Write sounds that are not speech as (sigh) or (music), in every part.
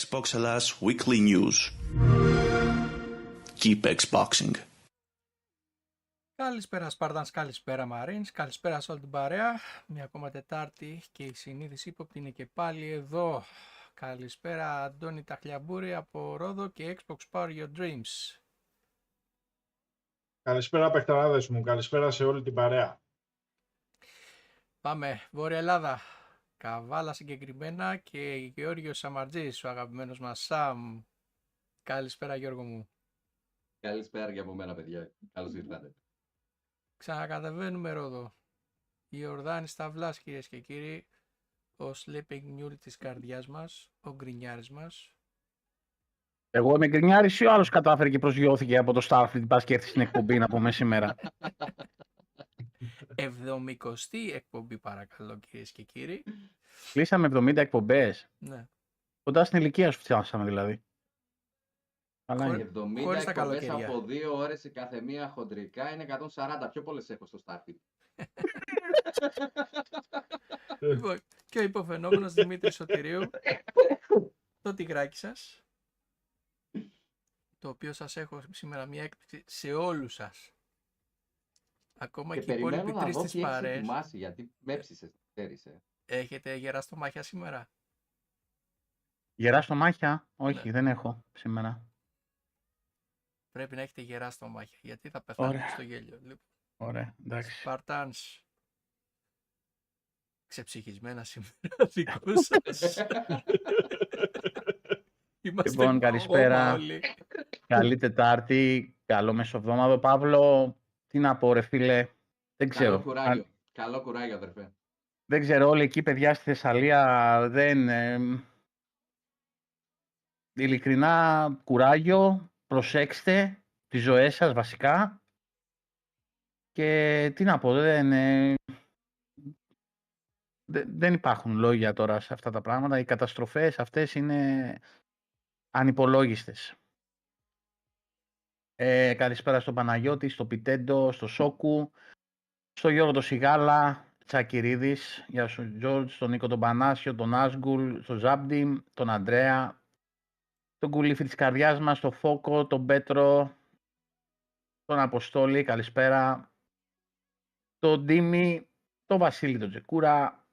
Xbox Ελλάς Weekly News. Keep Xboxing. Καλησπέρα Spartans, καλησπέρα Marines, καλησπέρα σε όλη την παρέα. Μια ακόμα Τετάρτη και η συνείδηση ύποπτη είναι και πάλι εδώ. Καλησπέρα Αντώνη Ταχλιαμπούρη από Ρόδο και Xbox Power Your Dreams. Καλησπέρα παιχταράδες μου, καλησπέρα σε όλη την παρέα. Πάμε, Βόρεια Ελλάδα. Καβάλα συγκεκριμένα και Γιώργος Σαμαρτζής, ο αγαπημένος μας Σαμ. Καλησπέρα Γιώργο μου. Καλησπέρα και από μένα, παιδιά. Καλώς ήρθατε. Ξανακατεβαίνουμε Ρόδο. Η Ορδάνη Σταυλάς κυρίες και κύριοι, ο sleeping mule της καρδιάς μας, ο γκρινιάρης μας. Εγώ είμαι γκρινιάρης ή ο άλλος κατάφερε και προσγειώθηκε από το Starfleet, πας και έρθει στην εκπομπή να πούμε σήμερα. (laughs) Εβδομικοστή εκπομπή παρακαλώ κυρίες και κύριοι. Κλείσαμε 70 εκπομπές. Ναι. Κοντά στην ηλικία σου φτιάξαμε δηλαδή. Αλλά Χωρί- είναι. 70 χωρίς τα εκπομπές καλοκαιριά. από δύο ώρες η κάθε μία χοντρικά είναι 140. Πιο πολλές έχω στο Starfield. (laughs) Λοιπόν, και ο υποφαινόμενος Δημήτρης Σωτηρίου, το τυγράκι σας, το οποίο σας έχω σήμερα μια έκπληξη σε όλους σας. Ακόμα και, και οι υπόλοιποι περιμένω να τρεις δω της τι έχεις παρέες. ετοιμάσει, γιατί με έψησες, ξέρεις, ε. Έχετε γερά στο μάχια σήμερα; Γερά στο μάχια. Όχι, Ναι. δεν έχω σήμερα. Πρέπει να έχετε γερά στο μάχια, γιατί θα πεθάνετε Ωραία. στο γέλιο. Λοιπόν, Ωραία, εντάξει. Σπαρτάνς, ξεψυχισμένα σήμερα (laughs) δικό σας. (laughs) Είμαστε Λοιπόν, κόμμα καλησπέρα. όλοι. Καλή Τετάρτη, καλό μεσοβδόμαδο. Παύλο, τι να πω ρε φίλε. Δεν ξέρω. Καλό κουράγιο. Καλό κουράγιο, αδερφέ. Δεν ξέρω, όλοι εκεί παιδιά στη Θεσσαλία δεν... ε, ειλικρινά, κουράγιο, προσέξτε τις ζωές σας βασικά και τι να πω, δεν, ε, δε- δεν υπάρχουν λόγια τώρα σε αυτά τα πράγματα. Οι καταστροφές αυτές είναι ανυπολόγιστες. Ε, καλησπέρα στον Παναγιώτη, στο Πιτέντο, στο Σόκου, στο Γιώργο το Σιγάλα, Τσακυρίδης, για σου Τζόρτζ, τον Νίκο τον Πανάσιο, τον Άσγκουλ, τον Ζάμπντιμ, τον Αντρέα, τον Κουλίφη της καρδιάς μας, τον Φόκο, τον Πέτρο, τον Αποστόλη, καλησπέρα, τον Ντίμη, τον Βασίλη τον Τζεκούρα,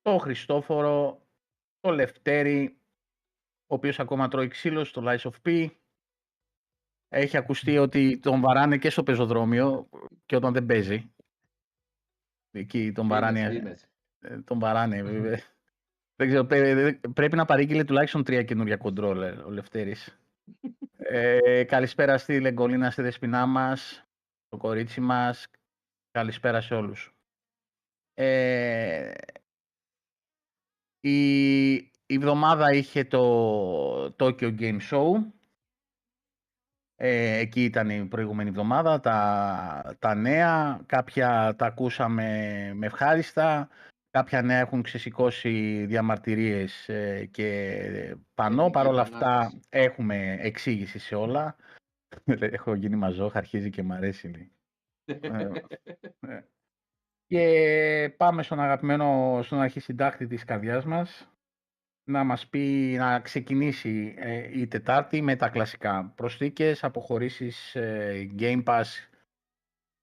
τον Χριστόφορο, τον Λευτέρη, ο οποίος ακόμα τρώει ξύλος στο Lies of P. Έχει ακουστεί ότι τον βαράνε και στο πεζοδρόμιο και όταν δεν παίζει. Εκεί τον βαράνε. Φήμες, φήμες. Ε, τον βαράνε. βέβαια. Δεν ξέρω, πρέ- πρέπει να παρήγγειλε τουλάχιστον τρία καινούργια κοντρόλερ ο Λευτέρης. (laughs) Ε, καλησπέρα στη Λεγκολίνα, στη Δεσποινά μας, το κορίτσι μας. Καλησπέρα σε όλους. Ε, η, η εβδομάδα είχε το Tokyo Game Show. Ε, εκεί ήταν η προηγούμενη εβδομάδα, τα, τα νέα, κάποια τα ακούσαμε με ευχάριστα, κάποια νέα έχουν ξεσηκώσει διαμαρτυρίες ε, και πανό, Εθνική παρόλα αυτά επανάσταση. έχουμε εξήγηση σε όλα. (laughs) Έχω γίνει μαζόχα, αρχίζει και μ' αρέσει. λέει. Ε, (laughs) Και πάμε στον αγαπημένο, στον αρχισυντάκτη της καρδιάς μας, να μας πει να ξεκινήσει ε, η Τετάρτη με τα κλασικά προσθήκες, αποχωρήσεις, ε, Game Pass,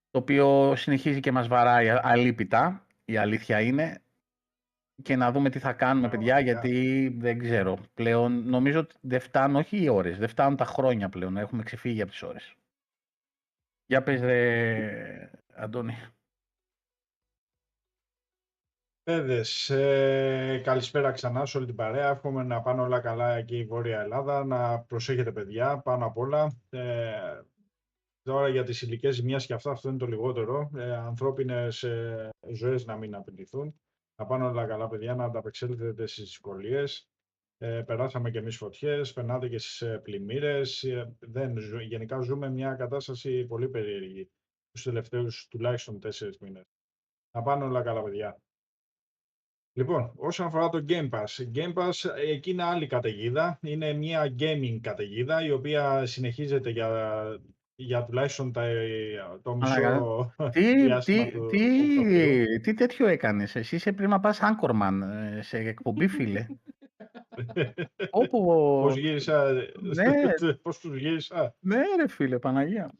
το οποίο συνεχίζει και μας βαράει α- αλίπητα, η αλήθεια είναι, και να δούμε τι θα κάνουμε παιδιά, Πραγματικά. γιατί δεν ξέρω. Πλέον νομίζω ότι δεν φτάνουν, όχι οι ώρες, δεν φτάνουν τα χρόνια πλέον, έχουμε ξεφύγει από τις ώρες. Για πες ρε, Αντώνη. Παιδες, ε, καλησπέρα ξανά σε όλη την παρέα. Εύχομαι να πάνε όλα καλά και η Βόρεια Ελλάδα. Να προσέχετε παιδιά πάνω απ' όλα. Ε, τώρα για τις ηλικές ζημιές και αυτά, αυτό είναι το λιγότερο. Ε, ανθρώπινες ε, ζωές να μην απειληθούν. Να πάνε όλα καλά παιδιά, να ανταπεξέλθετε στις δυσκολίες. Ε, περάσαμε και εμείς φωτιές, περνάτε και στις ε, πλημμύρες. Ε, δεν, ζου- γενικά ζούμε μια κατάσταση πολύ περίεργη τους τελευταίους τουλάχιστον τέσσερις μήνες. Να πάνε όλα καλά παιδιά. Λοιπόν, όσον αφορά το Game Pass, Game Pass ε, εκεί είναι άλλη καταιγίδα. Είναι μια gaming καταιγίδα η οποία συνεχίζεται για, για τουλάχιστον τα, το Μαλάκα, μισό Τι, διάστημα τι, του τι, οκτωβρίου. τι τέτοιο έκανες. Εσύ; Είσαι πριν να πας Anchorman ε, σε εκπομπή, φίλε. (laughs) Όπου... Πώς γύρισα, Ναι. (laughs) πώς τους γύρισα; Ναι ρε φίλε, Παναγία.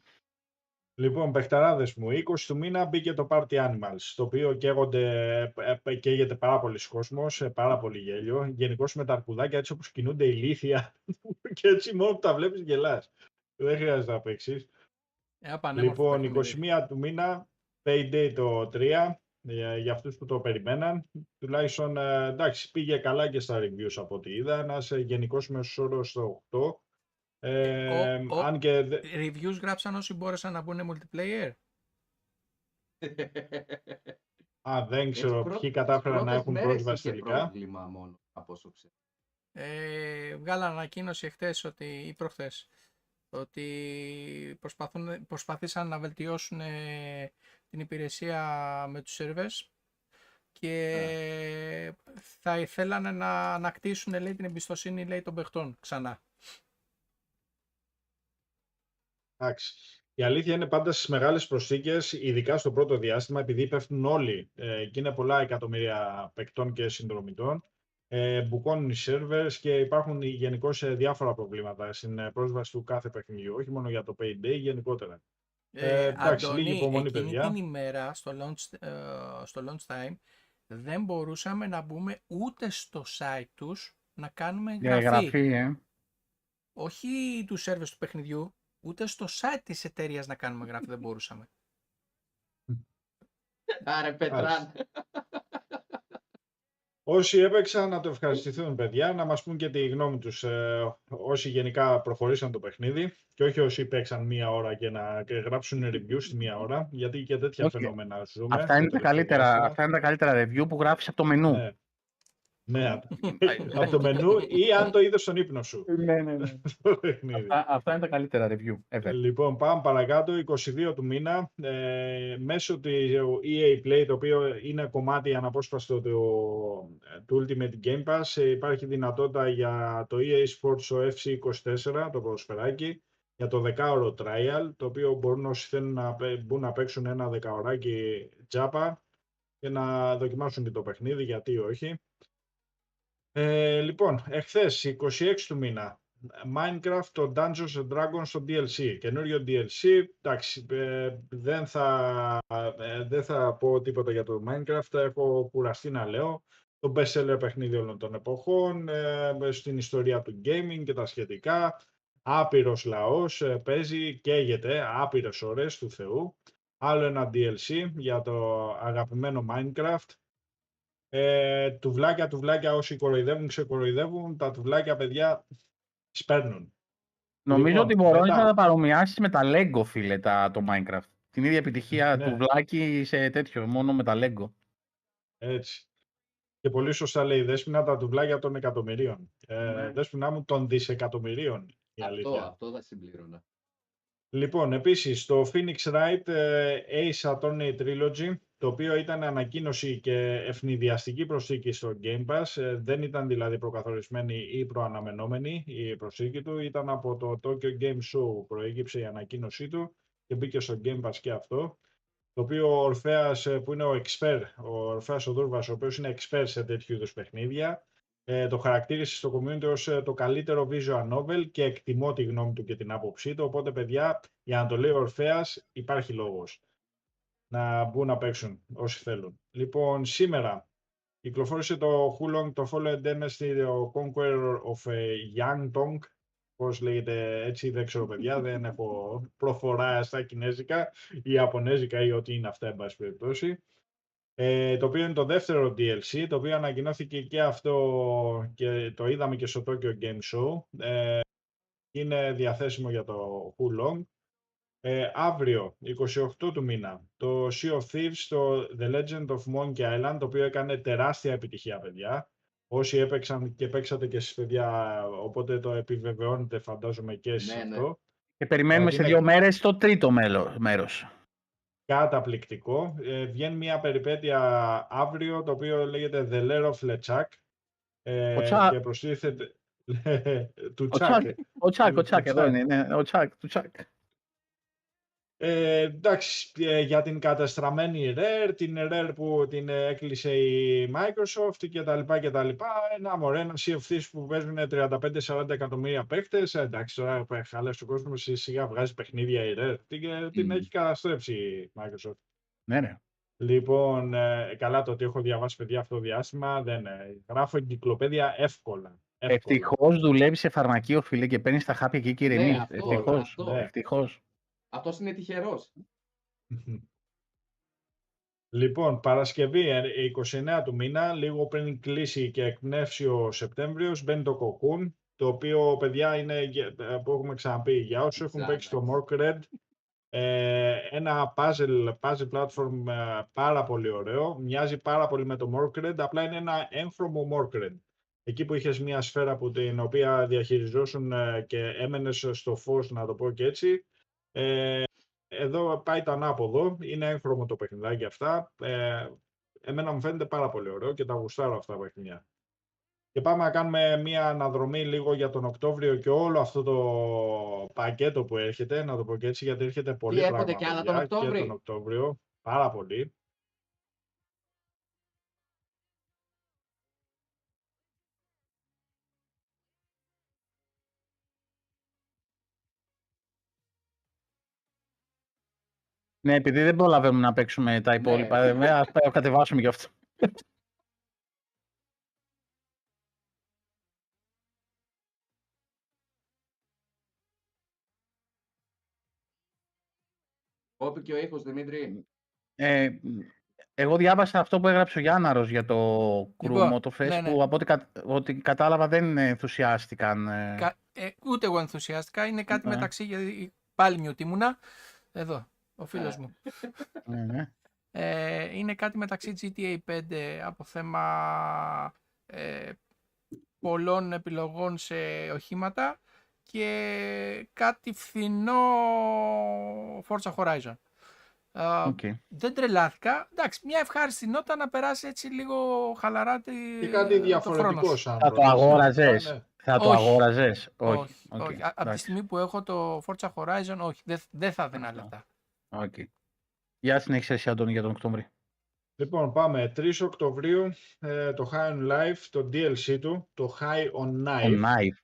Λοιπόν, παιχταράδες μου, 20 του μήνα μπήκε το Party Animals, το οποίο καίγονται, ε, ε, καίγεται πάρα πολύς κόσμος, ε, πάρα πολύ γέλιο. Γενικώς με τα αρκουδάκια έτσι όπως κινούνται ηλίθια (laughs) και έτσι μόνο που τα βλέπεις γελάς. Δεν χρειάζεται να παίξεις. Ένα πανέμορφο Λοιπόν, παιχνίδι. 21 του μήνα, Payday το 3, για, για αυτούς που το περιμέναν. Τουλάχιστον, ε, εντάξει, πήγε καλά και στα reviews από ό,τι είδα. Ένας ε, γενικός μέσος όρος στο 8. Ε, ο- ο- αν και δε- Reviews γράψαν όσοι μπόρεσαν να μπουν multiplayer. α, δεν Έτσι, ξέρω πρω- ποιοι τις κατάφεραν να πρώτες έχουν μέρες πρόσβαση είχε τελικά. πρόβλημα μόνο, από όσο ξέρω. Ε, βγάλαν ανακοίνωση εχθές ότι, ή προχθές ότι προσπαθούν, προσπαθήσαν να βελτιώσουν ε, την υπηρεσία με τους σερβες και θα ήθελαν να ανακτήσουν λέει, την εμπιστοσύνη λέει, των παιχτών ξανά. Εντάξει. Η αλήθεια είναι πάντα στις μεγάλες προσθήκες, ειδικά στο πρώτο διάστημα, επειδή πέφτουν όλοι ε, και είναι πολλά εκατομμύρια παικτών και συνδρομητών, ε, μπουκώνουν οι servers και υπάρχουν γενικώ διάφορα προβλήματα στην ε, πρόσβαση του κάθε παιχνιδιού, όχι μόνο για το Payday, γενικότερα. Ε, εντάξει, λίγη υπομονή, εκείνη παιδιά. την ημέρα στο launch, ε, στο launch time δεν μπορούσαμε να μπούμε ούτε στο site τους να κάνουμε Για εγγραφή. εγγραφή, ε. όχι τους σερβες του παιχνιδιού, ούτε στο site της εταιρείας να κάνουμε γράφη δεν μπορούσαμε. Άρε Πετράν. Όσοι έπαιξαν να το ευχαριστηθούν, παιδιά, να μας πούν και τη γνώμη τους ε, όσοι γενικά προχωρήσαν το παιχνίδι και όχι όσοι παίξαν μία ώρα και να και γράψουν review στη μία ώρα, γιατί και τέτοια Όχι. φαινόμενα ζούμε. Αυτά είναι, το τα τελευταίο καλύτερα, διάστημα. αυτά είναι τα καλύτερα review που γράφεις από το μενού. Ναι. Ναι, απ' (laughs) (laughs) από το μενού ή αν το είδες στον ύπνο σου. ναι, ναι, ναι. (laughs) το παιχνίδι. αυτά, αυτά είναι τα καλύτερα review ever. Λοιπόν, πάμε παρακάτω. 22 του μήνα, ε, μέσω του EA Play, το οποίο είναι κομμάτι αναπόσπαστο του, του Ultimate Game Pass, ε, υπάρχει δυνατότητα για το EA Sports στο FC24, το ποδοσφαιράκι, για το 10ωρο trial, το οποίο μπορούν όσοι θέλουν να παί- μπουν να παίξουν ένα δεκαωράκι τζάπα και να δοκιμάσουν και το παιχνίδι, γιατί όχι. Ε, λοιπόν, εχθές, 26 του μήνα, Minecraft, το Dungeons and Dragons στο DLC. Καινούριο DLC. Εντάξει, ε, δεν, θα, ε, δεν θα πω τίποτα για το Minecraft. Έχω κουραστεί να λέω. Το best seller παιχνίδι όλων των εποχών, ε, στην ιστορία του gaming και τα σχετικά. Άπειρος λαός ε, παίζει, καίγεται άπειρες ώρες του Θεού. Άλλο ένα DLC για το αγαπημένο Minecraft. Ε, τουβλάκια, τουβλάκια όσοι κοροϊδεύουν, ξεκοροϊδεύουν. Τα τουβλάκια, παιδιά, σπέρνουν. Νομίζω Λοιπόν, ότι μπορώ μετά. να τα παρομοιάσεις με τα Lego, φίλε, τα, το Minecraft. Την ίδια επιτυχία Ναι. του Βλάκη σε τέτοιο, μόνο με τα Lego. Έτσι. Και πολύ σωστά λέει η Δέσποινα τα τουβλάκια των εκατομμυρίων. Ε, Ναι. Δέσποινα μου των δισεκατομμυρίων η Αυτό, αλήθεια. αυτό θα συμπλήρωνα. Λοιπόν, επίσης το Phoenix Wright ε, Ace Attorney Trilogy, το οποίο ήταν ανακοίνωση και ευνηδιαστική προσθήκη στο Game Pass, ε, δεν ήταν δηλαδή προκαθορισμένη ή προαναμενόμενη η προσθήκη του, ήταν από το Tokyo Game Show που προέκυψε η ανακοίνωσή του και μπήκε στο Game Pass και αυτό. Το οποίο ο Ορφέας ε, που είναι ο expert, ο Ορφέας ο Δούρβας, ο οποίος είναι expert σε τέτοιου είδους παιχνίδια, ε, το χαρακτήρισε στο community ως ε, το καλύτερο visual novel και εκτιμώ τη γνώμη του και την άποψή του. Οπότε, παιδιά, για να το λέει ο Ορφέας, υπάρχει λόγος να μπουν να παίξουν όσοι θέλουν. Λοιπόν, σήμερα κυκλοφόρησε το Hulong, το Follow Dynasty, το Conqueror of ε, Yang Tong, πώς λέγεται έτσι, δεν ξέρω παιδιά, δεν έχω προφορά στα κινέζικα ή ιαπωνέζικα ή ό,τι είναι αυτά, εν πάση περιπτώσει. Ε, το οποίο είναι το δεύτερο DLC, το οποίο ανακοινώθηκε και αυτό και το είδαμε και στο Tokyo Game Show. Ε, είναι διαθέσιμο για το Hulong. Ε, αύριο, 28 του μήνα, το Sea of Thieves, το The Legend of Monkey Island, το οποίο έκανε τεράστια επιτυχία, παιδιά. Όσοι έπαιξαν και παίξατε και εσείς, παιδιά, οπότε το επιβεβαιώνετε, φαντάζομαι, και εσείς Ναι, ναι. αυτό. Και περιμένουμε Δηλαδή σε είναι- δύο μέρες το τρίτο μέλο- μέρος. Καταπληκτικό. Ε, βγαίνει μια περιπέτεια αύριο, το οποίο λέγεται The Lair of LeChuck. Ε, Ο Τσα- και προστίθεται... (laughs) του Ο Τσάκ. Τσάκ, ο Τσάκ, ο Του Τσάκ, εδώ Τσάκ. είναι, ναι, ο Τσάκ, του Τσάκ. Ε, εντάξει, ε, για την καταστραμμένη Rare, την Rare που την ε, έκλεισε η Microsoft και τα λοιπά και τα λοιπά. Ένα μωρέ, ένα CFTs που παίζουν 35-40 εκατομμύρια παίχτες. Ε, εντάξει, τώρα χαλάει ο κόσμος, σιγά βγάζει παιχνίδια η Rare. Την, ε, την Μμμ. έχει καταστρέψει η Microsoft. Ναι, ναι. Λοιπόν, ε, καλά το ότι έχω διαβάσει παιδιά αυτό το διάστημα, δεν ε, Γράφω εγκυκλοπαίδεια εύκολα. εύκολα. Ευτυχώς δουλεύει σε φαρμακείο, φίλε, και παίρνεις τα χάπια και εκεί Ναι, ηρεμείς. αυτό, Ευτυχώς. Αυτός. Ναι. Ευτυχώ. Αυτό είναι τυχερός. Λοιπόν, Παρασκευή, ε, 29 του μήνα, λίγο πριν κλείσει και εκπνεύσει ο Σεπτέμβριος, μπαίνει το Cocoon, το οποίο, παιδιά, είναι, για- ε, που έχουμε ξαναπεί, για όσους έχουν Ξανά. παίξει το Mork Red, ε, ένα puzzle, puzzle platform ε, πάρα πολύ ωραίο, μοιάζει πάρα πολύ με το Mork Red, απλά είναι ένα έμφρομο Mork Red. Εκεί που είχες μια σφαίρα που την οποία διαχειριζόσουν ε, και έμενες στο φως, να το πω και έτσι, ε, εδώ πάει το ανάποδο, είναι έγχρωμο το παιχνιδάκι αυτά. Ε, εμένα μου φαίνεται πάρα πολύ ωραίο και τα γουστάρω αυτά τα παιχνίδια. Και πάμε να κάνουμε μία αναδρομή λίγο για τον Οκτώβριο και όλο αυτό το πακέτο που έρχεται, να το πω και έτσι, γιατί έρχεται πολύ έρχονται πράγμα, κι άλλα τον παιδιά, Οκτώβρη; Και τον Οκτώβριο, πάρα πολύ. Ναι, επειδή δεν προλαβαίνουμε να παίξουμε τα υπόλοιπα, Ναι. ε, ας τα κατεβάσουμε γι' αυτό. Όπου και ο ήχος, Δημήτρη. Ε, εγώ διάβασα αυτό που έγραψε ο Γιάνναρος για το Crew Λοιπόν, Motofest ναι, ναι. που από ό,τι, κα- ό,τι κατάλαβα δεν ενθουσιάστηκαν. ε. Κα- ε, ούτε εγώ ενθουσιάστηκα. Είναι κάτι Ναι. μεταξύ. Γιατί πάλι μιούτι ήμουνα. Εδώ, ο φίλος Ε. μου. (laughs) Ναι, ναι. Ε, είναι κάτι μεταξύ GTA 5 από θέμα ε, πολλών επιλογών σε οχήματα και κάτι φθηνό Forza Horizon. Α, Οκ. Δεν τρελάθηκα. Εντάξει, μια ευχάριστη νότα να περάσει έτσι λίγο χαλαρά τη, Και κάτι το διαφορετικό χρόνος. σαν Θα το πρόταση. αγόραζες. Ναι. Θα το Όχι. αγόραζες. Όχι. Όχι, Οκ, όχι. Α- Από τη εντάξει. στιγμή που έχω το Forza Horizon, όχι, δεν, δεν θα έδινα Αυτό. Λεφτά. Οκ. Για συνέχισε εσύ, Αντώνη, για τον Οκτώβρη. Λοιπόν, πάμε. 3 Οκτωβρίου, ε, το High on Life, το DLC του, το High on Ο Knife. Knife.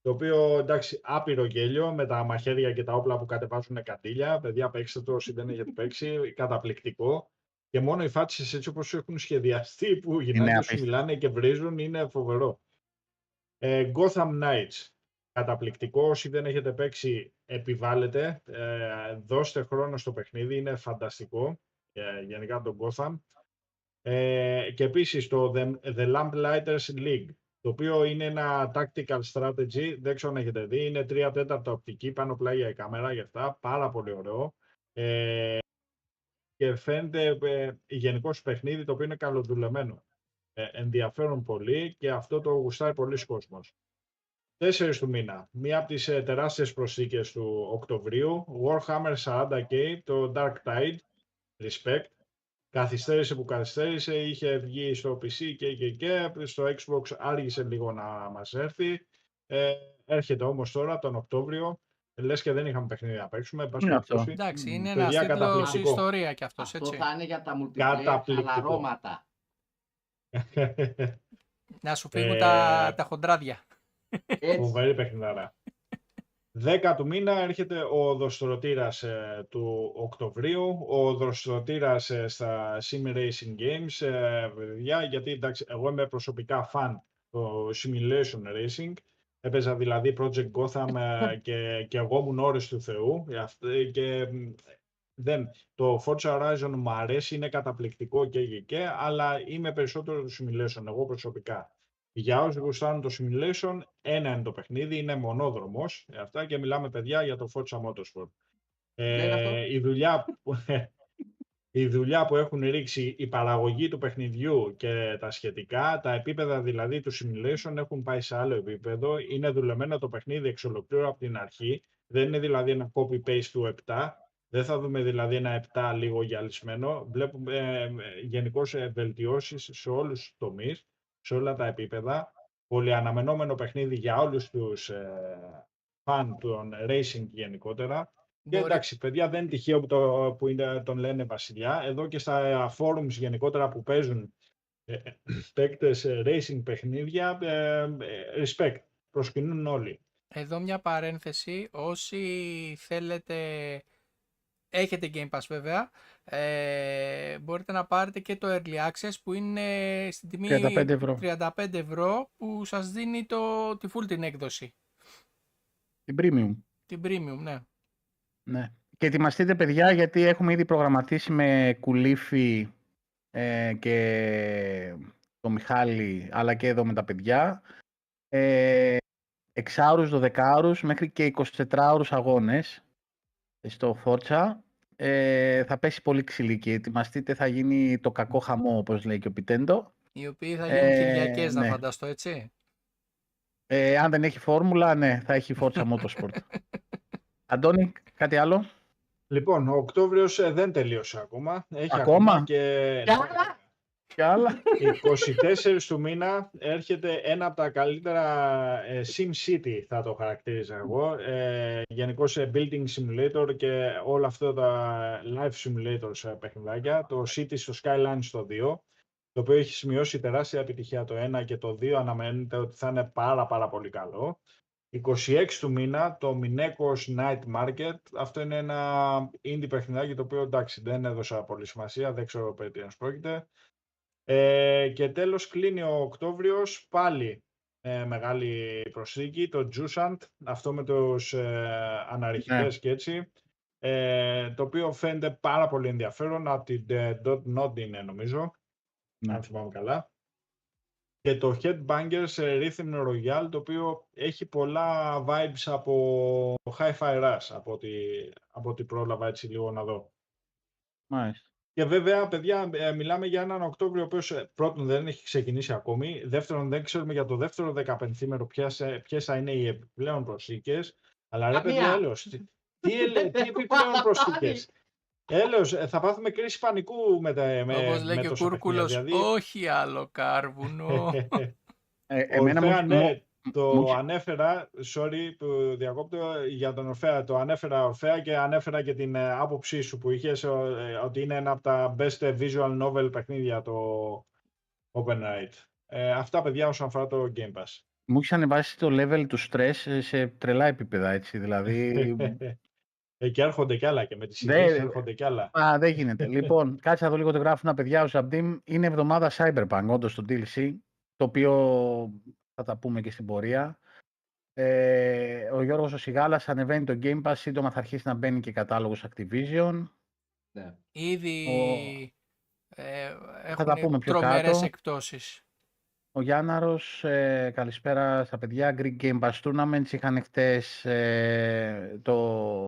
Το οποίο εντάξει, άπειρο γέλιο με τα μαχαίρια και τα όπλα που κατεβάζουν καντήλια. Παιδιά, παίξτε το όσοι δεν έχετε παίξει. Καταπληκτικό. Και μόνο οι φάτσε έτσι όπως έχουν σχεδιαστεί, που οι γυναίκες σου απίστευτο. μιλάνε και βρίζουν, είναι φοβερό. Ε, Gotham Knights. Καταπληκτικό. Όσοι δεν έχετε παίξει, επιβάλλετε. Ε, δώστε χρόνο στο παιχνίδι. Είναι φανταστικό. Ε, γενικά το Gotham. Ε, και επίσης το The, The Lamplighters League το οποίο είναι ένα tactical strategy, δεν ξέρω αν έχετε δει, είναι 3 τέταρτα οπτική, πάνω πλάγια η κάμερα για αυτά, πάρα πολύ ωραίο. Ε, και φαίνεται ε, γενικώ παιχνίδι το οποίο είναι καλοδουλεμένο. Ε, ενδιαφέρον πολύ και αυτό το γουστάει πολλοί κόσμος. 4 του μήνα, μία από τις ε, τεράστιες προσθήκες του Οκτωβρίου, Warhammer 40k, το Dark Tide, Respect, καθυστέρησε που καθυστέρησε, είχε βγει στο PC και, και, και στο Xbox άργησε λίγο να μας έρθει. Ε, έρχεται όμως τώρα τον Οκτώβριο, λες και δεν είχαμε παιχνίδι να παίξουμε. εν πάση Είναι αυτό. περιπτώσει. Εντάξει, Μμ. είναι Παιδιά, ένα τίτλο καταπληκτικό. ιστορία κι αυτός, Αυτό έτσι. θα είναι για τα multiplayer Καταπληκτικό. χαλαρώματα. (laughs) Να σου φύγουν Ε, τα, τα χοντράδια. Έτσι. Φοβερή παιχνιδάρα. 10 του μήνα έρχεται ο δοστρωτήρας ε, του Οκτωβρίου, ο δοστρωτήρας ε, στα Sim Racing Games, ε, παιδιά, γιατί εντάξει, εγώ είμαι προσωπικά φαν το Simulation Racing, έπαιζα δηλαδή Project Gotham ε, (laughs) και, και εγώ ήμουν ώρες του Θεού ε, αυτ- ε, και μ, δεν, το Forza Horizon μου αρέσει, είναι καταπληκτικό και, και, και αλλά είμαι περισσότερο του Simulation, εγώ προσωπικά. Για όσους γουστάρουν το simulation, ένα είναι το παιχνίδι, είναι μονόδρομος. ε, Αυτά και μιλάμε, παιδιά, για το Forza Motorsport. είναι αυτό; Ε, η, δουλειά που, (laughs) η δουλειά που έχουν ρίξει η παραγωγή του παιχνιδιού και τα σχετικά, τα επίπεδα δηλαδή του simulation έχουν πάει σε άλλο επίπεδο. Είναι δουλεμένο το παιχνίδι εξ ολοκλήρου από την αρχή. Δεν είναι δηλαδή ένα copy-paste του 7. Δεν θα δούμε δηλαδή ένα 7 λίγο γυαλισμένο. Βλέπουμε ε, γενικώς βελτιώσεις σε όλους τους τομείς σε όλα τα επίπεδα. Πολυαναμενόμενο παιχνίδι για όλους τους ε, φαν των racing γενικότερα. Και Μπορεί- εντάξει, παιδιά, δεν είναι τυχαίο που, το, που είναι, τον λένε Βασιλιά. Εδώ και στα forums γενικότερα που παίζουν ε, παίκτες ε, racing παιχνίδια, ε, ε, respect, προσκυνούν όλοι. Εδώ μια παρένθεση, όσοι θέλετε, έχετε Game Pass βέβαια, ε, μπορείτε να πάρετε και το Early Access που είναι στην τιμή 35 ευρώ. 35 ευρώ που σας δίνει το, τη full την έκδοση, Την premium. την premium, ναι. Ναι. Και ετοιμαστείτε παιδιά γιατί έχουμε ήδη προγραμματίσει με Κουλήφι ε, και το Μιχάλη αλλά και εδώ με τα παιδιά ε, εξάωρους, δωδεκάωρους μέχρι και 24ωρους αγώνες στο Φόρτσα. Ε, θα πέσει πολύ ξυλί και ετοιμαστείτε θα γίνει το κακό χαμό όπως λέει και ο Πιτέντο. Οι οποίοι θα γίνουν Ε, Κυριακές να ναι. φανταστώ, έτσι. Ε, αν δεν έχει φόρμουλα, ναι, θα έχει Φόρτσα Motorsport. (laughs) Αντώνη, κάτι άλλο; Λοιπόν, ο Οκτώβριος ε, δεν τελείωσε ακόμα. Έχει Ακόμα; και... Κι άλλα; Κι άλλα. 24 του μήνα έρχεται ένα από τα καλύτερα ε, Sim City θα το χαρακτήριζα εγώ. Ε, Γενικώ Building Simulator και όλα αυτά τα Life Simulators ε, παιχνιδάκια. Το City στο Skyline στο 2, το οποίο έχει σημειώσει τεράστια επιτυχία το 1 και το 2 αναμένεται ότι θα είναι πάρα πάρα πολύ καλό. 26 του μήνα το Minecos Night Market. Αυτό είναι ένα indie παιχνιδάκι το οποίο εντάξει δεν έδωσα πολύ σημασία, δεν ξέρω περί τίνος πρόκειται. Ε, και τέλος κλείνει ο Οκτώβριος πάλι ε, μεγάλη προσθήκη, το Jusant, αυτό με τους ε, αναρριχητές και έτσι, ε, το οποίο φαίνεται πάρα πολύ ενδιαφέρον, από την ε, Dot Node είναι νομίζω, Ναι. αν θυμάμαι καλά. Και το Headbangers ε, Rhythm Royale, το οποίο έχει πολλά vibes από Hi-Fi Rush, από ό,τι, από ό,τι πρόλαβα έτσι λίγο να δω. Μάλιστα. Και βέβαια, παιδιά, ε, μιλάμε για έναν Οκτώβριο ο οποίος ε, πρώτον δεν έχει ξεκινήσει ακόμη. Δεύτερον, δεν ξέρουμε για το δεύτερο δεκαπενθήμερο ποιες θα είναι οι επιπλέον προσθήκες. Αλλά ρε Καμία. παιδιά, έλεος, τι, τι, ελε- τι (laughs) επιπλέον προσθήκες. Έλεος, ε, θα πάθουμε κρίση πανικού με, τα, με, Όπως λέει με και ο τόσα παιχνίδια, Κούρκουλος, δηλαδή. όχι άλλο κάρβουνο. (laughs) Ε, Ο εμένα μου, Ορφέα, μου- ναι, το μου έχει- ανέφερα, sorry που διακόπτω για τον Ορφέα, το ανέφερα Ορφέα και ανέφερα και την ε, άποψή σου που είχες ε, ότι είναι ένα από τα best visual novel παιχνίδια το Open Night. Ε, αυτά παιδιά όσον αφορά το Game Pass. μου έχεις ανεβάσει το level του stress σε τρελά επίπεδα, έτσι, δηλαδή... (laughs) ε, και έρχονται κι άλλα και με τις Ναι, ειδήσεις ρε. έρχονται κι άλλα. Α, δεν γίνεται. λοιπόν, κάτσε να δω λίγο το γράφουν παιδιά. Ο Ζαμπτίμ είναι εβδομάδα Cyberpunk, όντως το DLC, το οποίο θα τα πούμε και στην πορεία. Ε, ο Γιώργος ο Σιγάλας ανεβαίνει το Game Pass, σύντομα θα αρχίσει να μπαίνει και κατάλογος Activision. Ναι. Ήδη Ο- ε, τα έχουν πούμε πιο τρομερές κάτω. εκπτώσεις. Ο Γιάνναρος, ε, καλησπέρα στα παιδιά. Greek Game Pass Tournaments είχαν χτες ε, το,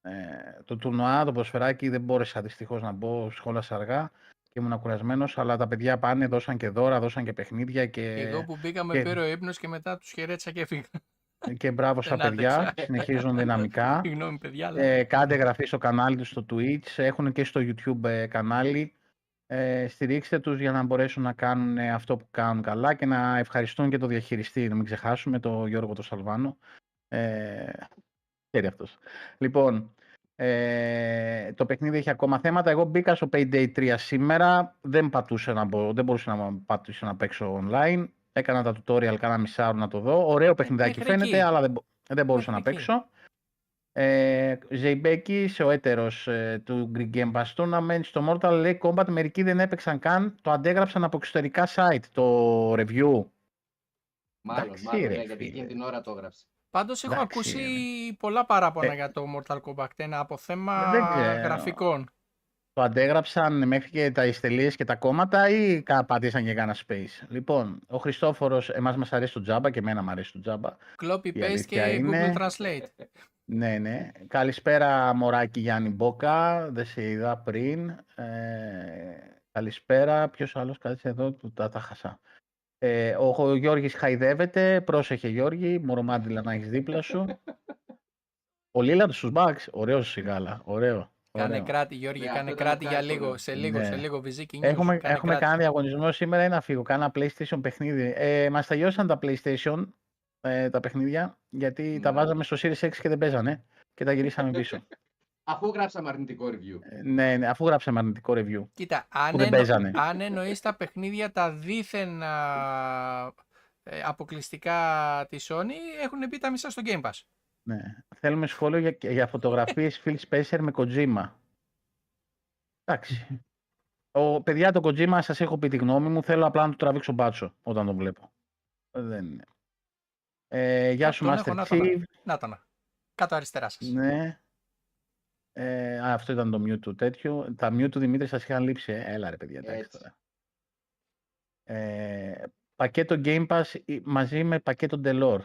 ε, το τουρνουά, το προσφεράκι. Δεν μπόρεσα δυστυχώς να μπω, σχόλασα αργά και ήμουν κουρασμένος, αλλά τα παιδιά πάνε, δώσαν και δώρα, δώσαν και παιχνίδια και, Εγώ που μπήκα με και- πήρε ο ύπνος και μετά τους χαιρέτησα και έφυγα. και μπράβο στα Δεν παιδιά. άντεξα. Συνεχίζουν δυναμικά. (laughs) Συγγνώμη παιδιά, αλλά Ε, κάντε εγγραφή στο κανάλι τους στο Twitch, έχουν και στο YouTube ε, κανάλι. Ε, στηρίξτε τους για να μπορέσουν να κάνουν ε, αυτό που κάνουν καλά και να ευχαριστούν και το διαχειριστή, να μην ξεχάσουμε, το Γιώργο το Σαλβάνο. Ε, ξέρει αυτός. Λοιπόν, ε, το παιχνίδι έχει ακόμα θέματα. Εγώ μπήκα στο Payday 3 σήμερα, δεν, πατούσε να μπω, δεν μπορούσα να πατήσω να παίξω online. Έκανα τα tutorial, κάνα μισάωρο να το δω. Ωραίο παιχνιδάκι μέχρι φαίνεται, εκεί. αλλά δεν, μπο- δεν μπορούσα να Μέχρι εκεί. παίξω. Ε, Ζεϊμπέκης, ο έτερος ε, του Greek Game Pass Tournament, στο Mortal Kombat μερικοί δεν έπαιξαν καν, το αντέγραψαν από εξωτερικά site, το review. Μάλλον, Εντάξει, μάλλον, ρε, ναι, γιατί φίλε. εκείνη την ώρα το έγραψε. Πάντως έχω εντάξει, ακούσει ρε. πολλά παράπονα Ε, για το Mortal Kombat 1 από θέμα δεν ξέρω. γραφικών. Το αντέγραψαν μέχρι και τα ιστελίες και τα κόμματα ή κα- πατήσαν και κάνα space. Λοιπόν, ο Χριστόφορος, εμάς μας αρέσει το Java και εμένα μου αρέσει το Java. Copy Η paste και αλήθεια είναι- Google Translate. (laughs) Ναι, ναι. Καλησπέρα Μωράκι Γιάννη Μπόκα, δεν σε είδα πριν. Ε, καλησπέρα, ποιος άλλος κάτσε εδώ, του τα, τα χασά. Ε, ο, ο Γιώργης χαϊδεύεται, πρόσεχε Γιώργη, μωρομάντιλα να έχεις δίπλα σου. ο Λίλαντ στους Bucks, ωραίος σιγάλα, ωραίο. Κάνε ωραίο. κράτη Γιώργη, Ναι, κάνε αυτό ήταν κράτη για ευχάριστο, λίγο, ναι. σε λίγο, Ναι. σε λίγο βυζίκι news, Έχουμε, κάνε έχουμε κράτη. κάνει διαγωνισμό σήμερα ή να φύγω; Κάνα PlayStation παιχνίδι. Ε, Μας τελειώσαν τα PlayStation ε, τα παιχνίδια γιατί τα Ναι. βάζαμε στο Series X και δεν παίζανε και τα γυρίσαμε πίσω. (laughs) Αφού γράψαμε αρνητικό review. Ε, Ναι, ναι, αφού γράψαμε αρνητικό review. Κοίτα, αν, Που δεν εννο... παίζανε. αν εννοείς τα παιχνίδια τα δίθεν α, ε, αποκλειστικά της Sony, έχουν μπει τα μισά στο Game Pass. Ναι. Θέλουμε σχόλιο για, για φωτογραφίες Phil Spencer με Kojima. Εντάξει. Ο, παιδιά, το Kojima σας έχω πει τη γνώμη μου. Θέλω απλά να του τραβήξω μπάτσο όταν τον βλέπω. Δεν είναι. Ε, γεια Α, σου, τον έχω, Master να τον Chief. Να το να. Κάτω αριστερά σας. Ναι. Ε, α, αυτό ήταν το mute του τέτοιο. Τα mute του Δημήτρη σας είχαν λείψει. ε. Έλα ρε παιδιά, εντάξει Έτσι. τώρα. Ε, πακέτο Game Pass ή- μαζί με πακέτο Delor.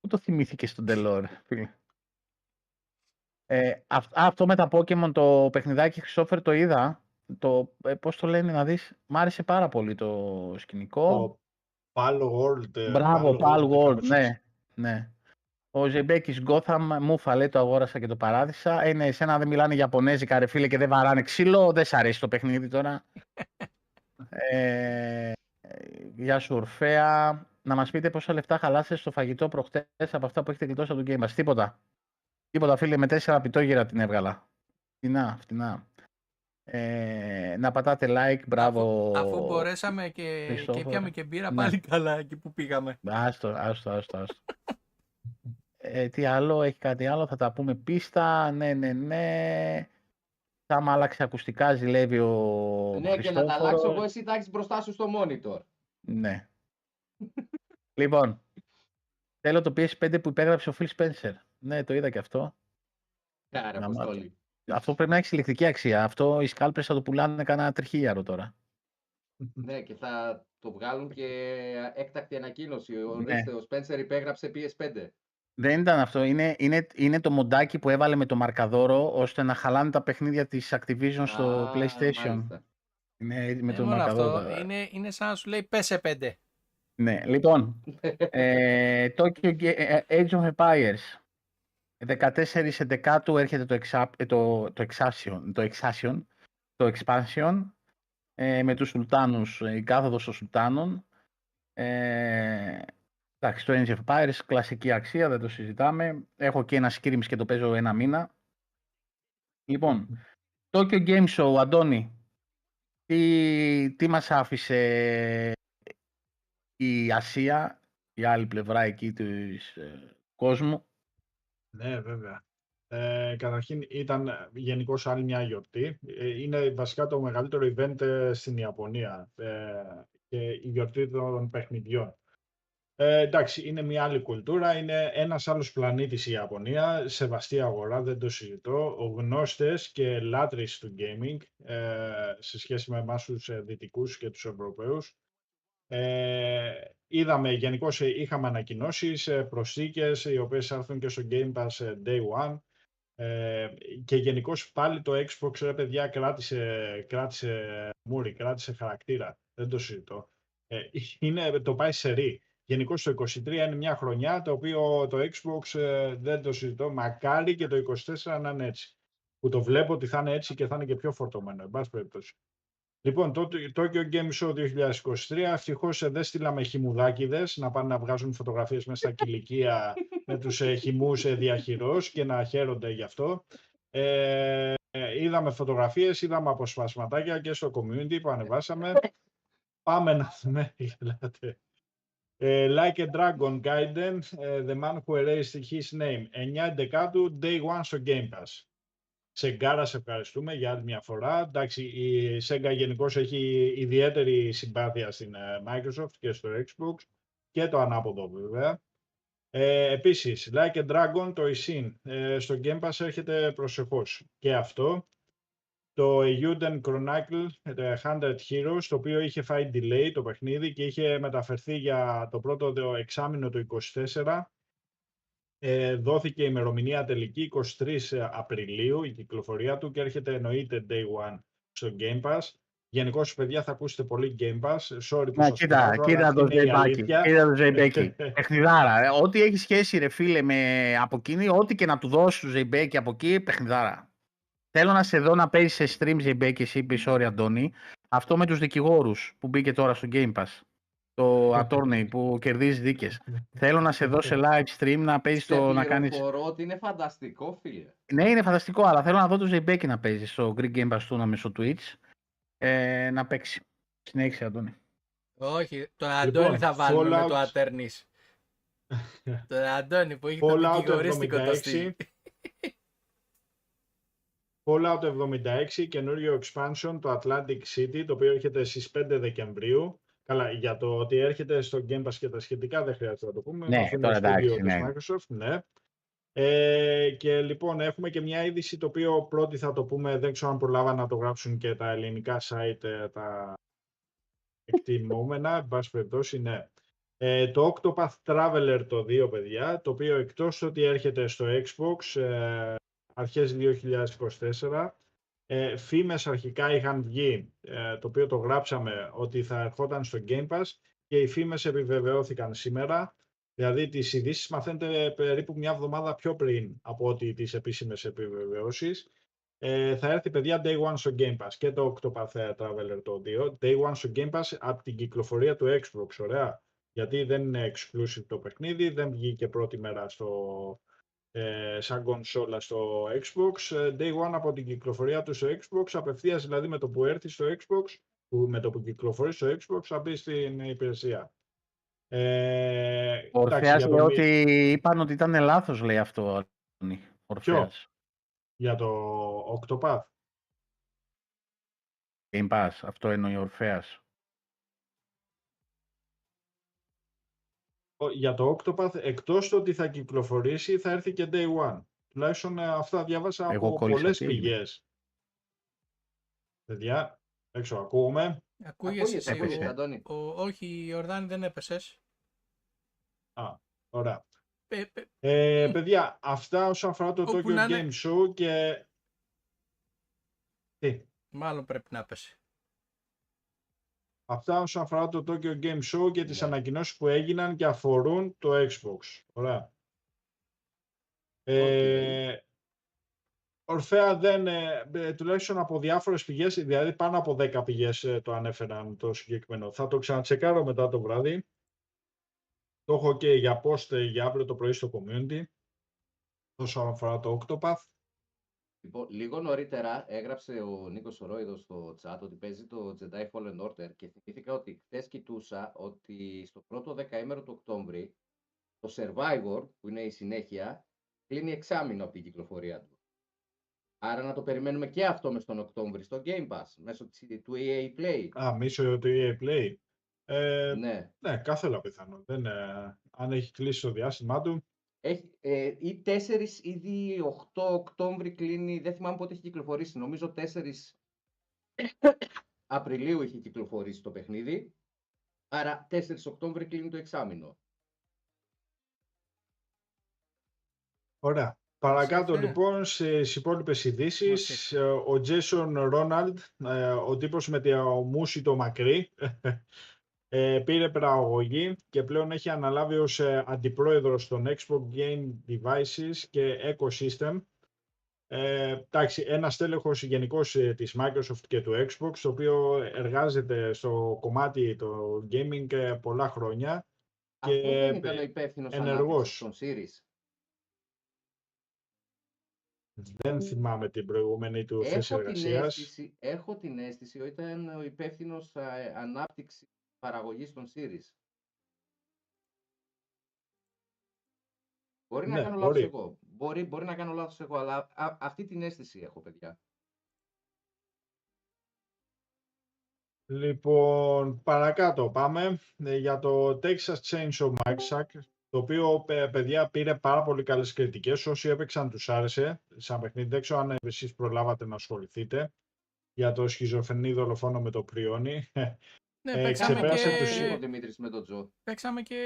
Πού το θυμήθηκε στον Delor, φίλε; Ε, αυ- α, αυτό με τα Pokemon, το παιχνιδάκι Χριστόφερ το είδα. Το, ε, πώς το λένε να δεις. Μ' άρεσε πάρα πολύ το σκηνικό. Το Pal World. ε, Μπράβο, Pal World, κάπως ναι, έτσι. ναι. Ο Ζεμπέκης Gotham, μούφα λέει το αγόρασα και το παράδεισα. Ε, ναι, εσένα δεν μιλάνε Ιαπωνέζικα ρε φίλε και δεν βαράνε ξύλο, δεν σ' αρέσει το παιχνίδι τώρα. (laughs) ε, γεια σου Ορφέα. Να μας πείτε πόσα λεφτά χαλάσετε στο φαγητό προχτές από αυτά που έχετε γλιτώσει από το Game Pass. Τίποτα. Τίποτα φίλε, με τέσσερα πιτόγυρα την έβγαλα. Φτηνά, φτηνά. Ε, να πατάτε like, μπράβο. Αφού μπορέσαμε και, και Χριστόφορε. πιάμε και μπύρα, Ναι. πάλι καλά εκεί που πήγαμε. Άστο, άστο, άστο, άστο. (laughs) Ε, τι άλλο, έχει κάτι άλλο, θα τα πούμε πίστα, ναι, ναι, ναι. Θα μ' άλλαξε ακουστικά, ζηλεύει ο ναι, και να τα αλλάξω Χριστόφορος. εγώ, εσύ τα έχεις μπροστά σου στο monitor. Ναι. λοιπόν, θέλω το PS5 που υπέγραψε ο Phil Spencer. Ναι, το είδα και αυτό. Κάρα, Να Αποστόλη. Αυτό πρέπει να έχεις συλλεκτική αξία. Αυτό οι σκάλπρες θα το πουλάνε κανένα τριχίλιαρο τώρα. Ναι, και θα το βγάλουν και έκτακτη ανακοίνωση. Ναι. Ορίστε, ο Spencer υπέγραψε PS5. Δεν ήταν αυτό. Είναι, είναι, είναι το μοντάκι που έβαλε με το μαρκαδόρο ώστε να χαλάνε τα παιχνίδια της Activision στο Α, PlayStation. μάλιστα. Ναι, με Ε, το μόνο μαρκαδόρο. αυτό είναι, είναι σαν να σου λέει πέσε πέντε. Ναι, λοιπόν, (laughs) ε, Tokyo Ga- ε, Age of Empires. 14 Εντεκάτου έρχεται το, εξα, ε, το, το, Exaction, το Exaction, το Expansion, ε, με τους Σουλτάνους, ε, η κάθοδος των Σουλτάνων. Ε, εντάξει, το Age of Empires, κλασική αξία, δεν το συζητάμε. Έχω και ένα Scrims και το παίζω ένα μήνα. Λοιπόν, Tokyo Game Show, Αντώνη, τι, τι μας άφησε η Ασία, η άλλη πλευρά εκεί του κόσμου; Ναι, βέβαια. Ε, καταρχήν ήταν γενικώς άλλη μια γιορτή. Ε, είναι βασικά το μεγαλύτερο event ε, στην Ιαπωνία ε, και η γιορτή των παιχνιδιών. Ε, εντάξει, είναι μια άλλη κουλτούρα, είναι ένας άλλος πλανήτης η Ιαπωνία, σεβαστή αγορά, δεν το συζητώ, ο γνώστες και λάτρεις του gaming ε, σε σχέση με εμάς τους ε, δυτικούς και τους Ευρωπαίους. Ε, είδαμε, γενικώ είχαμε ανακοινώσεις, ε, προσθήκες οι οποίες θα έρθουν και στο Game Pass ε, Day One ε, και γενικώ πάλι το Xbox, ρε παιδιά, κράτησε, κράτησε μούρι, κράτησε χαρακτήρα, δεν το συζητώ. Ε, είναι, το πάει σε ρί. Γενικώ το 23 είναι μια χρονιά το οποίο το Xbox ε, δεν το συζητώ. Μακάρι και το 24 να είναι έτσι. Που το βλέπω ότι θα είναι έτσι και θα είναι και πιο φορτωμένο, εν πάση περιπτώσει. Λοιπόν, το Tokyo Game Show 2023, ευτυχώς δεν στείλαμε χιμουδάκιδε να πάνε να βγάζουν φωτογραφίες μέσα στα κηλικία (laughs) με τους ε, χυμούς ε, διαχειρός και να χαίρονται γι' αυτό. Ε, ε, είδαμε φωτογραφίες, είδαμε αποσπασματάκια και στο community που ανεβάσαμε. (laughs) Πάμε να δούμε, (laughs) γελάτε. Ε, like a Dragon Gaiden, ε, The Man Who Erased His Name. 9 Δεκάτου, Day One στο Game Pass. Σεγκάρα, σε ευχαριστούμε για άλλη μια φορά. Εντάξει, η Sega γενικώ έχει ιδιαίτερη συμπάθεια στην ε, Microsoft και στο Xbox και το ανάποδο βέβαια. Ε, επίσης, Like a Dragon, το Isin, ε, στο Game Pass έρχεται προσεχώς και αυτό. Το Euden Chronicle, το 100 Heroes, το οποίο είχε φάει delay το παιχνίδι και είχε μεταφερθεί για το πρώτο το εξάμηνο του 24. Ε, δόθηκε η ημερομηνία τελική 23 Απριλίου η κυκλοφορία του και έρχεται εννοείται Day One στο Game Pass. Γενικώς, παιδιά, θα ακούσετε πολύ Game Pass. Sorry που Να, σας κοίτα, κουράζω, κοίτα αλλά το αυτή είναι η Ζεϊμπάκι. αλήθεια. Κοίτα το Ζεϊμπέκι. (laughs) παιχνιδάρα. Ε, Ό,τι έχει σχέση, ρε φίλε, με από εκείνη, ό,τι και να του δώσεις του Ζεϊμπέκι από εκεί, παιχνιδάρα. Θέλω να σε δω να παίζεις σε stream Ζεϊμπέκι, εσύ είπε, sorry, Αντώνη. Αυτό με τους δικηγόρους που μπήκε τώρα στο Game Pass. Το (laughs) attorney που κερδίζει δίκες. Θέλω να σε δω σε live stream να παίζεις Σε το να κάνεις... πληροφορώ ότι είναι φανταστικό, φίλε. Ναι, είναι φανταστικό, αλλά θέλω να δω το Ζεϊμπέκη να παίζεις στο Greek Game Pass Tournament στο Twitch. Ε, να παίξει. Συνέχισε, Αντώνη. Όχι, τον Λοιπόν, Αντώνη θα βάλουμε με το Fallout- Ατέρνης. (laughs) τον Αντώνη που έχει το Fallout δικηγορίστικο το 76. στυλ. Fallout 76, καινούριο expansion, το Atlantic City, το οποίο έρχεται στις 5 Δεκεμβρίου. Καλά, για το ότι έρχεται στο Game Pass και τα σχετικά δεν χρειάζεται να το πούμε. Ναι, αφού είναι τώρα στο στούντιο εντάξει, της ναι. Microsoft, ναι. Ε, και λοιπόν έχουμε και μια είδηση το οποίο πρώτη θα το πούμε, δεν ξέρω αν προλάβα να το γράψουν και τα ελληνικά site, ε, τα εκτιμόμενα, εν πάση περιπτώσει, ναι. Ε, το Octopath Traveler το 2, παιδιά, το οποίο εκτός ότι έρχεται στο Xbox ε, αρχές 2024, ε, φήμες αρχικά είχαν βγει, ε, το οποίο το γράψαμε ότι θα ερχόταν στο Game Pass και οι φήμες επιβεβαιώθηκαν σήμερα. Δηλαδή τις ειδήσεις μαθαίνετε περίπου μια εβδομάδα πιο πριν από ότι τις επίσημες επιβεβαιώσεις. Ε, θα έρθει παιδιά Day One στο Game Pass και το Octopath Traveler το 2. Day One στο Game Pass από την κυκλοφορία του Xbox, ωραία. Γιατί δεν είναι exclusive το παιχνίδι, δεν βγήκε πρώτη μέρα στο, ε, σαν κονσόλα στο Xbox. Ε, Day One από την κυκλοφορία του στο Xbox, απευθείας δηλαδή με το που έρθει στο Xbox, που, με το που κυκλοφορεί στο Xbox θα μπει στην υπηρεσία. Ε, Ο εντάξει, Ορφέας για λέει το, ότι είπαν ότι ήταν λάθος, λέει αυτό. Αντώνη. Ορφέας. για το Octopath. Game Pass, αυτό εννοεί ο Ορφέας. Για το Octopath, εκτός το ότι θα κυκλοφορήσει, θα έρθει και Day One. Τουλάχιστον ε, αυτά διάβασα Εγώ από κόλλησα, πολλές τι έγινε; πηγές. Παιδιά, έξω ακούγουμε. Ακούγεσαι Ακούγεται, εσύ. ακούγεται, ο- Αντώνη. ο- όχι, η Ιορδάνη δεν έπεσες. Ωραία. Ε, ε, Ε, παιδιά, αυτά όσον αφορά το Όπου Tokyo να είναι. Game Show και... Τι; μάλλον πρέπει να έπεσε. Αυτά όσον αφορά το Tokyo Game Show και τις Ναι. ανακοινώσεις που έγιναν και αφορούν το Xbox. Ωραία. Ε, Ορφέα δεν, ε, ε, τουλάχιστον από διάφορες πηγές, δηλαδή πάνω από 10 πηγές ε, το ανέφεραν το συγκεκριμένο. Θα το ξανατσεκάρω μετά το βράδυ. Το έχω και για post ε, για αύριο το πρωί στο community. Όσον αφορά το Octopath. Λοιπόν, λίγο νωρίτερα έγραψε ο Νίκος Ρόιδος στο chat ότι παίζει το Jedi Fallen Order και θυμήθηκα ότι χθες κοιτούσα ότι στο πρώτο δεκαήμερο του Οκτώβρη το Survivor, που είναι η συνέχεια, κλείνει εξάμεινο από την κυκλοφορία του. Άρα να το περιμένουμε και αυτό μες τον Οκτώβρη στο Game Pass, μέσω της- του EA Play. Α, μίσο το EA Play. Ε, Ναι. ναι, κάθελα πιθανό. Δεν, ε, αν έχει κλείσει το διάστημά του. Έχει, ε, ή 4 ήδη 8 Οκτώβρη κλείνει, δεν θυμάμαι πότε έχει κυκλοφορήσει, νομίζω 4 Απριλίου είχε κυκλοφορήσει το παιχνίδι, άρα 4 Οκτώβρη κλείνει το εξάμηνο. Ωραία. Παρακάτω έφερε. λοιπόν στις υπόλοιπες ειδήσεις, Μας ο Jason Ρόναλντ, ο τύπος με το μουσι το μακρύ, ε, πήρε παραγωγή και πλέον έχει αναλάβει ως ε, αντιπρόεδρος των Xbox Game Devices και Ecosystem. Ε, εντάξει, ένας τέλεχος γενικός ε, της Microsoft και του Xbox, το οποίο εργάζεται στο κομμάτι το gaming ε, πολλά χρόνια. Αυτό δεν Και, ήταν ο ε, υπεύθυνος ενεργός. των Series. Δεν θυμάμαι την προηγούμενη του θέση Έχω την, εργασίας. αίσθηση, έχω την αίσθηση ότι ήταν ο υπεύθυνος ανάπτυξης παραγωγής των Series. Μπορεί να Ναι, κάνω μπορεί. λάθος εγώ. Μπορεί, μπορεί να κάνω λάθος εγώ, αλλά α- αυτή την αίσθηση έχω, παιδιά. Λοιπόν, παρακάτω πάμε ε, για το Texas Chainsaw Massacre, το οποίο παι- παιδιά πήρε πάρα πολύ καλές κριτικές. Όσοι έπαιξαν τους άρεσε σαν παιχνίδι. Δεν ξέρω αν εσείς προλάβατε να ασχοληθείτε για το σχιζοφρενή δολοφόνο με το πριόνι. Ναι, Ε, παίξαμε, ξεπέρασε και... το ο σίγουρο. Δημήτρης με τον Τζο. παίξαμε και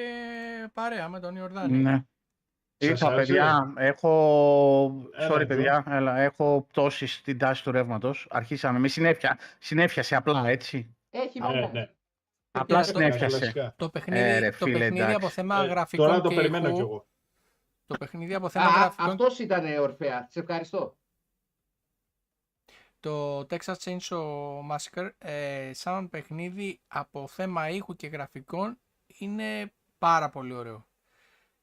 παρέα με τον Ιορδάνη. Ναι. Σας Ήρθα, άρεσε; παιδιά. Έχω. Έλα, Sorry, Τζο. παιδιά. Έλα, έχω πτώσεις στην τάση του ρεύματος. Αρχίσαμε με συνέφεια. Συνέφιασε απλά, έτσι. Έχει Α, Ναι, μόνο. ναι. Απλά το- συνέφιασε. Κλασικά. Το παιχνίδι, Ε, ρε, το φίλε, παιχνίδι εντάξει. από θέμα Ε, γραφικών Τώρα το και περιμένω ήχου, κι εγώ. το παιχνίδι από θέμα Α, γραφικών αυτός ήταν Ορφέα. Σε ευχαριστώ. Το Texas Chainsaw Massacre ε, σαν παιχνίδι από θέμα ήχου και γραφικών είναι πάρα πολύ ωραίο.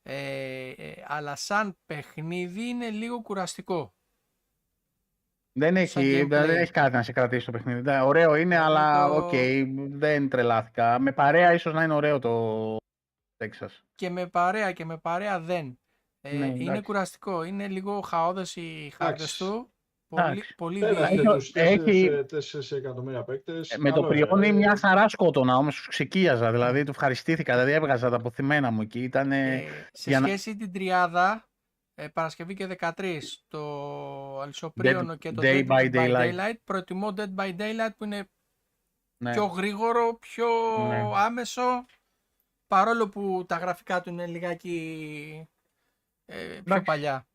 Ε, ε, αλλά σαν παιχνίδι είναι λίγο κουραστικό. Δεν έχει, Σαν δεν gameplay. έχει κάτι να σε κρατήσει το παιχνίδι. Ναι, Ωραίο είναι, Εγώ αλλά το- οκ, δεν τρελάθηκα. Με παρέα ίσως να είναι ωραίο το Texas. Και με παρέα και με παρέα δεν. Ε, Ναι, είναι εντάξει. κουραστικό. Είναι λίγο χαώδεις οι χάρτες Εντάξει. του. Πολύ, Εντάξει. πολύ Πέρασε Έχει- δύσκολο. τους έχει- 4 εκατομμύρια παίκτες. Ε, Με το καλό είναι. πριόνι Ε, μια χαρά σκότωνα, όμως τους ξέσκιζα, δηλαδή του ευχαριστήθηκα, δηλαδή έβγαζα τα απωθημένα μου εκεί. Ήταν, Ε, σε για να- σχέση την τριάδα, ε, Παρασκευή και 13, το Αλσοπρίωνο και το Day Dead by by Daylight. Daylight, προτιμώ Dead by Daylight που είναι ναι. πιο γρήγορο, πιο Ναι. άμεσο, παρόλο που τα γραφικά του είναι λιγάκι ε, πιο Εντάξει. παλιά.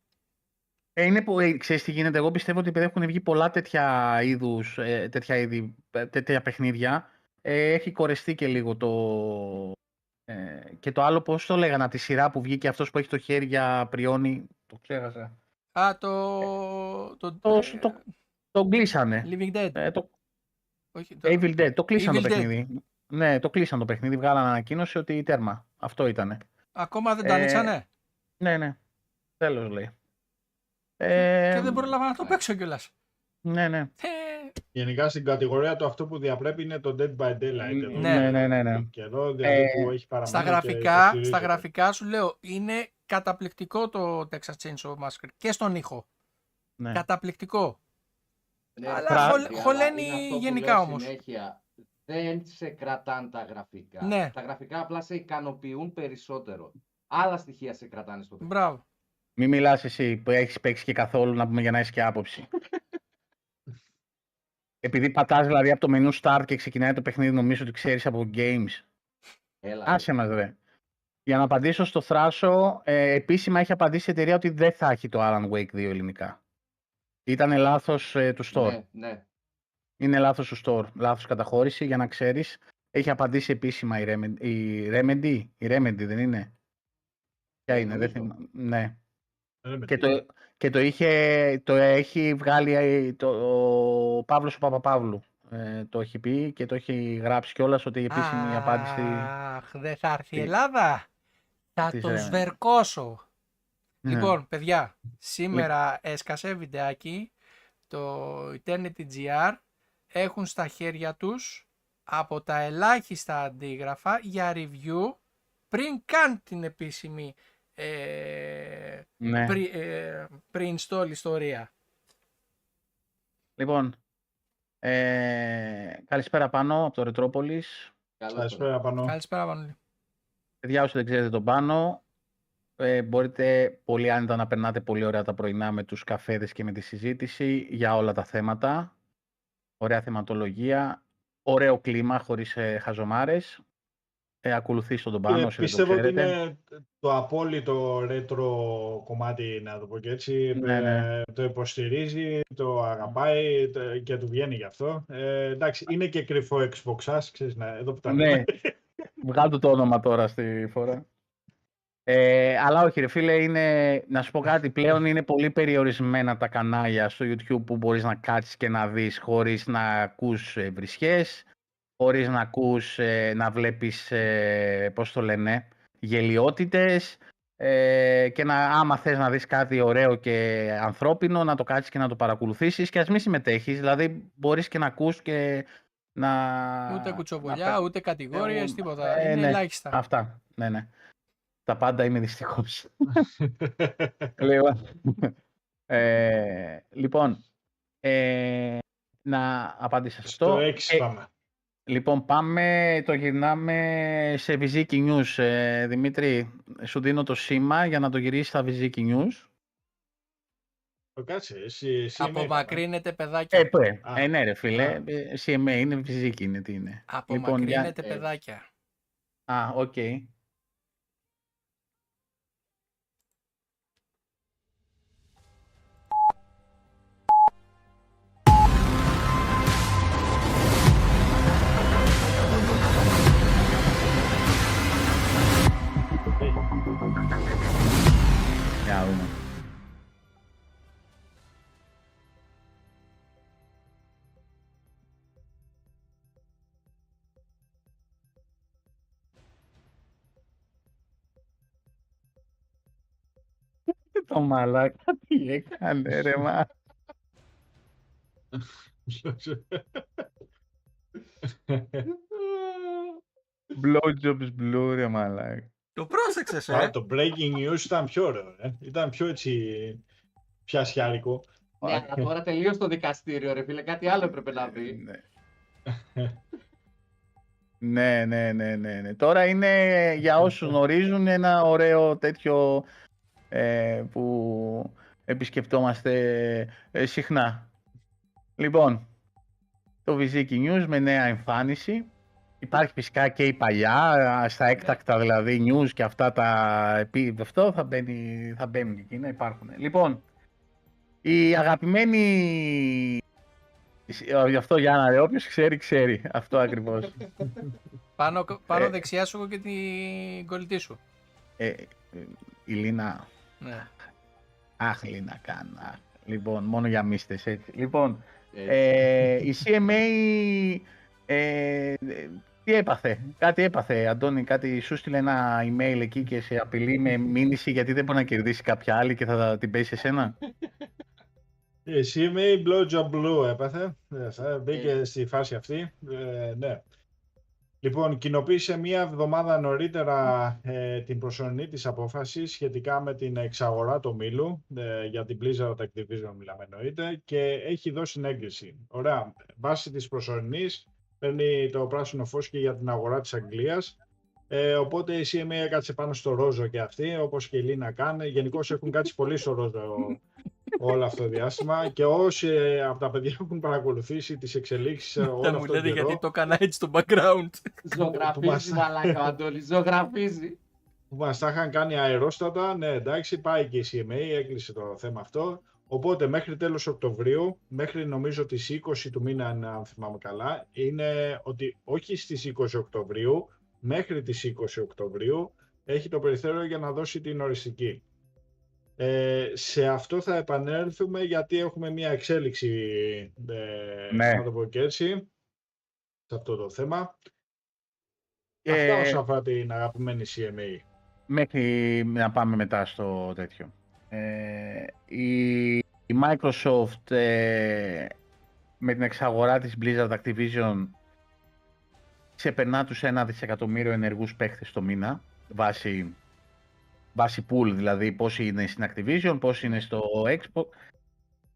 Ε, είναι που, ε, ξέρεις τι γίνεται, εγώ πιστεύω ότι επειδή έχουν βγει πολλά τέτοια είδους, ε, τέτοια, είδη, ε, τέτοια παιχνίδια, ε, έχει κορεστεί και λίγο το... Ε, και το άλλο, πώς το λέγανε, από τη σειρά που βγήκε αυτός που έχει το χέρι για πριόνι, το ξέχασα. Α, το, το, Το, ε, το, το κλείσανε. Living Dead. Ε, το Όχι, το- Evil Dead, το κλείσαν το Evil Dead. παιχνίδι. Ναι, το κλείσαν το παιχνίδι, βγάλαν ανακοίνωση ότι τέρμα. Αυτό ήτανε. Ακόμα δεν τα Ε, ανοίξανε; Ναι, ναι. Τέλος λέει. Ε, και δεν πρόλαβα να το παίξω κιόλας. Ναι, ναι. Ε, Γενικά στην κατηγορία του αυτό που διαπρέπει είναι το Dead by Daylight. εδώ Ναι. και Ναι, ναι, ναι. Καιρό, δηλαδή Ε, που έχει παραμείνει στα, και γραφικά, υποστηρίζεται. στα γραφικά σου λέω είναι καταπληκτικό το Texas Chainsaw Massacre και στον ήχο. ναι. Καταπληκτικό. Ναι, Αλλά ρε, χολ- αλλά χωλαίνει είναι αυτό που γενικά λέω όμως. Συνέχεια, δεν σε κρατάνε τα γραφικά. Ναι. Τα γραφικά απλά σε ικανοποιούν περισσότερο. Άλλα στοιχεία σε κρατάνε στο παιχνίδι. Μπράβο. Μην μιλάς εσύ που έχεις παίξει και καθόλου να πούμε για να έχεις και άποψη. (laughs) Επειδή πατάς δηλαδή από το μενού start και ξεκινάει το παιχνίδι νομίζω ότι ξέρεις από games. Έλα, Άσε μας ρε. Για να απαντήσω στο Θράσο, ε, επίσημα έχει απαντήσει η εταιρεία ότι δεν θα έχει το Alan Wake 2 ελληνικά. Ήταν λάθος ε, του store. Ναι, ναι. Είναι λάθος του store. Λάθος καταχώρηση για να ξέρεις. Έχει απαντήσει επίσημα η Remedy. Η Remedy, η Remedy δεν είναι; Ποια Ε, είναι, δεν νομίζω. θυμάμαι. Ναι. Ε, με Και τι. το, και το, είχε, το έχει βγάλει ε, το, ο Παύλος ο Παπαπαύλου. Ε, το έχει πει και το έχει γράψει κιόλας ότι η επίσημη απάντηση... Αχ, δεν θα έρθει η Τι- Ελλάδα. Θα Τι το σε- σβερκώσω. Ναι. Λοιπόν, παιδιά, σήμερα έσκασε βιντεάκι το Eternity GR έχουν στα χέρια τους από τα ελάχιστα αντίγραφα για review πριν καν την επίσημη ε, ναι. πρι, ε, pre-install ιστορία. Λοιπόν, ε, καλησπέρα πάνω από το Ρετρόπολης. Καλό το. Καλησπέρα πάνω. Καλησπέρα Πανολή. Παιδιά, όσοι δεν ξέρετε τον πάνω, ε, μπορείτε πολύ άνετα να περνάτε πολύ ωραία τα πρωινά με τους καφέδες και με τη συζήτηση για όλα τα θέματα. Ωραία θεματολογία, ωραίο κλίμα χωρίς ε, χαζομάρες. Ε, ακολουθήστε τον πάνω Ε, όσοι δεν το πιστεύω ότι ξέρετε. είναι το απόλυτο ρέτρο κομμάτι, να το πω και έτσι. Ναι, ναι. Ε, το υποστηρίζει, το αγαπάει το- και του βγαίνει γι' αυτό. Ε, εντάξει, είναι και κρυφό Xbox σας, ξέρεις, να, εδώ που τα Ναι. λέμε. Βγάλω το όνομα τώρα στη φορά. Ε, αλλά όχι ρε φίλε, είναι, να σου πω κάτι, πλέον είναι πολύ περιορισμένα τα κανάλια στο YouTube που μπορείς να κάτσεις και να δεις χωρίς να ακούς ε, βρισιές, χωρίς να ακούς, ε, να βλέπεις, ε, πώς το λένε, γελιότητες ε, και να, άμα θες να δεις κάτι ωραίο και ανθρώπινο, να το κάτσεις και να το παρακολουθήσεις και ας μην συμμετέχεις, δηλαδή μπορείς και να ακούς και να... Ούτε να κουτσοβολιά, πε- ούτε κατηγορίες, Ε, τίποτα. ε, Είναι ναι. ελάχιστα. Αυτά, ναι, ναι. Τα πάντα είμαι δυστυχώς. (laughs) λοιπόν, ε, λοιπόν ε, να απαντήσω σε Στο αυτό. 6 Ε, πάμε. Λοιπόν, πάμε, το γυρνάμε σε Viziki News. Ε, Δημήτρη, σου δίνω το σήμα για να το γυρίσεις στα Viziki News. Το κάτσε, εσύ, εσύ είμαι, Απομακρύνεται παιδάκια. Ε, παι, Α. ε, ναι ρε φίλε, Α. ε, CMA είναι Viziki είναι τι είναι. για- Απομακρύνεται ε, παιδάκια. Α, οκ. Για calma. (laughs) Tomala, cadê, galera? Mas... (laughs) Blowjobs blurry, malaga. Το πρόσεξες, Α, ε! το breaking news ήταν πιο ωραίο, ε. Ήταν πιο έτσι πιασιάρικο. Ναι, αλλά τώρα τελείω το δικαστήριο, ρε φίλε. Κάτι άλλο έπρεπε να δει. Ναι. (laughs) ναι, ναι, ναι, ναι, ναι. Τώρα είναι για όσους γνωρίζουν ένα ωραίο τέτοιο ε, που επισκεπτόμαστε ε, συχνά. Λοιπόν, το Viziki News με νέα εμφάνιση. Υπάρχει φυσικά και η παλιά, στα έκτακτα δηλαδή news και αυτά τα επί αυτό θα, μπαίνει, θα μπαίνουν και εκεί να υπάρχουν. Λοιπόν, η αγαπημένη... Γι' αυτό Γιάννα, ρε, όποιος ξέρει, ξέρει. Αυτό ακριβώς. Πάνω, πάνω Ε. δεξιά σου έχω και την κολλητή σου. Ε, ε, η Λίνα, Ναι. αχ Λίνα κάνα. Λοιπόν, μόνο για μίστες έτσι. Λοιπόν, Έτσι. ε, η CMA ε, τι έπαθε, κάτι έπαθε Αντώνη, κάτι σου στείλε ένα email εκεί και σε απειλεί με μήνυση γιατί δεν μπορεί να κερδίσει κάποια άλλη και θα την πέσει εσένα. Η CMA Blowjob Blue έπαθε. Ε, θα Μπήκε Ε. στη φάση αυτή. Ε, ναι. Λοιπόν, κοινοποίησε μία εβδομάδα νωρίτερα ε, την προσωρινή της απόφαση σχετικά με την εξαγορά του Μήλου, ε, για την Blizzard Activision μιλάμε εννοείται, και έχει δώσει την έγκριση. Ωραία, βάσει της προσωρινής παίρνει το πράσινο φως και για την αγορά της Αγγλίας, ε, οπότε η CMA έκατσε πάνω στο ρόζο και αυτή, όπως και η Λίνα κάνει. Γενικώ έχουν κάτσει πολύ στο ρόζο όλο αυτό το διάστημα και όσοι ε, από τα παιδιά έχουν παρακολουθήσει τις εξελίξεις ε, όλο Δεν μου αυτό το λέτε καιρό, γιατί το έκανα έτσι στο background. που μας- Ζωγραφίζει, μαλάκα ο Αντώνης, ζωγραφίζει. που μας τα είχαν κάνει αερόστατα, ναι εντάξει πάει και η CMA, έκλεισε το θέμα αυτό. Οπότε μέχρι τέλος Οκτωβρίου, μέχρι νομίζω τις 20 του μήνα αν- αν θυμάμαι καλά, είναι ότι όχι στις 20 Οκτωβρίου, μέχρι τις 20 Οκτωβρίου έχει το περιθώριο για να δώσει την οριστική. Ε, σε αυτό θα επανέλθουμε γιατί έχουμε μια εξέλιξη, ε, Ναι. να το πω και έτσι, σε αυτό το θέμα. Ε, Αυτά όσον αφορά την αγαπημένη CMA. μέχρι να πάμε μετά στο τέτοιο. Ε, η, η Microsoft ε, με την εξαγορά της Blizzard Activision ξεπερνά τους ένα δισεκατομμύριο ενεργούς παίχτες το μήνα βάσει, βάσει pool δηλαδή πόσοι είναι στην Activision, πόσοι είναι στο Xbox.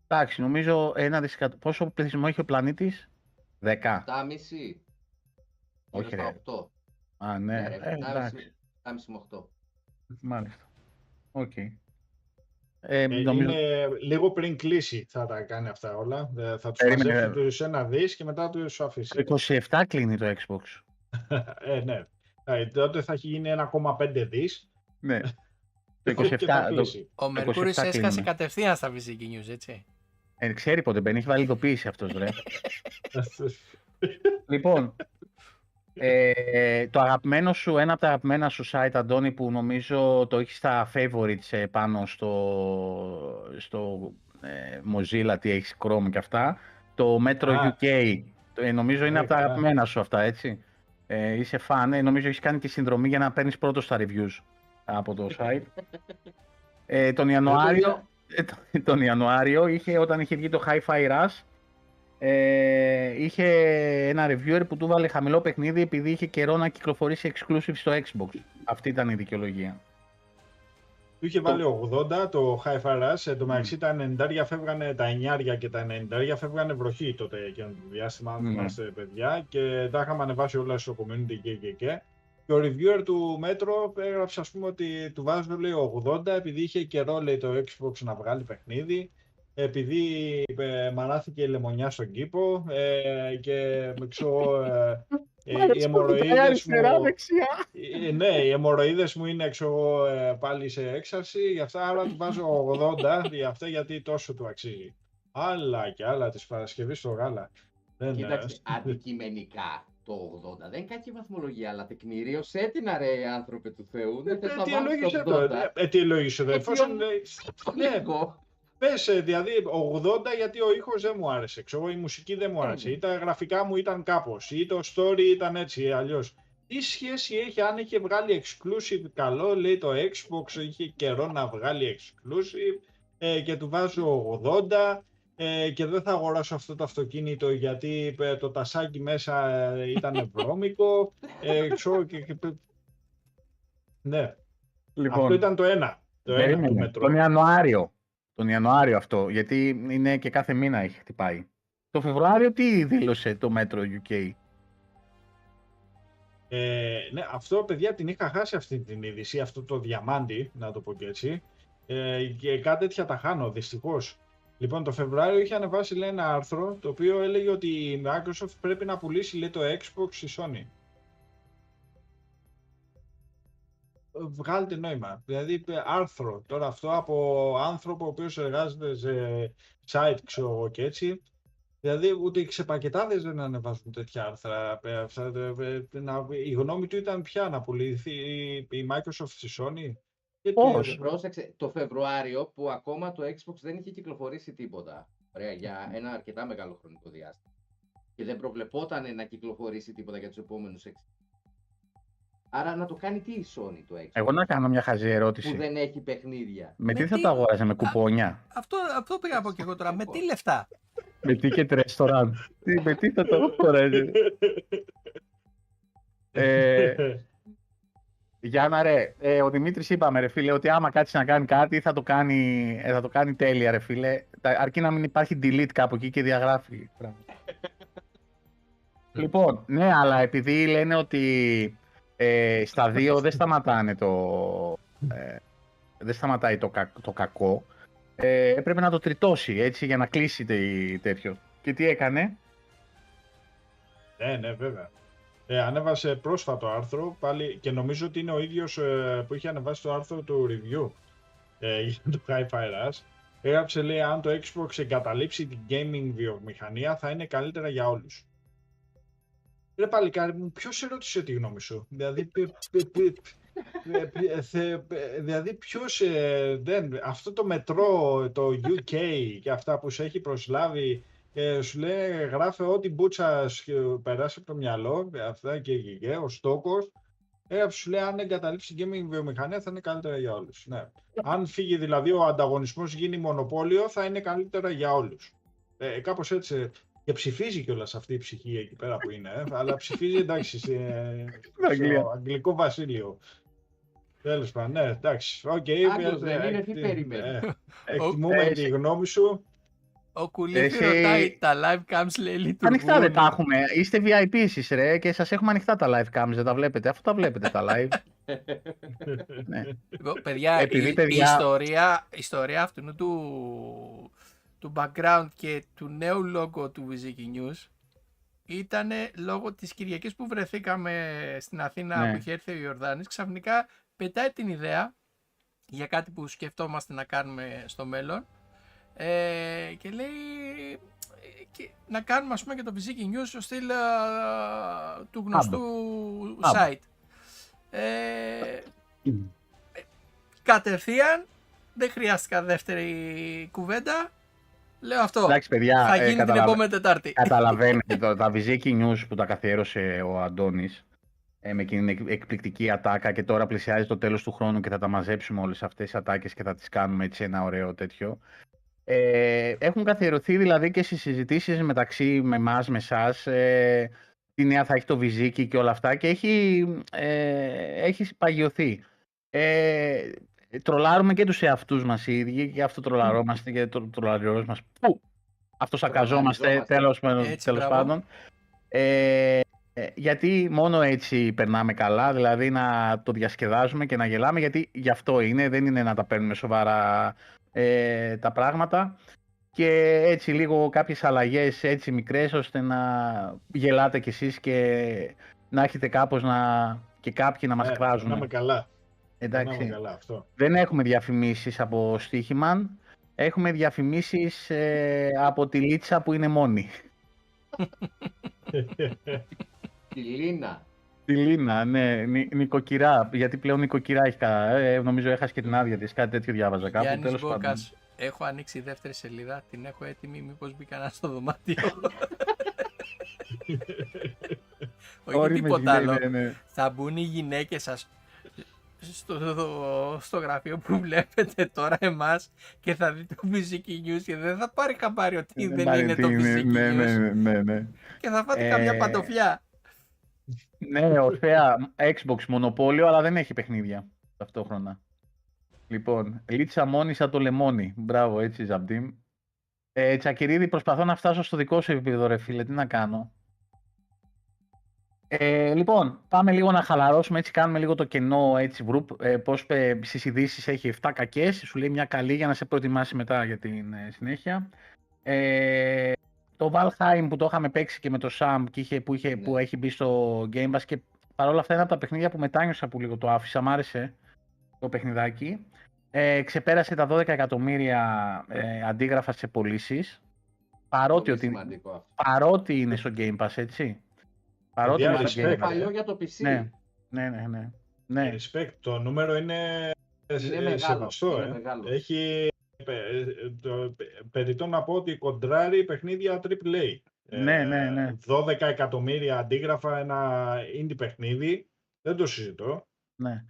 Εντάξει, νομίζω ένα δισεκατομμύριο. Πόσο πληθυσμό έχει ο πλανήτης; 10. 7,5. Όχι, Γύρω ρε. στα 8. Α, ναι. Ναι, ρε, Ε, 7,5 εντάξει. 7,5 με 8. Μάλιστα. Οκ. Ε, Ε, νομίζω... Είναι λίγο πριν κλείσει θα τα κάνει αυτά όλα. Ε, Θα τους Περίμενε, μαζέψει βέβαια. τους ένα δις και μετά τους αφήσει. Το 27 κλείνει το Xbox. (laughs) ε, ναι. Ε, τότε θα έχει γίνει 1,5 δις Ναι. Το (laughs) και 27, θα το, κλείσει. Ο Μερκούρης 27 έσκασε κλείνουμε. κατευθείαν στα Viziki News, έτσι. ε, ξέρει πότε μπαίνει, έχει βάλει ειδοποίηση αυτός, ρε. (laughs) λοιπόν, ε, το αγαπημένο σου, ένα από τα αγαπημένα σου site, Αντώνη, που νομίζω το έχεις στα favorites ε, πάνω στο, στο ε, Mozilla, τι έχεις Chrome και αυτά, το Metro Α. UK. Το, ε, νομίζω είναι Ε, από τα καλά. αγαπημένα σου αυτά, έτσι. Ε, είσαι fan, ε, νομίζω έχεις κάνει και συνδρομή για να παίρνεις πρώτος στα reviews από το site. Ε, τον Ιανουάριο, ε, τον- τον Ιανουάριο είχε, όταν είχε βγει το Hi-Fi Rush, ε, είχε ένα reviewer που του βάλε χαμηλό παιχνίδι επειδή είχε καιρό να κυκλοφορήσει exclusive στο Xbox. Αυτή ήταν η δικαιολογία. Του είχε βάλει 80 το High Fire Rush. Εν τω μεταξύ τα 90 φεύγανε τα 9 και τα 90 φεύγανε βροχή τότε εκείνο το διάστημα, αν Ναι. θυμάστε παιδιά. Και τα είχαμε ανεβάσει όλα στο community και και και. Και ο reviewer του Metro έγραψε ας πούμε ότι του βάζω λέει 80 επειδή είχε καιρό λέει το Xbox να βγάλει παιχνίδι. Επειδή ε, μαράθηκε η λεμονιά στον κήπο ε, και ξέρω, ε, ε, οι αιμορροίδες μου... Ε, ναι, οι αιμορροίδες μου είναι ξέρω, εγώ, ε, πάλι σε έξαρση, γι' αυτά άρα του βάζω 80, γι' αυτά γιατί τόσο του αξίζει. Άλλα και άλλα της Παρασκευής στο γάλα. Δεν, Κοίταξε, ε, αντικειμενικά το 80 δεν είναι κακή βαθμολογία, αλλά τεκμηρίωσέ την ρε άνθρωποι του Θεού. Δεν θες ε, να τι βάλεις ελόγησε το το, 80. ε, τι ελόγησε το, Έτσι, εφόσον ο- λέει, Το ναι. Λίγο. πες ε, δηλαδή 80 γιατί ο ήχος δεν μου άρεσε, ξέρω, η μουσική δεν μου άρεσε, Ναι. ή τα γραφικά μου ήταν κάπως, ή το story ήταν έτσι αλλιώς. Τι σχέση έχει αν είχε βγάλει exclusive καλό, λέει το Xbox, είχε καιρό να βγάλει exclusive ε, και του βάζω 80 ε, και δεν θα αγοράσω αυτό το αυτοκίνητο γιατί ε, το τασάκι μέσα ε, ήταν (laughs) βρώμικο. Ε, ξέρω, και, και, ναι, Λοιπόν, αυτό ήταν το ένα. Το ένα περίμενε. του μετρό. Τον Ιανουάριο. Τον Ιανουάριο αυτό, γιατί είναι και κάθε μήνα έχει χτυπάει. Το Φεβρουάριο τι δήλωσε το μέτρο UK. Ε, ναι, αυτό παιδιά την είχα χάσει αυτή την είδηση, αυτό το διαμάντι, να το πω και έτσι. Ε, και κάτι τέτοια τα χάνω, δυστυχώς. Λοιπόν, το Φεβρουάριο είχε ανεβάσει λέει, ένα άρθρο το οποίο έλεγε ότι η Microsoft πρέπει να πουλήσει λέει, το Xbox στη Sony. Ε, Βγάλτε νόημα. Δηλαδή ε, άρθρο. Τώρα αυτό από άνθρωπο ο οποίος εργάζεται σε site ξέρω εγώ και έτσι. Δηλαδή ούτε οι ξεπακετάδες δεν ανεβάζουν τέτοια άρθρα. Ε, αυτά, ε, ε, να- η γνώμη του ήταν πια να πουληθεί η Microsoft στη Sony. Γιατί, Πώς; ε, Πρόσεξε, το Φεβρουάριο που ακόμα το Xbox δεν είχε κυκλοφορήσει τίποτα. Ωραία, για ένα αρκετά μεγάλο χρονικό διάστημα. Και δεν προβλεπόταν να κυκλοφορήσει τίποτα για τους επόμενους 6. Άρα να το κάνει τι η Sony το Xbox, Εγώ να κάνω μια χαζή που ερώτηση. δεν έχει παιχνίδια. Με τι Με θα τι- το αγόραζε, με κουπόνια; Αυτό, αυτό πήγα να πω και εγώ τώρα. Με τι λεφτά; με ticket restaurant. τι, με τι θα το αγόραζε; ε, Γιάννα ρε, ε, ο Δημήτρης είπαμε ρε φίλε ότι άμα κάτσεις να κάνει κάτι θα το κάνει, ε, θα το κάνει τέλεια ρε φίλε. Τα- Αρκεί να μην υπάρχει delete κάπου εκεί και διαγράφει. πράγματα. (laughs) λοιπόν, ναι, αλλά επειδή λένε ότι ε, στα (laughs) δύο δεν σταματάνε το... Ε, δεν σταματάει το, κα- το κακό. Ε, έπρεπε να το τριτώσει έτσι για να κλείσει τε- τέτοιο. Και τι έκανε; Ναι, ναι, βέβαια. Ε, ανέβασε πρόσφατο άρθρο πάλι και νομίζω ότι είναι ο ίδιος ε, που είχε ανεβάσει το άρθρο του review ε, (laughs) για το Hi-Fi Rush. Έγραψε, λέει, αν το Xbox εγκαταλείψει την gaming βιομηχανία θα είναι καλύτερα για όλους. Ρε παλικάρι μου, ποιος ερώτησε τη γνώμη σου; Δηλαδή, πε- πε- πε- πε- πε- θε- πε- δηλαδή ποιος, ε, δεν, αυτό το μετρό, το UK και αυτά που σε έχει προσλάβει ε, σου λέει γράφε ό,τι μπούτσα σου περάσει από το μυαλό, ε, αυτά και, και, και ο στόκος. Έγραψε σου λέει αν εγκαταλείψει η gaming βιομηχανία θα είναι καλύτερα για όλους. Ναι. Αν φύγει δηλαδή ο ανταγωνισμός γίνει μονοπόλιο θα είναι καλύτερα για όλους. Ε, κάπως έτσι. Και ψηφίζει κιόλας αυτή η ψυχή εκεί πέρα που είναι. Ε, αλλά ψηφίζει εντάξει σε, (laughs) Αγγλία. στο Αγγλικό Βασίλειο. Τέλος πάντων, ναι, εντάξει. Οκ, Άγγλος ε, δεν είναι, ε, τι ε, περιμένει. ε, (laughs) Εκτιμούμε Ε, τη γνώμη σου. Ο Κουλίφη Εσύ- ρωτάει τα live cams λέει λειτουργούν. Ανοιχτά δεν τα έχουμε. Είστε VIP εσείς ρε και σας έχουμε ανοιχτά τα live cams, δεν τα βλέπετε. Αφού τα βλέπετε τα live. (laughs) ναι. Λοιπόν, παιδιά, Επειδή, η, η παιδιά- ιστορία, η ιστορία αυτού του, του background και του νέου logo του Viziki News ήταν λόγω της Κυριακής που βρεθήκαμε στην Αθήνα Ναι. που είχε έρθει ο Ιορδάνης. Ξαφνικά πετάει την ιδέα για κάτι που σκεφτόμαστε να κάνουμε στο μέλλον ε, και λέει ε, και να κάνουμε ας πούμε και το Viziki News στο στυλ ε, του γνωστού Άμπο. site. Ε, κατευθείαν, δεν χρειάστηκα δεύτερη κουβέντα. Λέω αυτό. Εντάξει παιδιά, θα ε, γίνει την καταλαβα- επόμενη Τετάρτη. καταλαβαίνετε το, τα Viziki News που τα καθιέρωσε ο Αντώνης ε, με εκείνη την εκ- εκπληκτική ατάκα και τώρα πλησιάζει το τέλος του χρόνου και θα τα μαζέψουμε όλες αυτές τις ατάκες και θα τις κάνουμε έτσι ένα ωραίο τέτοιο. Ε, έχουν καθιερωθεί δηλαδή και στις συζητήσεις μεταξύ με εμάς, με εσάς, ε, τι νέα θα έχει το Βυζίκι και όλα αυτά και έχει, ε, έχει παγιωθεί. Ε, τρολάρουμε και τους εαυτούς μας οι ίδιοι και αυτό τρολαρώμαστε και το τρολαριός μας. Πού! Αυτό σακαζόμαστε Τρολαριζόμαστε. τέλος, πάντων- Έτσι, τέλος μπράβο. πάντων. Ε, ε, γιατί μόνο έτσι περνάμε καλά, δηλαδή να το διασκεδάζουμε και να γελάμε, γιατί γι' αυτό είναι, δεν είναι να τα παίρνουμε σοβαρά ε, τα πράγματα και έτσι λίγο κάποιες αλλαγές έτσι μικρές ώστε να γελάτε κι εσείς και να έχετε κάπως να και κάποιοι να μας Ε, κράζουν. Να είμαι καλά. Να Εντάξει, είμαι καλά αυτό. δεν έχουμε διαφημίσεις από Στίχημαν, έχουμε διαφημίσεις ε, από τη Λίτσα που είναι μόνη. (laughs) Τη Λίνα. Τη Λίνα, ναι, Νι, νοικοκυρά. Γιατί πλέον νοικοκυρά έχει κα... ε, νομίζω έχασε και την άδεια της. Κάτι τέτοιο διάβαζα κάπου. Γιάννης τέλος πάντων. Μπόκας, έχω ανοίξει η δεύτερη σελίδα, την έχω έτοιμη, μήπως μπει κανένας στο δωμάτιο. (laughs) Όχι Όριμες τίποτα άλλο. γυναίκες, ναι, ναι. Θα μπουν οι γυναίκες σας στο, στο γραφείο που βλέπετε τώρα εμάς και θα δει το Physique News και δεν θα πάρει χαμπάρι ότι δεν πάρει είναι τι το είναι, Physique ναι, ναι, News ναι, ναι, ναι. και θα φάτε Ε, καμιά παντοφλιά. Ναι, ορθέα Xbox μονοπόλιο, αλλά δεν έχει παιχνίδια ταυτόχρονα. Λοιπόν, Λίτσα μόνη σαν το λεμόνι. Μπράβο, έτσι, Ζαμπτίμ. Ε, Τσακυρίδη, προσπαθώ να φτάσω στο δικό σου επίπεδο, ρε φίλε. Τι να κάνω. Ε, λοιπόν, πάμε λίγο να χαλαρώσουμε, έτσι κάνουμε λίγο το κενό έτσι group. Ε, πώς ε, στις ειδήσεις έχει 7 κακές, σου λέει μια καλή για να σε προετοιμάσει μετά για την ε, συνέχεια. Ε, το Valheim που το είχαμε παίξει και με το Sam και είχε, που, είχε, Ναι. που έχει μπει στο Game Pass και παρόλα αυτά είναι από τα παιχνίδια που μετάνιωσα που λίγο το άφησα, μ' άρεσε το παιχνιδάκι. Ε, ξεπέρασε τα 12 εκατομμύρια ε, αντίγραφα σε πωλήσεις. Παρότι, Πολύ ότι, σημαντικό αυτό. παρότι είναι στο Game Pass, έτσι. Παρότι Παιδιά, είναι στο respect. Game Είναι Pass. παλιό για το PC. Ναι, ναι, ναι. ναι. ναι. Respect, το νούμερο είναι, ε, Είναι ε, μεγάλο, σεβαστό. είναι ε. μεγάλο. Έχει ε, ε, το, περιττό να πω ότι κοντράρει παιχνίδια AAA. Ναι, ναι, ναι. 12 εκατομμύρια αντίγραφα, ένα indie παιχνίδι. Δεν το συζητώ. ναι.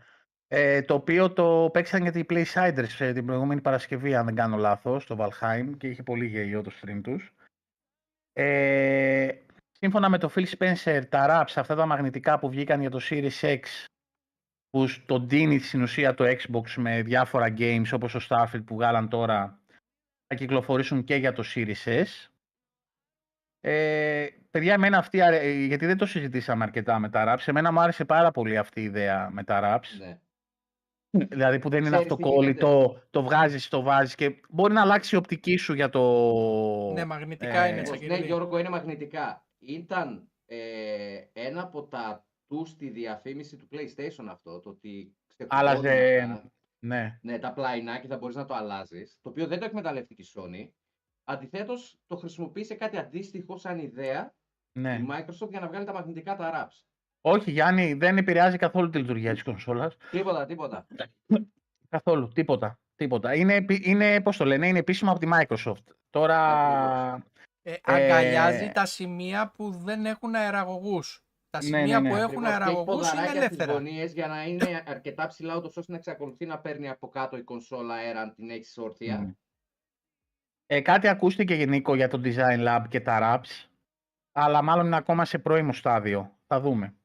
Ε, το οποίο το παίξαν γιατί οι Playsiders ε, την προηγούμενη Παρασκευή, αν δεν κάνω λάθος, στο Valheim και είχε πολύ γελίο το stream τους. Ε, σύμφωνα με το Phil Spencer, τα wraps, αυτά τα μαγνητικά που βγήκαν για το Series X, που το ντύνει στην ουσία το Xbox με διάφορα games όπως το Starfield που βγάλαν τώρα, θα κυκλοφορήσουν και για το Series S. Ε, παιδιά, εμένα αυτή, αρε- ε, γιατί δεν το συζητήσαμε αρκετά με τα wraps, εμένα μου άρεσε πάρα πολύ αυτή η ιδέα με τα wraps. Ναι. Δηλαδή που δεν είναι Ξέρεις τι αυτοκόλλητο, το βγάζεις, το βάζεις και μπορεί να αλλάξει η οπτική σου για το... Ναι, μαγνητικά ε, είναι Ακριβώς. Ναι, Τσακυρίδη. Γιώργο, είναι μαγνητικά. Ήταν ε, ένα από τα του στη διαφήμιση του PlayStation αυτό, το ότι Άλλαζε, ξεκολλώντας τα- ναι. ναι, τα πλαϊνά και θα μπορείς να το αλλάζεις, το οποίο δεν το εκμεταλλεύτηκε η Sony. Αντιθέτως, το χρησιμοποίησε κάτι αντίστοιχο σαν ιδέα ναι. η Microsoft για να βγάλει τα μαγνητικά τα wraps. Όχι Γιάννη, δεν επηρεάζει καθόλου τη λειτουργία της κονσόλας. Τίποτα, τίποτα. Καθόλου, τίποτα. τίποτα. Είναι, επι- είναι, πώς το λένε, είναι επίσημο από τη Microsoft. Τώρα, Ακριβώς. Ε, Ε, αγκαλιάζει τα σημεία που δεν έχουν αεραγωγούς. Τα Ναι, σημεία ναι, ναι. που έχουν Ακριβώς. Και έχει αεραγωγούς είναι ποδαράκια στις ελεύθερα. γωνίες για να είναι αρκετά ψηλά, ούτως ώστε να εξακολουθεί να παίρνει από κάτω η κονσόλα αέρα αν την έχεις όρθια. Μμμ. ε, κάτι ακούστηκε γενικό για το Design Lab και τα wraps, αλλά μάλλον είναι ακόμα σε πρώιμο στάδιο. Θα δούμε.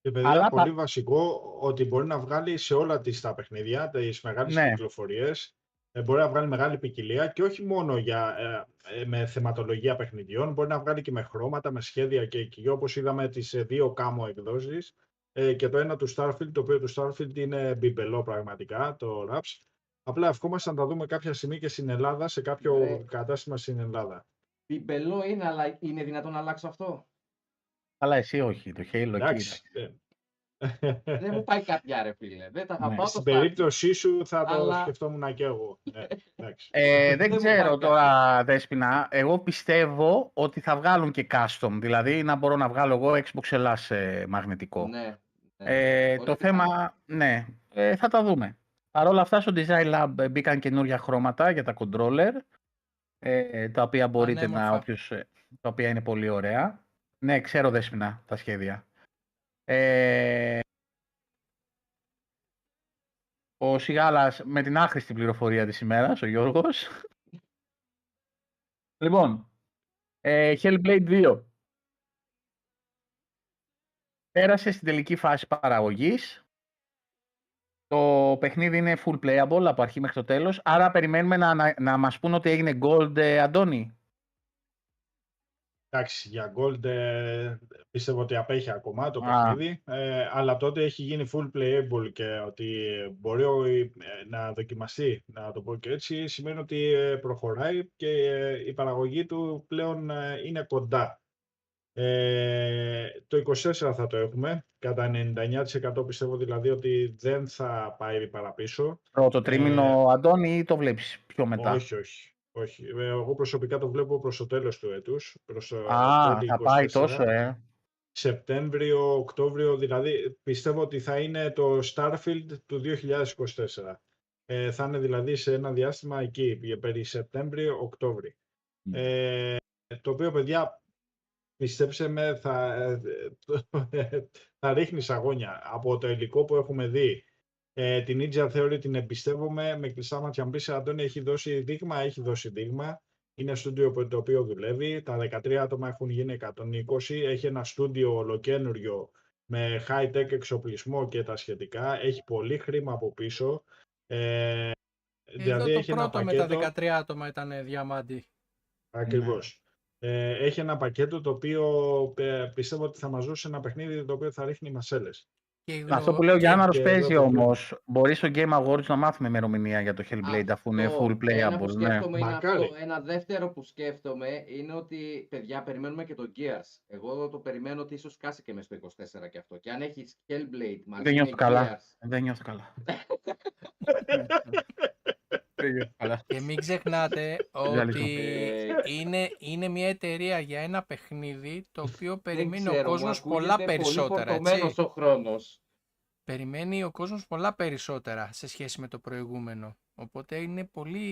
Και παιδιά, Αλλά πολύ πα- βασικό ότι μπορεί να βγάλει σε όλα τις τα παιχνίδια, τις μεγάλες Ναι. κυκλοφορίες, ε, μπορεί να βγάλει μεγάλη ποικιλία και όχι μόνο για, ε, ε, με θεματολογία παιχνιδιών, μπορεί να βγάλει και με χρώματα, με σχέδια και εκεί, όπως είδαμε τις ε, δύο κάμω εκδόσεις ε, και το ένα του Starfield, το οποίο του Starfield είναι μπιμπελό πραγματικά, το Raps. Απλά ευχόμαστε να τα δούμε κάποια στιγμή και στην Ελλάδα, σε κάποιο Ναι. κατάστημα στην Ελλάδα. Πιμπελό είναι, αλλά είναι δυνατόν να αλλάξω αυτό; Αλλά εσύ όχι, το Halo εκεί. Εντάξει. είναι. Ε. Δεν μου πάει κάποια ρε φίλε. Δεν τα θα Ναι. πάω Στην το Starfield. περίπτωσή σου θα το Αλλά- σκεφτόμουν και εγώ. Ναι, εντάξει. Ε, δεν Δεν μου ξέρω πάει τώρα, Δέσποινα. Εγώ πιστεύω ότι θα βγάλουν και custom. Δηλαδή να μπορώ να βγάλω εγώ Xbox Ελλάς ε, μαγνητικό. Ναι. ναι. Ε, Πολύ το πιθανό. θέμα, ναι, ε, θα τα δούμε. Παρ' όλα αυτά στο Design Lab ε, μπήκαν καινούργια χρώματα για τα controller, ε, τα οποία μπορείτε να, Πανέμορφα. όποιος, ε, τα οποία είναι πολύ ωραία. Ναι, ξέρω Δέσποινα τα σχέδια. Ε, ο Σιγάλας με την άχρηστη πληροφορία της ημέρας, ο Γιώργος. λοιπόν, ε, Hellblade 2. Πέρασε στην τελική φάση παραγωγής. Το παιχνίδι είναι full playable από αρχή μέχρι το τέλος. Άρα περιμένουμε να, να, να μας πούν ότι έγινε gold, ε, Αντώνη. Εντάξει, για Gold ε, πιστεύω ότι απέχει ακόμα το Α. παιχνίδι, ε, αλλά τότε έχει γίνει full playable και ότι μπορεί ο- ε, να δοκιμαστεί, να το πω και έτσι, σημαίνει ότι ε, προχωράει και ε, η παραγωγή του πλέον ε, είναι κοντά. Ε, το 24 θα το έχουμε, κατά 99% πιστεύω δηλαδή ότι δεν θα πάει παραπίσω. Πρώτο τρίμηνο, Αντώνη, ή το βλέπεις πιο μετά; Ε, Όχι, όχι. Όχι. Ε, Εγώ προσωπικά το βλέπω προς το τέλος του έτους. Προς το Α, 2024. θα πάει τόσο, ε. Σεπτέμβριο, Οκτώβριο, δηλαδή πιστεύω ότι θα είναι το Starfield του 2024. Ε, θα είναι δηλαδή σε ένα διάστημα εκεί, περί Σεπτέμβριο, Οκτώβριο. Μμ. Ε, το οποίο, παιδιά, πιστέψε με, θα, ε, (laughs) θα ρίχνεις αγώνια. Από το υλικό που έχουμε δει, ε, την Ninja Theory την εμπιστεύομαι, με κλειστά μάτια μου πεις, Αντώνη έχει δώσει δείγμα, έχει δώσει δείγμα. Είναι στούντιο που το οποίο δουλεύει, τα 13 άτομα έχουν γίνει 120, έχει ένα στούντιο ολοκένουργιο με high-tech εξοπλισμό και τα σχετικά, έχει πολύ χρήμα από πίσω. Ε, Εδώ το πρώτο με τα 13 άτομα ήταν διαμάντι. Ακριβώς. Ε, έχει ένα πακέτο το οποίο ε, πιστεύω ότι θα μας δώσει ένα παιχνίδι το οποίο θα ρίχνει μασέλες. Και Αυτό που λέει ο Γιάνναρος και παίζει εδώ το όμως. Μπορείς στο Game Awards να μάθουμε ημερομηνία για το Hellblade αφού είναι Αυτό, full Ένα που playable. Ναι. σκέφτομαι είναι Μακάρι. αυτό. Ένα δεύτερο που σκέφτομαι είναι ότι, παιδιά, περιμένουμε και το Gears. Εγώ το περιμένω ότι ίσως κάσει και μες στο 24 και αυτό. Και αν έχεις Hellblade μαζί Δεν με νιώθω καλά. Gears, Δεν νιώθω καλά. (laughs) Δεν νιώθω καλά. Και μην ξεχνάτε (laughs) Διάλειμμα. ότι Ε, είναι, είναι μια εταιρεία για ένα παιχνίδι το οποίο δεν περιμένει ο ξέρω, μου κόσμος ακούγεται πολλά πολύ περισσότερα. φορτωμένος Έτσι. ο χρόνος. Περιμένει ο κόσμος πολλά περισσότερα σε σχέση με το προηγούμενο. Οπότε είναι πολύ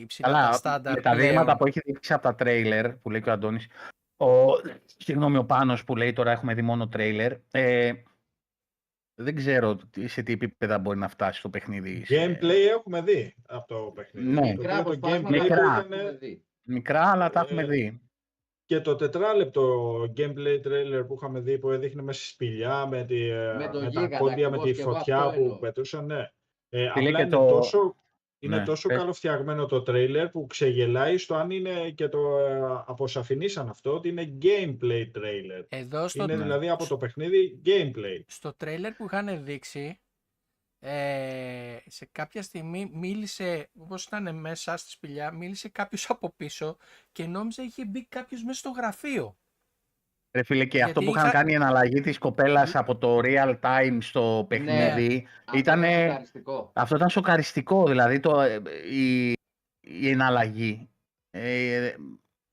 υψηλά τα Καλά, στάνταρ με τα πλέον. δείγματα που έχει δείξει από τα τρέιλερ που λέει και ο Αντώνης, ο, συγγνώμη, ο Πάνος που λέει τώρα έχουμε δει μόνο τρέιλερ, ε, δεν ξέρω τι- σε τι επίπεδα μπορεί να φτάσει το παιχνίδι. σε- Gameplay έχουμε δει από το παιχνίδι. Ναι. Το Μικρά οποίο το αποσπάσματα gameplay που Μικρά. ήταν έχουμε δει. Μικρά, αλλά τα έχουμε Ε, δει. και το τετράλεπτο gameplay trailer που είχαμε δει που έδειχνε μέσα στη σπηλιά με, τη, Με το με τα γίγαντα, κόντια, με ακριβώς, τη και εγώ φωτιά αυτό που εννοώ. πετούσαν. Ναι. Ε, Φίλε, απλά και είναι το- τόσο, είναι Ναι, τόσο πες. καλοφτιαγμένο το trailer που ξεγελάει στο αν είναι και το ε, αποσαφηνίσαν αυτό ότι είναι gameplay trailer. Εδώ στο, Είναι δηλαδή από το παιχνίδι gameplay. στο τρέιλερ που είχαν δείξει, ε, σε κάποια στιγμή μίλησε, όπως ήταν μέσα στη σπηλιά, μίλησε κάποιος από πίσω και νόμιζα είχε μπει κάποιος μέσα στο γραφείο. Ρε φίλε, και αυτό Γιατί που είχαν είχα- κάνει η εναλλαγή της κοπέλας από το real time στο παιχνίδι, Αυτό Ήτανε- είναι σοκαριστικό. αυτό ήταν σοκαριστικό, δηλαδή το, ε, η, η εναλλαγή. Ε,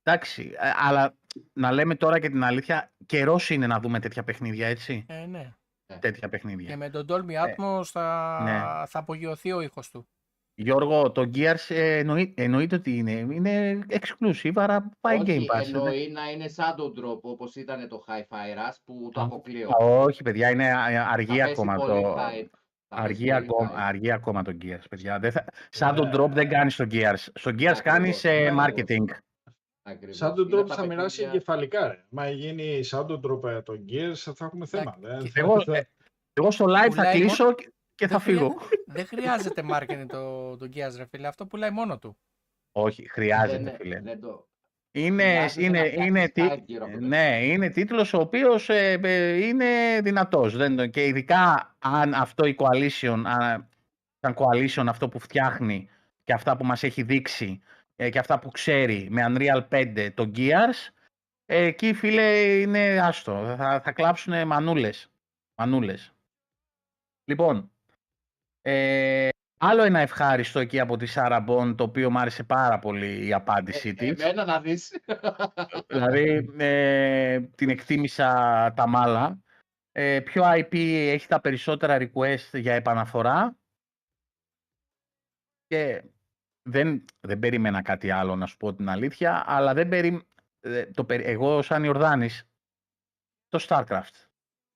εντάξει, ε, αλλά να λέμε τώρα και την αλήθεια, καιρός είναι να δούμε τέτοια παιχνίδια, έτσι; Ε, ναι. Τέτοια Και παιχνίδια. με τον Dolby Atmos θα, ναι. θα απογειωθεί ο ήχος του. Γιώργο, το Gears ε, εννοεί, εννοείται ότι είναι, είναι exclusive, άρα πάει Όχι, Game Pass. εννοεί να είναι shadow drop όπως ήταν το Hi-Fi Rush που το Α, αποκλείω. Α, Όχι, παιδιά, είναι α- Θα αργή πέσει ακόμα πολύ το. hype. Θα πέσει Αργεί πολύ ακόμα, hype. αργεί ακόμα το Gears, παιδιά. Δεν θα... Σαν το Ε, drop δεν κάνεις στο Gears. Στο Gears κάνεις Ακριβώς, ε, ακριβώς. marketing. Ακριβώς. Σαν τον Είναι τρόπο τα θα μοιράσει παιχνίδια- κεφαλικά. Ρε. Μα γίνει σαν τον τρόπο το Gears θα έχουμε θέμα. Εντάξει, Δεν και θα- Εγώ, θα- ε, Εγώ στο live θα Πουλάει κλείσω και- και θα Δεν χρειά- φύγω. (laughs) Δεν χρειάζεται marketing το, το Gears, ρε φίλε. Αυτό πουλάει μόνο του. Όχι, χρειάζεται, δεν- φίλε. δεν το- Είναι, χρειάζεται είναι, να φτιάξεις είναι, τι- hype γύρω από το ναι, είναι τίτλος ο οποίος ε, ε, είναι δυνατός. Δεν, το- και ειδικά αν αυτό η coalition, αν, σαν coalition αυτό που φτιάχνει και αυτά που μας έχει δείξει ε, και αυτά που ξέρει με Unreal 5 το Gears, ε, εκεί φίλε είναι άστο. Θα, θα κλάψουν μανούλες. μανούλες. Λοιπόν, ε, άλλο ένα ευχάριστο εκεί από τη Σάρα Μπον, το οποίο μου άρεσε πάρα πολύ η απάντησή Ε, της. Εμένα να δεις. Δηλαδή, ε, την εκτίμησα τα μάλα. Ε, ποιο IP έχει τα περισσότερα request για επαναφορά. Και δεν, δεν περίμενα κάτι άλλο, να σου πω την αλήθεια, αλλά δεν περί... ε, το, περι- εγώ σαν Ιορδάνης, το StarCraft.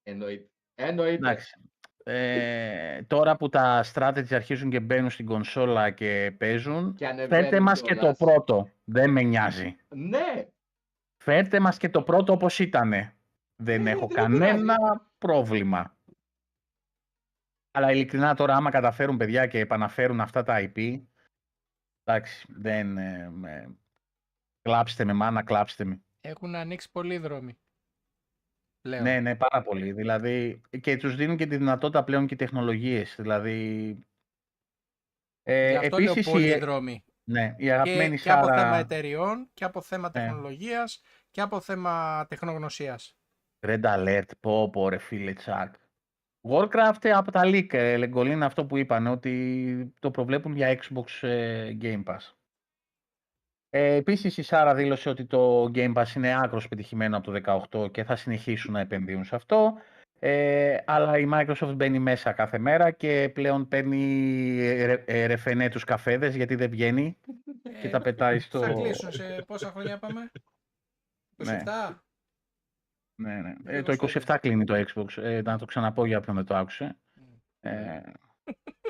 Εννοείται. Εννοείται. Εντάξει. Ε, τώρα που τα strategy αρχίζουν και μπαίνουν στην κονσόλα και παίζουν, Και ανεβαίνουν φέρτε μας και το κιόλας. πρώτο. Δεν με νοιάζει. Ναι. Φέρτε μας και το πρώτο όπως ήτανε. Δεν Ναι, έχω δεν με πειράζει. κανένα πρόβλημα. Αλλά ειλικρινά τώρα άμα καταφέρουν παιδιά και επαναφέρουν αυτά τα IP, εντάξει, δεν... ε, με- Κλάψτε με μάνα, κλάψτε με. Έχουν ανοίξει πολλοί δρόμοι. Πλέον. Ναι, ναι, πάρα πολύ. Δηλαδή, και τους δίνουν και τη δυνατότητα πλέον και οι τεχνολογίες. Δηλαδή, ε, Γι' αυτό λέω επίσης, πολλοί η, δρόμοι. ναι, η Και, αγαπημένη και από θέμα Σάρα... εταιριών, και από θέμα Ναι. τεχνολογίας, και από θέμα τεχνογνωσίας. Red Alert, πω πω ρε φίλε τσακ. Warcraft ε, από τα leak, ε, Λεγκολίν αυτό που είπαν, ότι το προβλέπουν για Xbox ε, Game Pass. Ε, επίσης η Σάρα δήλωσε ότι το Game Pass είναι άκρος πετυχημένο από το 18 και θα συνεχίσουν να επενδύουν σε αυτό. Ε, αλλά η Microsoft μπαίνει μέσα κάθε μέρα και πλέον παίρνει ε, ρε- ε, ρεφενέ τους καφέδες γιατί δεν βγαίνει και Ε, τα πετάει στο... Θα κλείσουν σε πόσα χρόνια πάμε; (laughs) 27. Ναι. Ναι, ναι. Ε, Λίγο το στο 27 κλείνει το Xbox. Ε, να το ξαναπώ για όποιον δεν το άκουσε. Μμ. Ε,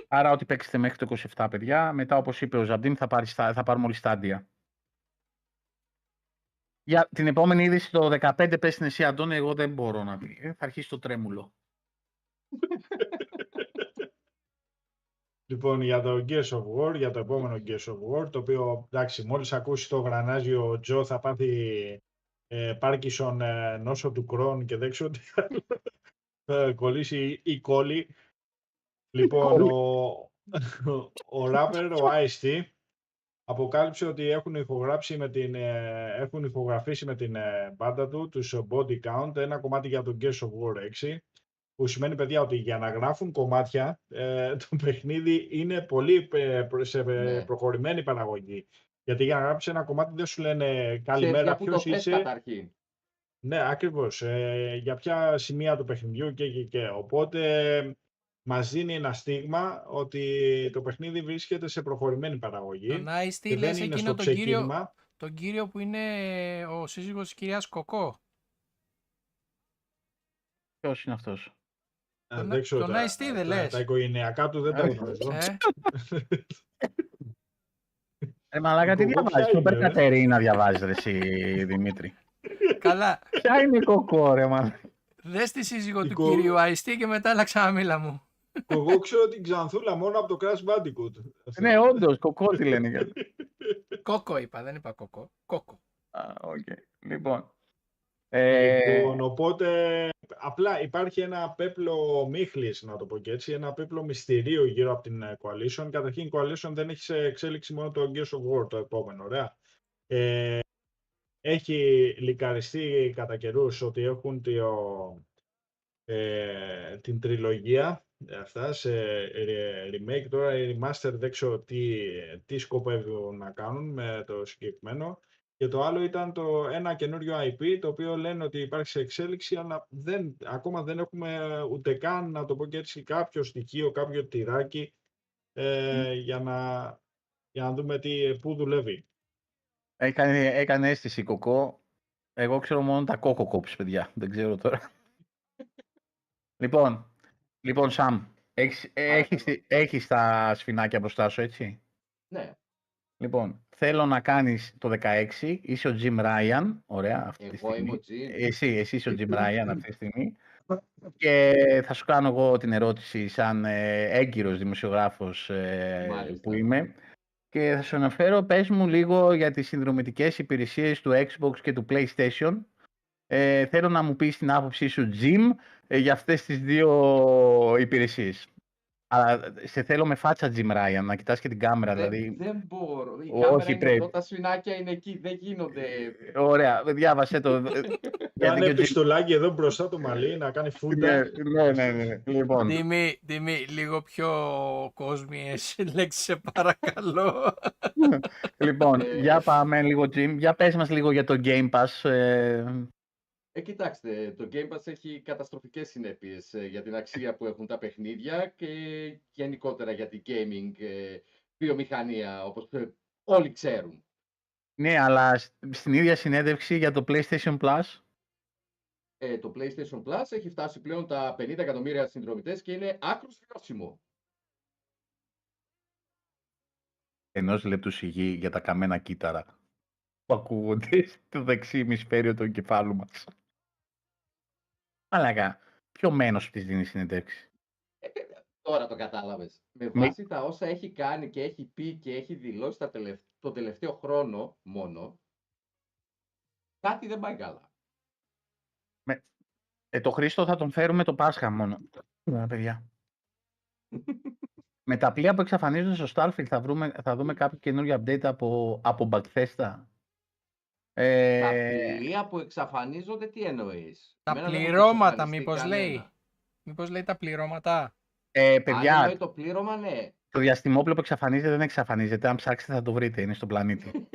άρα ό,τι παίξετε μέχρι το 27, παιδιά. Μετά, όπως είπε ο Ζαμπτίν, θα, πάρει, στα- θα πάρουμε όλοι στάντια. Για την επόμενη είδηση, το 15 πες την εσύ, Αντώνη, εγώ δεν μπορώ να πει. Ε, θα αρχίσει το τρέμουλο. (laughs) Λοιπόν, για το Gears of War, για το επόμενο Gears of War, το οποίο, εντάξει, μόλις ακούσει το γρανάζι ο Τζο θα πάθει ε, Πάρκισον ε, νόσο του Κρόν και δεν ξέρω τι άλλο. (laughs) Θα κολλήσει η κόλλη. Λοιπόν, ο, (laughs) ο ράπερ, ο Ice-T, αποκάλυψε ότι έχουν, ηχογράψει με την, ε, έχουν ηχογραφήσει με την ε, μπάντα του, τους Body Count, ένα κομμάτι για το Gears of War 6, που σημαίνει, παιδιά, ότι για να γράφουν κομμάτια, ε, (laughs) το παιχνίδι είναι πολύ ε, προ- σε ε, Ναι. προχωρημένη παραγωγή. Γιατί για να γράψεις ένα κομμάτι δεν σου λένε Ξέρεις καλημέρα, για πού το ποιος θες είσαι. καταρχήν; Ναι, ακριβώς. Ε, για ποια σημεία του παιχνιδιού και, και, και. Οπότε μας δίνει ένα στίγμα ότι το παιχνίδι βρίσκεται σε προχωρημένη παραγωγή Τον Ice και τι δεν λες είναι εκείνο στο τον κύριο, ξεκίνημα. τον κύριο που είναι ο σύζυγος της κυρίας Κοκό. Ποιος είναι αυτός; Ε, Τον- δεν ξέρω τον τα- Ice-T δεν τα- λες. Τα οικογενειακά του δεν τα Ε, γνωρίζω. Ε, (laughs) Ε, μαλάκα, τι Κοκό ποια διαβάζεις. Το είναι, ρε; Περκατερίνα διαβάζεις, ρε, εσύ, Δημήτρη. καλά. Ποια είναι η κοκό, ρε, μαλάκα; Δες τη σύζυγο Η του Κο- κυρίου Ice και μετά άλλαξα μίλα μου. Εγώ ξέρω την Ξανθούλα μόνο από το Crash Bandicoot. Ναι, όντως, κοκό τη λένε. (laughs) Κόκο είπα, δεν είπα κόκο. Κόκο. Α, οκ. Λοιπόν. Ε, Λοιπόν, οπότε απλά υπάρχει ένα πέπλο ομίχλης, να το πω και έτσι, ένα πέπλο μυστηρίου γύρω από την ε, Coalition. Καταρχήν η Coalition δεν έχει σε εξέλιξη μόνο το Gears of War το επόμενο, ωραία. Ε, έχει λικαριστεί κατά καιρούς ότι έχουν το, ε, την τριλογία ε, αυτά σε ε, remake. Τώρα ή remaster δεν ξέρω τι, τι σκοπεύουν να κάνουν με το συγκεκριμένο. Και το άλλο ήταν το ένα καινούριο IP, το οποίο λένε ότι υπάρχει σε εξέλιξη, αλλά δεν, ακόμα δεν έχουμε ούτε καν, να το πω και έτσι, κάποιο στοιχείο, κάποιο τυράκι ε, για, να, για να δούμε τι, πού δουλεύει. έκανε, έκανε αίσθηση η κοκό. Εγώ ξέρω μόνο τα κόκο κόψεις, παιδιά. Δεν ξέρω τώρα. (laughs) λοιπόν, λοιπόν, Σαμ, έχεις, έχεις, έχεις τα σφινάκια μπροστά σου, έτσι; Ναι, Λοιπόν, θέλω να κάνεις το 16, είσαι ο Jim Ryan, ωραία, αυτή τη εγώ είμαι ο στιγμή. Τζιν. Εσύ, εσύ είσαι ο Jim Ryan αυτή τη στιγμή. (laughs) Και θα σου κάνω εγώ την ερώτηση σαν ε, έγκυρος δημοσιογράφος ε, Μάλιστα. που είμαι. Και θα σου αναφέρω, πες μου λίγο για τις συνδρομητικές υπηρεσίες του Xbox και του PlayStation. Ε, θέλω να μου πεις την άποψή σου, Jim, ε, για αυτές τις δύο υπηρεσίες. Αλλά σε θέλω με φάτσα Jim Ryan, να κοιτάς και την κάμερα, Δεν, δηλαδή. δεν μπορώ. Η Όχι, κάμερα είναι πρέπει. εδώ, τα σφινάκια είναι εκεί, δεν γίνονται. Ωραία, διάβασε το. (laughs) Γιατί Κάνε και ο Jim- πιστολάκι εδώ μπροστά το μαλλί, να κάνει Ναι, φούντα. ναι, ναι, ναι. Λοιπόν, Τιμή, τιμή, λίγο πιο κόσμιες λέξεις σε παρακαλώ. (laughs) λοιπόν, Ε. για πάμε λίγο, Jim. Για πες μας λίγο για το Game Pass. ε, Ε, κοιτάξτε, το Game Pass έχει καταστροφικές συνέπειες ε, για την αξία που έχουν τα παιχνίδια και γενικότερα για την gaming ε, βιομηχανία, όπως ε, όλοι ξέρουν. ναι, αλλά σ- στην ίδια συνέντευξη για το PlayStation Plus; Ε, το PlayStation Plus έχει φτάσει πλέον τα 50 εκατομμύρια συνδρομητές και είναι άκρος βιώσιμο. ενός λεπτού σιγή για τα καμένα κύτταρα που ακούγονται (laughs) στο δεξί ημισφαίριο του εγκεφάλου μας. Μαλάκα, ποιο μένος της δίνεις συνέντευξη. Ε, βέβαια, τώρα το κατάλαβες. Με Ναι. βάση τα όσα έχει κάνει και έχει πει και έχει δηλώσει τα τελευ... το τελευταίο χρόνο μόνο, κάτι δεν πάει καλά. Ε, το Χρήστο θα τον φέρουμε το Πάσχα μόνο. Ωραία, παιδιά. Με τα πλοία που εξαφανίζονται στο Starfield θα, βρούμε, θα δούμε κάποιο καινούριο update από, από Bethesda. Τα Ε, πλοία που εξαφανίζονται, τι εννοείς; Τα Εμένα δεν μου έχει πληρώματα εξαφανιστεί μήπως κανένα. λέει; Μήπως λέει τα πληρώματα; ε, Αν παιδιά, εννοεί το πλήρωμα, ναι. το διαστημόπλαιο που εξαφανίζεται δεν εξαφανίζεται. Αν ψάξετε θα το βρείτε, είναι στον πλανήτη. (laughs)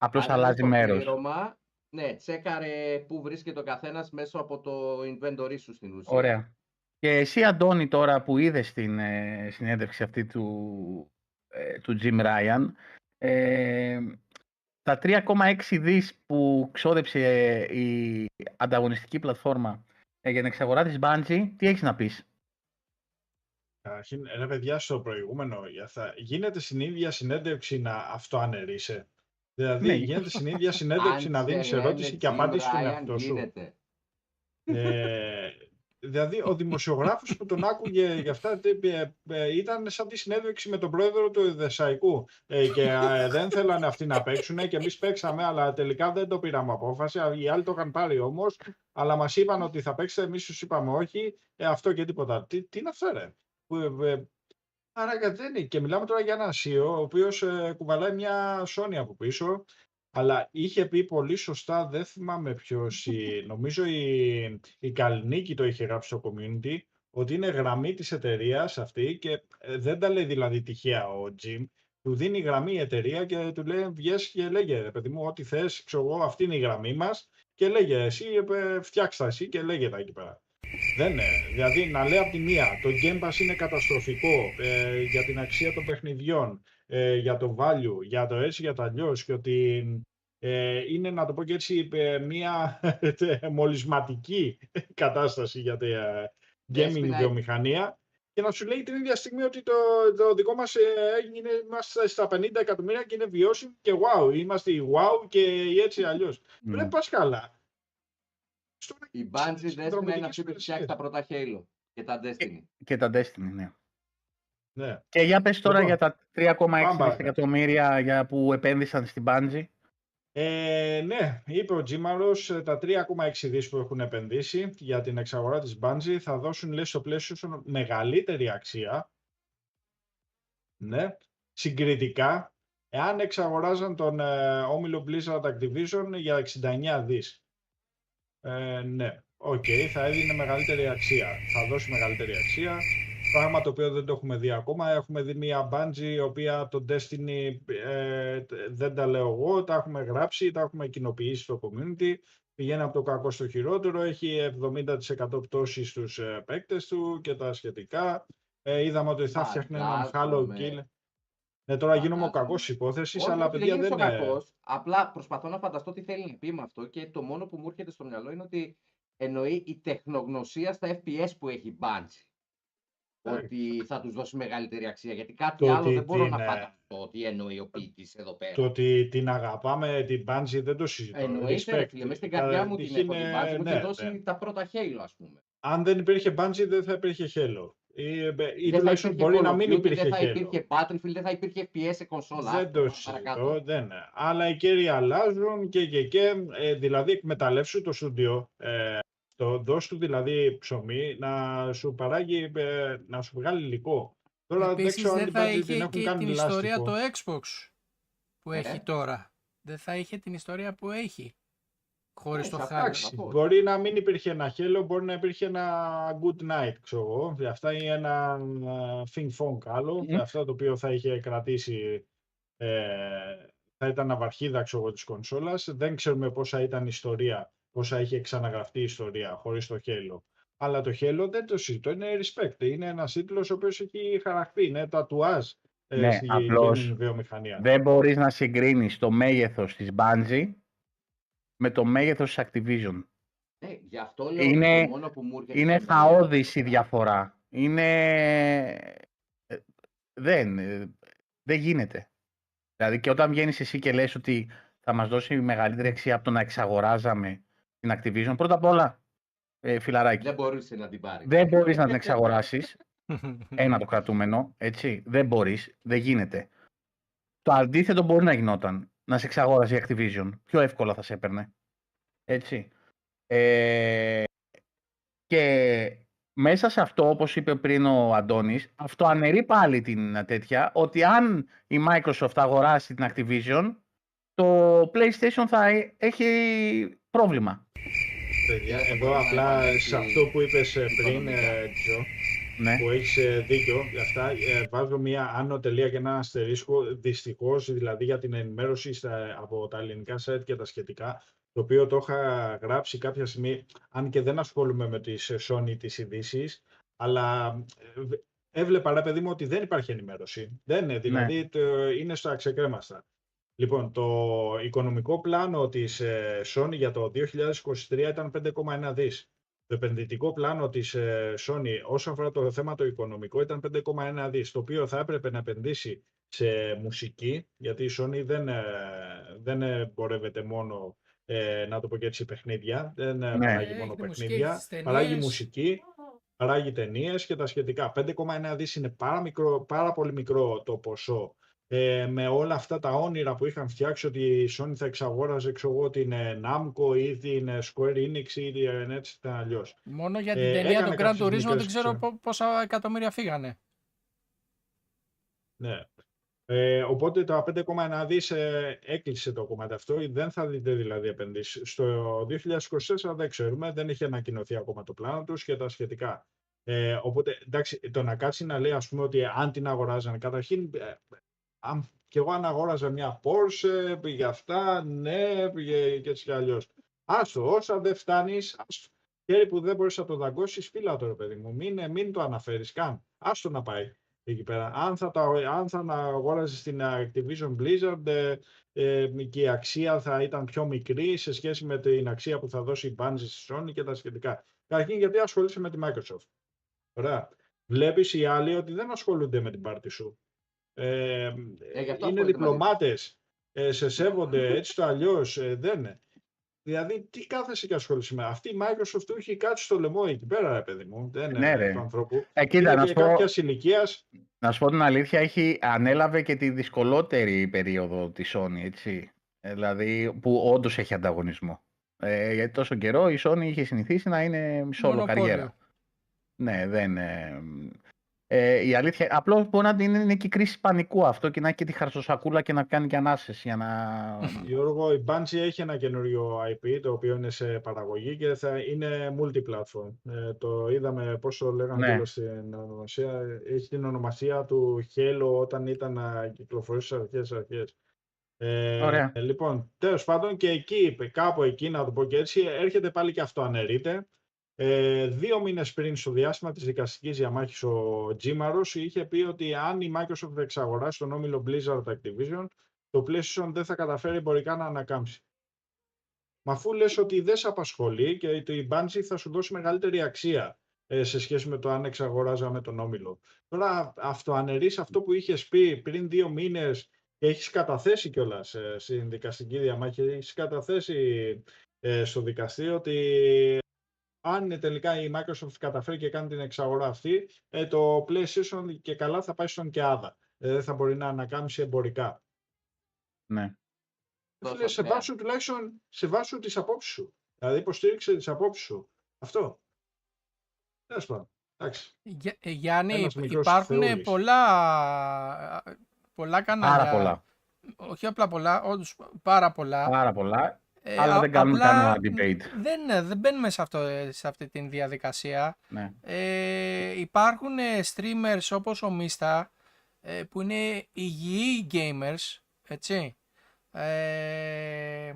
Απλώς Αν εννοεί αλλάζει το μέρος. πλήρωμα, ναι, τσέκαρε πού βρίσκεται ο καθένας μέσω από το inventory σου στην ουσία. Ωραία. Και εσύ, Αντώνη, τώρα που είδες την ε, συνέντευξη αυτή του, ε, του Jim Ryan, ε, τα 3,6 δις που ξόδεψε ε, η ανταγωνιστική πλατφόρμα ε, για την εξαγορά της Bungie, τι έχεις να πεις; Καταρχήν, ρε παιδιά, στο προηγούμενο, για θα... γίνεται στην ίδια συνέντευξη να αυτοαναιρείσαι. Δηλαδή, Ναι. γίνεται στην ίδια συνέντευξη να Αν σε δίνεις λένε ερώτηση και Jim απάντηση στον Ryan, εαυτό σου. γίνεται. Ε, (laughs) δηλαδή, ο δημοσιογράφος που τον άκουγε για αυτά τι- ε, ε, ήταν σαν τη συνέντευξη με τον πρόεδρο του Δεσαϊκού. Ε, και ε, δεν θέλανε αυτοί να παίξουν και εμείς παίξαμε, αλλά τελικά δεν το πήραμε απόφαση. Οι άλλοι το είχαν πάρει όμως, αλλά μας είπαν ότι θα παίξετε, εμείς τους είπαμε όχι, ε, αυτό και τίποτα. Τι, τι είναι αυτό, ρε; Που, ε, ε, Άρα κατένει. Και μιλάμε τώρα για έναν CEO, ο οποίος ε, κουβαλάει μια Sony από πίσω, αλλά είχε πει πολύ σωστά, δεν θυμάμαι ποιος, η- (laughs) νομίζω η, η Καλνίκη το είχε γράψει στο community, ότι είναι γραμμή της εταιρείας αυτή και ε, δεν τα λέει δηλαδή τυχαία ο Jim. Του δίνει γραμμή η εταιρεία και του λέει βγες και λέγε ρε παιδί μου ό,τι θες, ξέρω εγώ, αυτή είναι η γραμμή μας και λέγε εσύ ε, φτιάξτε εσύ και λέγε τα εκεί πέρα. Δεν είναι. Δηλαδή να λέει από τη μία το Game Pass είναι καταστροφικό ε, για την αξία των παιχνιδιών, ε, για το value, για το έτσι, για το αλλιώς και ότι ε, είναι να το πω και έτσι ε, μια (laughs) μολυσματική κατάσταση για την ε, gaming Δέσποινα, βιομηχανία και να σου λέει την ίδια στιγμή ότι το, το δικό μας ε, έγινε, είμαστε στα 50 εκατομμύρια και είναι βιώσιμο και wow, είμαστε η wow και η έτσι (laughs) αλλιώς. Ναι. Δεν πας καλά. Στο- Η Bungie στις δεν είναι δρομετικές αυτή που φτιάχνει υπηρεσίες. τα πρώτα Halo και τα Destiny. Και τα Destiny, ναι. Ναι. Και για πες τώρα Λοιπόν, για τα 3,6 πάμε. δισεκατομμύρια για που επένδυσαν στην Bungie. Ε, ναι, είπε ο Τζίμαρος, ε, τα 3,6 δις που έχουν επενδύσει για την εξαγορά της Bungie θα δώσουν, λέει, στο PlayStation μεγαλύτερη αξία. Ναι, συγκριτικά, εάν εξαγοράζαν τον ε, όμιλο Blizzard Activision για 69 δις. Ε, ναι, οκ, θα έδινε μεγαλύτερη αξία. Θα δώσει μεγαλύτερη αξία. Πράγμα το οποίο δεν το έχουμε δει ακόμα. Έχουμε δει μια Bungie η οποία το Destiny ε, δεν τα λέω εγώ, τα έχουμε γράψει, τα έχουμε κοινοποιήσει στο community. Πηγαίνει από το κακό στο χειρότερο, έχει 70% πτώση στους ε, παίκτες του και τα σχετικά. Ε, είδαμε ότι θα φτιάχνει έναν Halo Φαντάζομαι. Kill. Ναι, τώρα γίνομαι ο Φαντάζομαι. κακός υπόθεσης, Όχι, αλλά όχι, παιδιά δεν δεν είναι είναι... κακός. Απλά προσπαθώ να φανταστώ τι θέλει να πει με αυτό και το μόνο που μου έρχεται στο μυαλό είναι ότι εννοεί η τεχνογνωσία στα FPS που έχει η Bungie. Εντάξει. Ότι θα τους δώσει μεγαλύτερη αξία. Γιατί κάτι Το άλλο ότι δεν μπορώ να την, ε, φανταστώ τι εννοεί ο ποιητής εδώ πέρα. Το ότι την αγαπάμε την Bungie δεν το συζητώ. Εννοείται, ρε Respect. φίλε, μες στην Κατά καρδιά μου τύχη την έχω την είναι- Bungie, μου ναι, έχει δώσει ναι. τα πρώτα Halo, ας πούμε. Αν δεν υπήρχε Bungie δεν θα υπήρχε Halo. Ή, ε, ή Δεν θα τουλάχιστον υπήρχε μπορεί Call να of μην Duty, υπήρχε Δεν θα Halo. υπήρχε Battlefield, δεν θα υπήρχε FPS σε κονσόλα. Δεν το άστο, παρακάτω. συζητώ, δεν. Αλλά οι κέρια αλλάζουν και και και. Ε, δηλαδή εκμεταλλεύσου το στούντιο. Ε, το, δώσ' του δηλαδή ψωμί να σου παράγει, ε, να σου βγάλει υλικό. Τώρα δεν Επίσης ξέρω αν δεν την θα Bungie την είχε έχουν και κάνει την ιστορία λάστιχο. το Xbox που Ε. έχει τώρα. Δεν θα είχε την ιστορία που έχει. Χωρίς Ε, το σαφώς. Halo. Εντάξει, σαφώς. μπορεί να μην υπήρχε ένα Halo, μπορεί να υπήρχε ένα Good Night, ξέρω εγώ. Και Αυτά είναι ένα ε, Think Funk άλλο. Μμμ. Αυτό το οποίο θα είχε κρατήσει, ε, θα ήταν ναυαρχίδα, ξέρω εγώ, της κονσόλας. Δεν ξέρουμε πόσα ήταν η ιστορία, πόσα είχε ξαναγραφτεί η ιστορία χωρίς το Halo. Αλλά το Halo δεν το συζητώ, είναι respect. Είναι ένας τίτλος ο οποίος έχει χαρακτή, είναι τατουάζ ε, Ναι, στη απλώς gaming βιομηχανία. Δεν μπορείς να συγκρίνεις το μέγεθος της Bungie με το μέγεθος της Activision. Ε, γι' αυτό λέω Είναι- ότι το μόνο που μου έρχεται Είναι στο μυαλό χαόδης η διαφορά. Είναι... ε, Δεν, ε, δεν γίνεται. Δηλαδή και όταν βγαίνεις εσύ και λες ότι θα μας δώσει μεγαλύτερη αξία από το να εξαγοράζαμε την Activision, πρώτα απ' όλα, ε, φιλαράκι, δεν μπορούσε να την πάρεις. δεν μπορείς να την εξαγοράσεις, (laughs) ένα το κρατούμενο, έτσι, δεν μπορείς, δεν γίνεται. Το αντίθετο μπορεί να γινόταν, να σε εξαγόραζε η Activision, πιο εύκολα θα σε έπαιρνε, έτσι. Ε, και μέσα σε αυτό, όπως είπε πριν ο Αντώνης, αυτό αναιρεί πάλι την τέτοια, ότι αν η Microsoft αγοράσει την Activision, το PlayStation θα ε- έχει πρόβλημα. Παιδιά, Δεν θα εδώ μπορεί να απλά επανέλθει σε αυτό που είπες ε, πριν, οικονομικά. ε, Τζο, Ναι. που έχεις ε, δίκιο για αυτά. Ε, βάζω μία άνω τελεία και ένα αστερίσκο, δυστυχώς, δηλαδή για την ενημέρωση στα, από τα ελληνικά site και τα σχετικά, το οποίο το είχα γράψει κάποια στιγμή, αν και δεν ασχολούμαι με τις ε, Sony τις ειδήσεις, αλλά ε, β- έβλεπα, ρε παιδί μου, ότι δεν υπάρχει ενημέρωση. Δεν είναι, δηλαδή το- είναι στα ξεκρέμαστα. Λοιπόν, το οικονομικό πλάνο της ε, Sony για το 2023 ήταν 5,1 δις. Το επενδυτικό πλάνο της ε, Sony όσον αφορά το θέμα το οικονομικό ήταν 5,1 δις, το οποίο θα έπρεπε να επενδύσει σε μουσική, γιατί η Sony δεν, ε, δεν εμπορεύεται μόνο, ε, να το πω και έτσι, παιχνίδια, δεν ε, Ναι. παράγει Έχει μόνο τη μουσική, παιχνίδια, τις ταινίες. παράγει μουσική, παράγει ταινίες και τα σχετικά. 5,1 δις είναι πάρα, μικρό, πάρα πολύ μικρό το ποσό ε, με όλα αυτά τα όνειρα που είχαν φτιάξει ότι η Sony θα εξαγόραζε ξέρω εγώ, την ε, Namco ή την ε, Square Enix ή την έτσι ήταν αλλιώς. Μόνο για την Ε, ταινία έκανε του Grand κάποιες Turismo δεν μικρές, ξέρω ξέρω. πο- πόσα εκατομμύρια φύγανε. Ναι. Ε, οπότε τα 5,1 δις ε, έκλεισε το κομμάτι αυτό. Δεν θα δείτε δηλαδή επενδύσεις. Στο 2024 δεν ξέρουμε, δεν έχει ανακοινωθεί ακόμα το πλάνο τους και τα σχετικά. Ε, οπότε, εντάξει, το να κάτσει να λέει ας πούμε ότι αν την αγοράζανε, καταρχήν, ε, αν, και εγώ αν αγόραζα μια Porsche, πήγε αυτά, ναι, πήγε και έτσι κι αλλιώς. Άστο, όσα δεν φτάνεις, άστο. Χέρι που δεν μπορείς να το δαγκώσεις, φύλλα το ρε παιδί μου. Μην, ε, μην το αναφέρεις καν. Άστο να πάει εκεί πέρα. Αν θα, τα, αν θα αγόραζες στην Activision Blizzard ε, ε, και η αξία θα ήταν πιο μικρή σε σχέση με την αξία που θα δώσει η Bungie στη Sony και τα σχετικά. Καταρχήν γιατί ασχολείσαι με τη Microsoft; Ωραία. Βλέπεις οι άλλοι ότι δεν ασχολούνται με την πάρτι σου. Ε, Ε, γι' αυτό είναι ασχολείται μαζί. διπλωμάτες, ε, σε σέβονται έτσι το αλλιώς, ε, δεν είναι. Δηλαδή, τι κάθεσαι και ασχολείσαι με. Αυτή η Microsoft του έχει κάτσει στο λαιμό εκεί πέρα, ρε παιδί μου. Δεν Ναι, είναι ρε. του ανθρώπου. Ε, κοίτα, Είναι να και σου πω, κάποιας ηλικίας. να σου πω την αλήθεια, έχει, ανέλαβε και τη δυσκολότερη περίοδο της Sony, έτσι. Ε, Δηλαδή, που όντως έχει ανταγωνισμό. Ε, γιατί τόσο καιρό η Sony είχε συνηθίσει να είναι σόλο Μονοπόλιο. καριέρα. Ναι, δεν. Ε, ε, η αλήθεια, απλώς μπορεί να είναι, είναι και κρίση πανικού αυτό και να έχει και τη χαρσοσακούλα και να κάνει και ανάσες για να... (laughs) Γιώργο, η Bungie έχει ένα καινούριο IP το οποίο είναι σε παραγωγή και θα είναι multi-platform. Ε, το είδαμε πώς το λέγανε Ναι. ναι. στην ονομασία. Έχει την ονομασία του Halo όταν ήταν να κυκλοφορήσει στις αρχές αρχές. Ε, Ωραία. ε, λοιπόν, τέλος πάντων και εκεί, κάπου εκεί να το πω και έτσι, έρχεται πάλι και αυτό αναιρείται. Ε, δύο μήνες πριν στο διάστημα της δικαστικής διαμάχης ο Τζίμαρος είχε πει ότι αν η Microsoft εξαγοράσει τον όμιλο Blizzard Activision το PlayStation δεν θα καταφέρει εμπορικά να ανακάμψει. Μα αφού λες ότι δεν σε απασχολεί και το η Bungie θα σου δώσει μεγαλύτερη αξία ε, σε σχέση με το αν εξαγοράζαμε τον Όμιλο. Τώρα αυτοαναιρείς αυτό που είχες πει πριν δύο μήνες και έχεις καταθέσει κιόλας ε, στην δικαστική διαμάχη, έχεις καταθέσει ε, στο δικαστήριο ότι αν τελικά η Microsoft καταφέρει και κάνει την εξαγορά αυτή, ε, το PlayStation και καλά θα πάει στον ΚΕΑΔΑ. Ε, δεν θα μπορεί να ανακάμψει εμπορικά. Ναι. Τόσο Φίλε, σε ωραία. βάσου τουλάχιστον σε βάσου τις απόψεις σου. Δηλαδή υποστήριξε τις απόψεις σου. Αυτό. Τέλος πάντων. Εντάξει. Γε- ε, Γιάννη, Ένας υπ- μικρός υπάρχουν θεούλης. πολλά, πολλά κανάλια. Πάρα πολλά. Όχι απλά πολλά, όντως πάρα πολλά. Πάρα πολλά. Ε, αλλά α- δεν κάνουν απλά κανένα debate. Δεν, δεν μπαίνουμε σε, αυτό, σε αυτή τη διαδικασία. Ναι. Ε, υπάρχουν ε, streamers όπως ο Μίστα ε, που είναι υγιεί gamers, έτσι. Ε,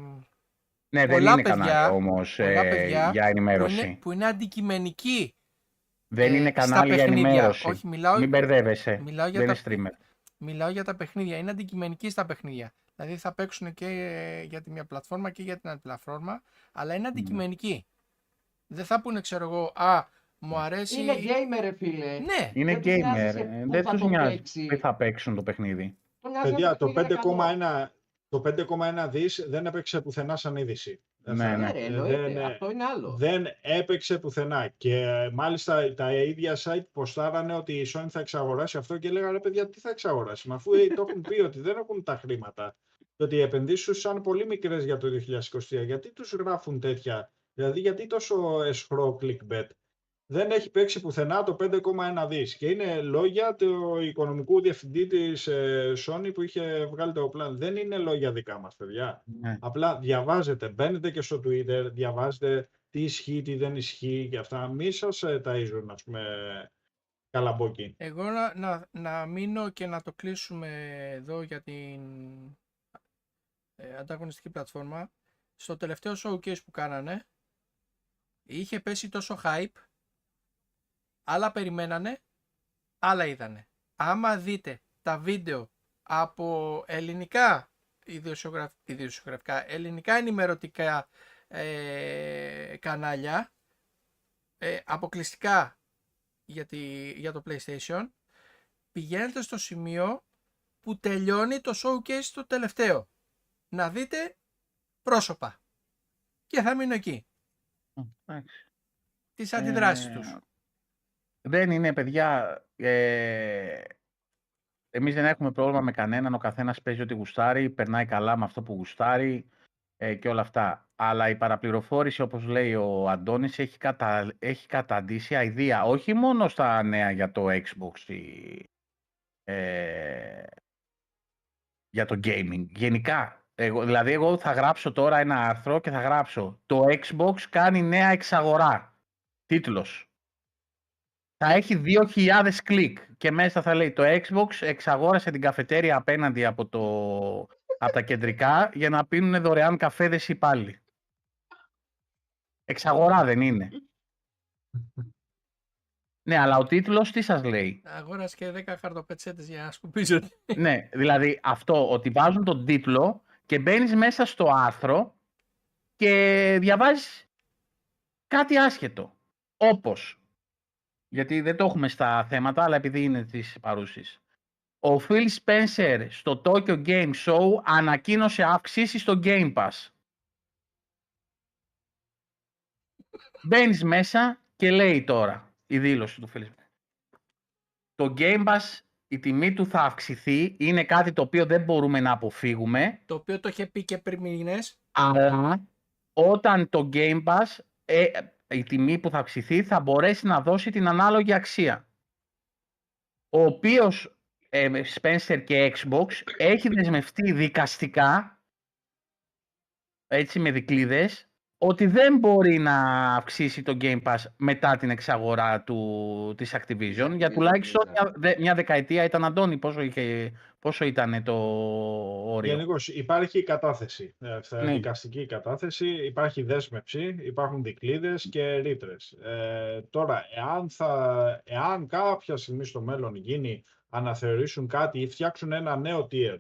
Ναι, δεν Πολλά είναι παιδιά- κανάλι όμως πολλά ε, παιδιά για που, ενημέρωση. είναι, που είναι αντικειμενικοί. Δεν ε, είναι στα κανάλι για παιχνίδια. ενημέρωση. Όχι, μιλάω, Μην μπερδεύεσαι. μιλάω, για Δεν τα, είναι streamer. μιλάω για τα παιχνίδια. Είναι αντικειμενικοί στα παιχνίδια. Δηλαδή θα παίξουν και ε, για τη μία πλατφόρμα και για την άλλη πλατφόρμα, αλλά είναι αντικειμενικοί. Δεν θα πούνε, ξέρω εγώ, α, μου αρέσει... Είναι gamer, ρε φίλε. Ναι, Είναι Δεν τους νοιάζει gamer. σε ε, πού Δεν θα τους το νοιάζει παίξει. που θα παίξουν το παιχνίδι. Τον νοιάζει να Παιδιά, το παίξει για 5,1 το 5,1 δις δεν έπαιξε πουθενά σαν είδηση. Δεν Ναι, θα- ναι. Ναι, ρε, ε, εννοείται. δεν, ε, Αυτό είναι άλλο. δεν έπαιξε πουθενά. Και ε, μάλιστα τα ίδια site ποστάρανε ότι η Sony θα εξαγοράσει αυτό και λέγανε παιδιά τι θα εξαγοράσει. Μα αφού ε, το έχουν πει ότι δεν έχουν τα χρήματα. Και ότι οι επενδύσεις τους ήταν πολύ μικρές για το 2023. Γιατί τους γράφουν τέτοια; Δηλαδή γιατί τόσο εσχρό clickbait; Δεν έχει παίξει πουθενά το 5,1 δις. Και είναι λόγια του οικονομικού διευθυντή της ε, Sony που είχε βγάλει το πλάνο. Δεν είναι λόγια δικά μας, παιδιά. Ναι. Απλά διαβάζετε, μπαίνετε και στο Twitter, διαβάζετε τι ισχύει, τι δεν ισχύει και αυτά. Μη σας ε, ταΐζουν, ας πούμε, καλαμπόκι. Εγώ να, να, να μείνω και να το κλείσουμε εδώ για την ε, ανταγωνιστική πλατφόρμα. Στο τελευταίο showcase που κάνανε, είχε πέσει τόσο hype, άλλα περιμένανε, άλλα είδανε. Άμα δείτε τα βίντεο από ελληνικά ειδησιογραφ... ειδησιογραφικά, ελληνικά ενημερωτικά ε, κανάλια ε, αποκλειστικά για, τη, για το PlayStation πηγαίνετε στο σημείο που τελειώνει το showcase το τελευταίο. Να δείτε πρόσωπα. Και θα μείνω εκεί. Εντάξει. Τις αντιδράσεις Ε, τους. Δεν είναι, παιδιά. Ε, εμείς δεν έχουμε πρόβλημα με κανέναν. Ο καθένας παίζει ό,τι γουστάρει, περνάει καλά με αυτό που γουστάρει ε, και όλα αυτά. Αλλά η παραπληροφόρηση, όπως λέει ο Αντώνης, έχει, κατα... έχει καταντήσει αηδία. Όχι μόνο στα νέα για το Xbox ή, ε, για το gaming. Γενικά. Εγώ, δηλαδή, εγώ θα γράψω τώρα ένα άρθρο και θα γράψω «Το Xbox κάνει νέα εξαγορά». Τίτλος θα έχει 2.000 κλικ και μέσα θα λέει το Xbox εξαγόρασε την καφετέρια απέναντι από, το, από τα κεντρικά για να πίνουν δωρεάν καφέδες οι υπάλληλοι. Εξαγορά δεν είναι. Ναι, αλλά ο τίτλος τι σας λέει; Αγόρασε και 10 χαρτοπετσέτες για να σκουπίζω. ναι, δηλαδή αυτό ότι βάζουν τον τίτλο και μπαίνεις μέσα στο άρθρο και διαβάζεις κάτι άσχετο. Όπως γιατί δεν το έχουμε στα θέματα, αλλά επειδή είναι της παρούσης. Ο Phil Spencer στο Tokyo Game Show ανακοίνωσε αύξηση στο Game Pass. Μπαίνεις μέσα και λέει τώρα η δήλωση του Phil Spencer. Το Game Pass, η τιμή του θα αυξηθεί, είναι κάτι το οποίο δεν μπορούμε να αποφύγουμε, το οποίο το είχε πει και πριν μήνες. αλλά όταν το Game Pass ε, η τιμή που θα αυξηθεί θα μπορέσει να δώσει την ανάλογη αξία. Ο οποίος ε, Spencer και Xbox έχει δεσμευτεί δικαστικά έτσι με δικλείδες ότι δεν μπορεί να αυξήσει το Game Pass μετά την εξαγορά του, της Activision για τουλάχιστον μια, δε- μια δεκαετία ήταν Αντώνη πόσο, είχε, πόσο ήταν το όριο; Γενικώς υπάρχει η κατάθεση, ε, θα- Ναι. δικαστική κατάθεση, υπάρχει δέσμευση, υπάρχουν δικλείδες και ρήτρες. Ε, τώρα, εάν, θα, εάν κάποια στιγμή στο μέλλον γίνει, αναθεωρήσουν κάτι ή φτιάξουν ένα νέο tier,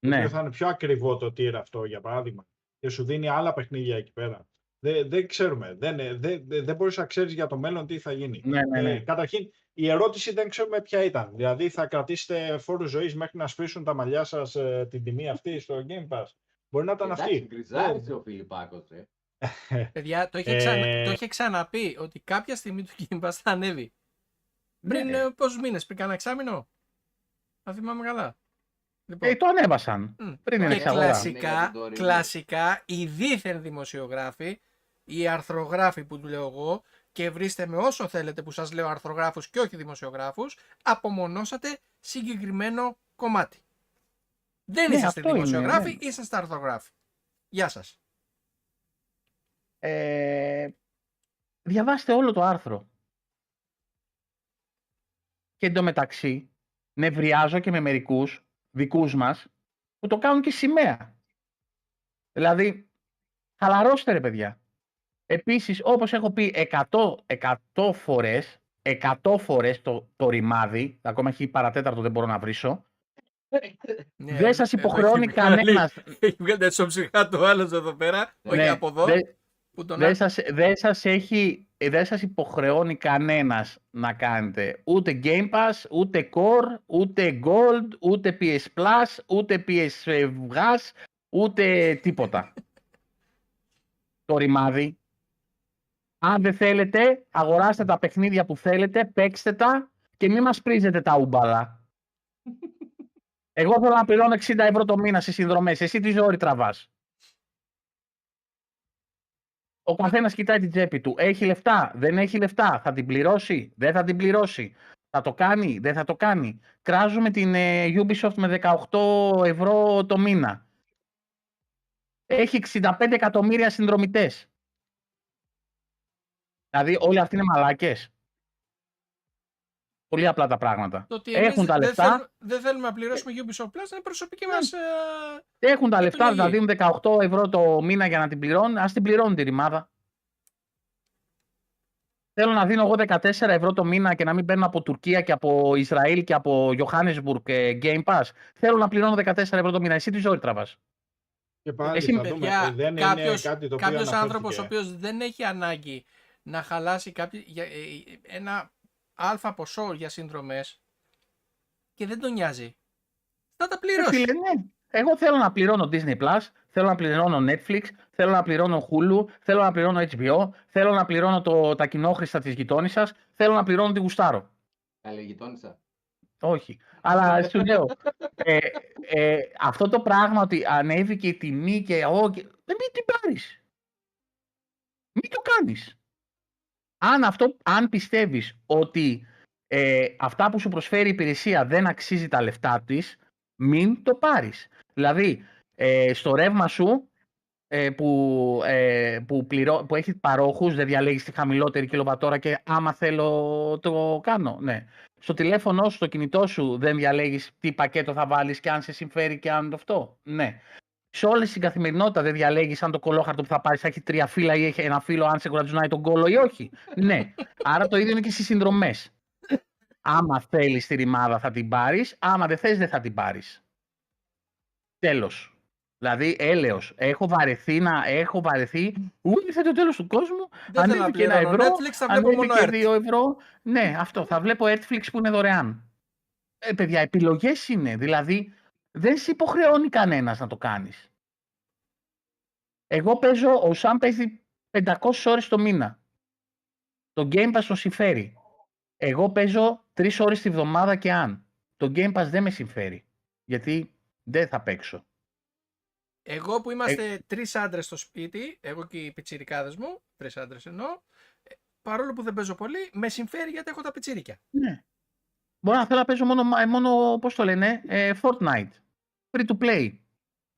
το Ναι, οποίο θα είναι πιο ακριβό το tier αυτό, για παράδειγμα, και σου δίνει άλλα παιχνίδια εκεί πέρα. Δεν, δεν ξέρουμε. Δεν, ε, δεν, δεν, δεν μπορείς να ξέρεις για το μέλλον τι θα γίνει. ναι, ναι, ναι. Ε, καταρχήν, η ερώτηση δεν ξέρουμε ποια ήταν. Δηλαδή, θα κρατήσετε φόρους ζωής μέχρι να σφίσουν τα μαλλιά σας την τιμή αυτή στο Game Pass; Μπορεί να ήταν Εντάξει, αυτή. γκριζάρισε ο Φιλιππάκος, ε. (laughs) Παιδιά, το είχε, ξανα... Ε, το είχε ξαναπεί ότι κάποια στιγμή του Game Pass θα ανέβει. Πριν Ναι. ε, πόσους μήνες, πριν κάνα εξάμηνο. Θα θυμάμαι καλά. Λοιπόν, Ε, το ανέβασαν. μ. πριν την και εξαγορά. Είναι κλασικά, για την τωρινή. κλασικά, οι δίθεν δημοσιογράφοι, οι αρθρογράφοι που του λέω εγώ, και βρίστε με όσο θέλετε που σας λέω αρθρογράφους και όχι δημοσιογράφους, απομονώσατε συγκεκριμένο κομμάτι. Δεν Ναι, είσαστε αυτό είναι, δημοσιογράφοι, ναι. είσαστε αρθρογράφοι. Γεια σας. Ε, διαβάστε όλο το άρθρο. Και εντωμεταξύ, νευριάζω και με μερικούς δικούς μας που το κάνουν και σημαία. Δηλαδή, χαλαρώστε ρε παιδιά. Επίσης, όπως έχω πει 100, 100 φορές, 100 φορές το, το ρημάδι, ακόμα έχει παρατέταρτο δεν μπορώ να βρίσω, Ναι, δεν σας εδώ υποχρεώνει έχει βγάλει- κανένας. Έχει βγάλει στο ψυχά του άλλος εδώ πέρα, όχι Ναι, από εδώ, δεν- που τον δεν α- σας, δεν σας έχει, ε, δεν σας υποχρεώνει κανένας να κάνετε ούτε Game Pass, ούτε Core, ούτε Gold, ούτε PS Plus, ούτε PS Gas, ούτε τίποτα. (laughs) το ρημάδι. Αν δεν θέλετε, αγοράστε τα παιχνίδια που θέλετε, παίξτε τα και μην μας πρίζετε τα ούμπαλα. Εγώ θέλω να πληρώνω 60 ευρώ το μήνα σε συνδρομές. Εσύ τι ζόρι τραβάς. Ο καθένας κοιτάει την τσέπη του. Έχει λεφτά, δεν έχει λεφτά. Θα την πληρώσει, δεν θα την πληρώσει. Θα το κάνει, δεν θα το κάνει. Κράζουμε την ε, Ubisoft με 18 ευρώ το μήνα. Έχει 65 εκατομμύρια συνδρομητές. Δηλαδή όλοι αυτοί είναι μαλάκες. Πολύ απλά τα πράγματα. Το ότι Έχουν εμείς τα δεν λεφτά. θέλουμε- Δεν θέλουμε να πληρώσουμε Ubisoft Plus, είναι προσωπική μας... ε, Έχουν τα λεφτά, Επιλογή. θα δίνουν 18 ευρώ το μήνα για να την πληρώνουν. Ας την πληρώνουν τη ρημάδα. Θέλω να δίνω εγώ 14 ευρώ το μήνα και να μην παίρνω από Τουρκία και από Ισραήλ και από Johannesburg ε, Game Pass. Θέλω να πληρώνω 14 ευρώ το μήνα. Εσύ τι ζωή τραβάς; Και πάλι Εσύ, θα δούμε, Παιδιά, ε, δεν κάποιος, είναι κάτι το οποίο κάποιος άνθρωπος ο αναφέρθηκε. οποίος δεν έχει ανάγκη να χαλάσει κάποιο, για, ε, ε, ένα αλφα ποσό για συνδρομές και δεν τον νοιάζει. Θα τα Ε, πληρώσει. φίλε, ναι. Εγώ θέλω να πληρώνω Disney Plus, θέλω να πληρώνω Netflix, θέλω να πληρώνω Hulu, θέλω να πληρώνω HBO, θέλω να πληρώνω το, τα κοινόχρηστα της γειτόνισσας, θέλω να πληρώνω τη γουστάρω. Καλή γειτόνισσα. Όχι. Αλλά (laughs) σου λέω, ε, ε, αυτό το πράγμα ότι ανέβηκε η τιμή και, ο, και δεν μην την πάρεις. Μην το κάνεις. Αν, αυτό, αν πιστεύεις ότι ε, αυτά που σου προσφέρει η υπηρεσία δεν αξίζει τα λεφτά της, μην το πάρεις. Δηλαδή, ε, στο ρεύμα σου ε, που, ε, που, πληρώ, που έχεις παρόχους, δεν διαλέγεις τη χαμηλότερη κιλοβατόρα και άμα θέλω το κάνω. Ναι. Στο τηλέφωνο σου, στο κινητό σου δεν διαλέγεις τι πακέτο θα βάλεις και αν σε συμφέρει και αν το αυτό. Ναι. Σε όλη την καθημερινότητα δεν διαλέγεις αν το κολόχαρτο που θα πάρεις θα έχει τρία φύλλα ή έχει ένα φύλλο αν σε κουρατζουνάει τον κόλο ή όχι. ναι. Άρα το ίδιο είναι και στις συνδρομές. Άμα θέλεις τη ρημάδα θα την πάρεις, άμα δεν θες δεν θα την πάρεις. Τέλος. Δηλαδή, έλεος. Έχω βαρεθεί να έχω βαρεθεί. Ούτε ήρθε το τέλος του κόσμου. δεν θέλω να ανέβηκε ένα πληρώνω ευρώ, Netflix, θα βλέπω μόνο ανέβηκε ERT. δύο ευρώ. Ναι, αυτό. Θα βλέπω Netflix που είναι δωρεάν. Ε, παιδιά, επιλογές είναι. Δηλαδή, δεν σε υποχρεώνει κανένας να το κάνεις. Εγώ παίζω, ο Σαμ παίζει 500 ώρες το μήνα. Το Game Pass τον συμφέρει. Εγώ παίζω 3 ώρες τη βδομάδα και αν. Το Game Pass δεν με συμφέρει. Γιατί δεν θα παίξω. Εγώ που είμαστε τρεις άντρες στο σπίτι, εγώ και οι πιτσιρικάδες μου, τρεις άντρες εννοώ, ε, παρόλο που δεν παίζω πολύ, με συμφέρει γιατί έχω τα πιτσιρίκια. Ναι. Μπορώ να θέλω να παίζω μόνο, μόνο πώς το λένε, ε, Fortnite. Free to play.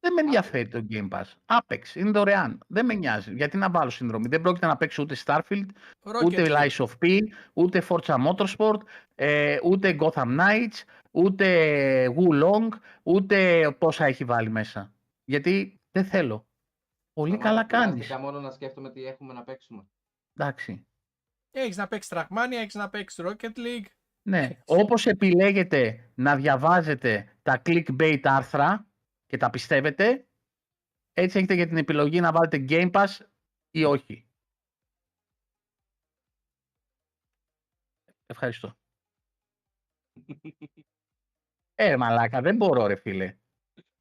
Δεν με ενδιαφέρει το Game Pass. Apex, είναι δωρεάν. Δεν με νοιάζει. Γιατί να βάλω συνδρομή. Δεν πρόκειται να παίξω ούτε Starfield, Rocket ούτε League. Lies of P, ούτε Forza Motorsport, ε, ούτε Gotham Knights, ούτε Wulong, ούτε πόσα έχει βάλει μέσα. Γιατί δεν θέλω. Πολύ Σταμάτα, καλά κάνεις. κουράστηκα μόνο να σκέφτομαι τι έχουμε να παίξουμε. Εντάξει. Έχεις να παίξεις Trackmania, έχεις να παίξεις Rocket League. Ναι, Έτσι. όπως επιλέγετε να διαβάζετε τα clickbait άρθρα και τα πιστεύετε, έτσι έχετε για την επιλογή να βάλετε Game Pass ή όχι. Ευχαριστώ. (laughs) Ε, μαλάκα, δεν μπορώ ρε φίλε.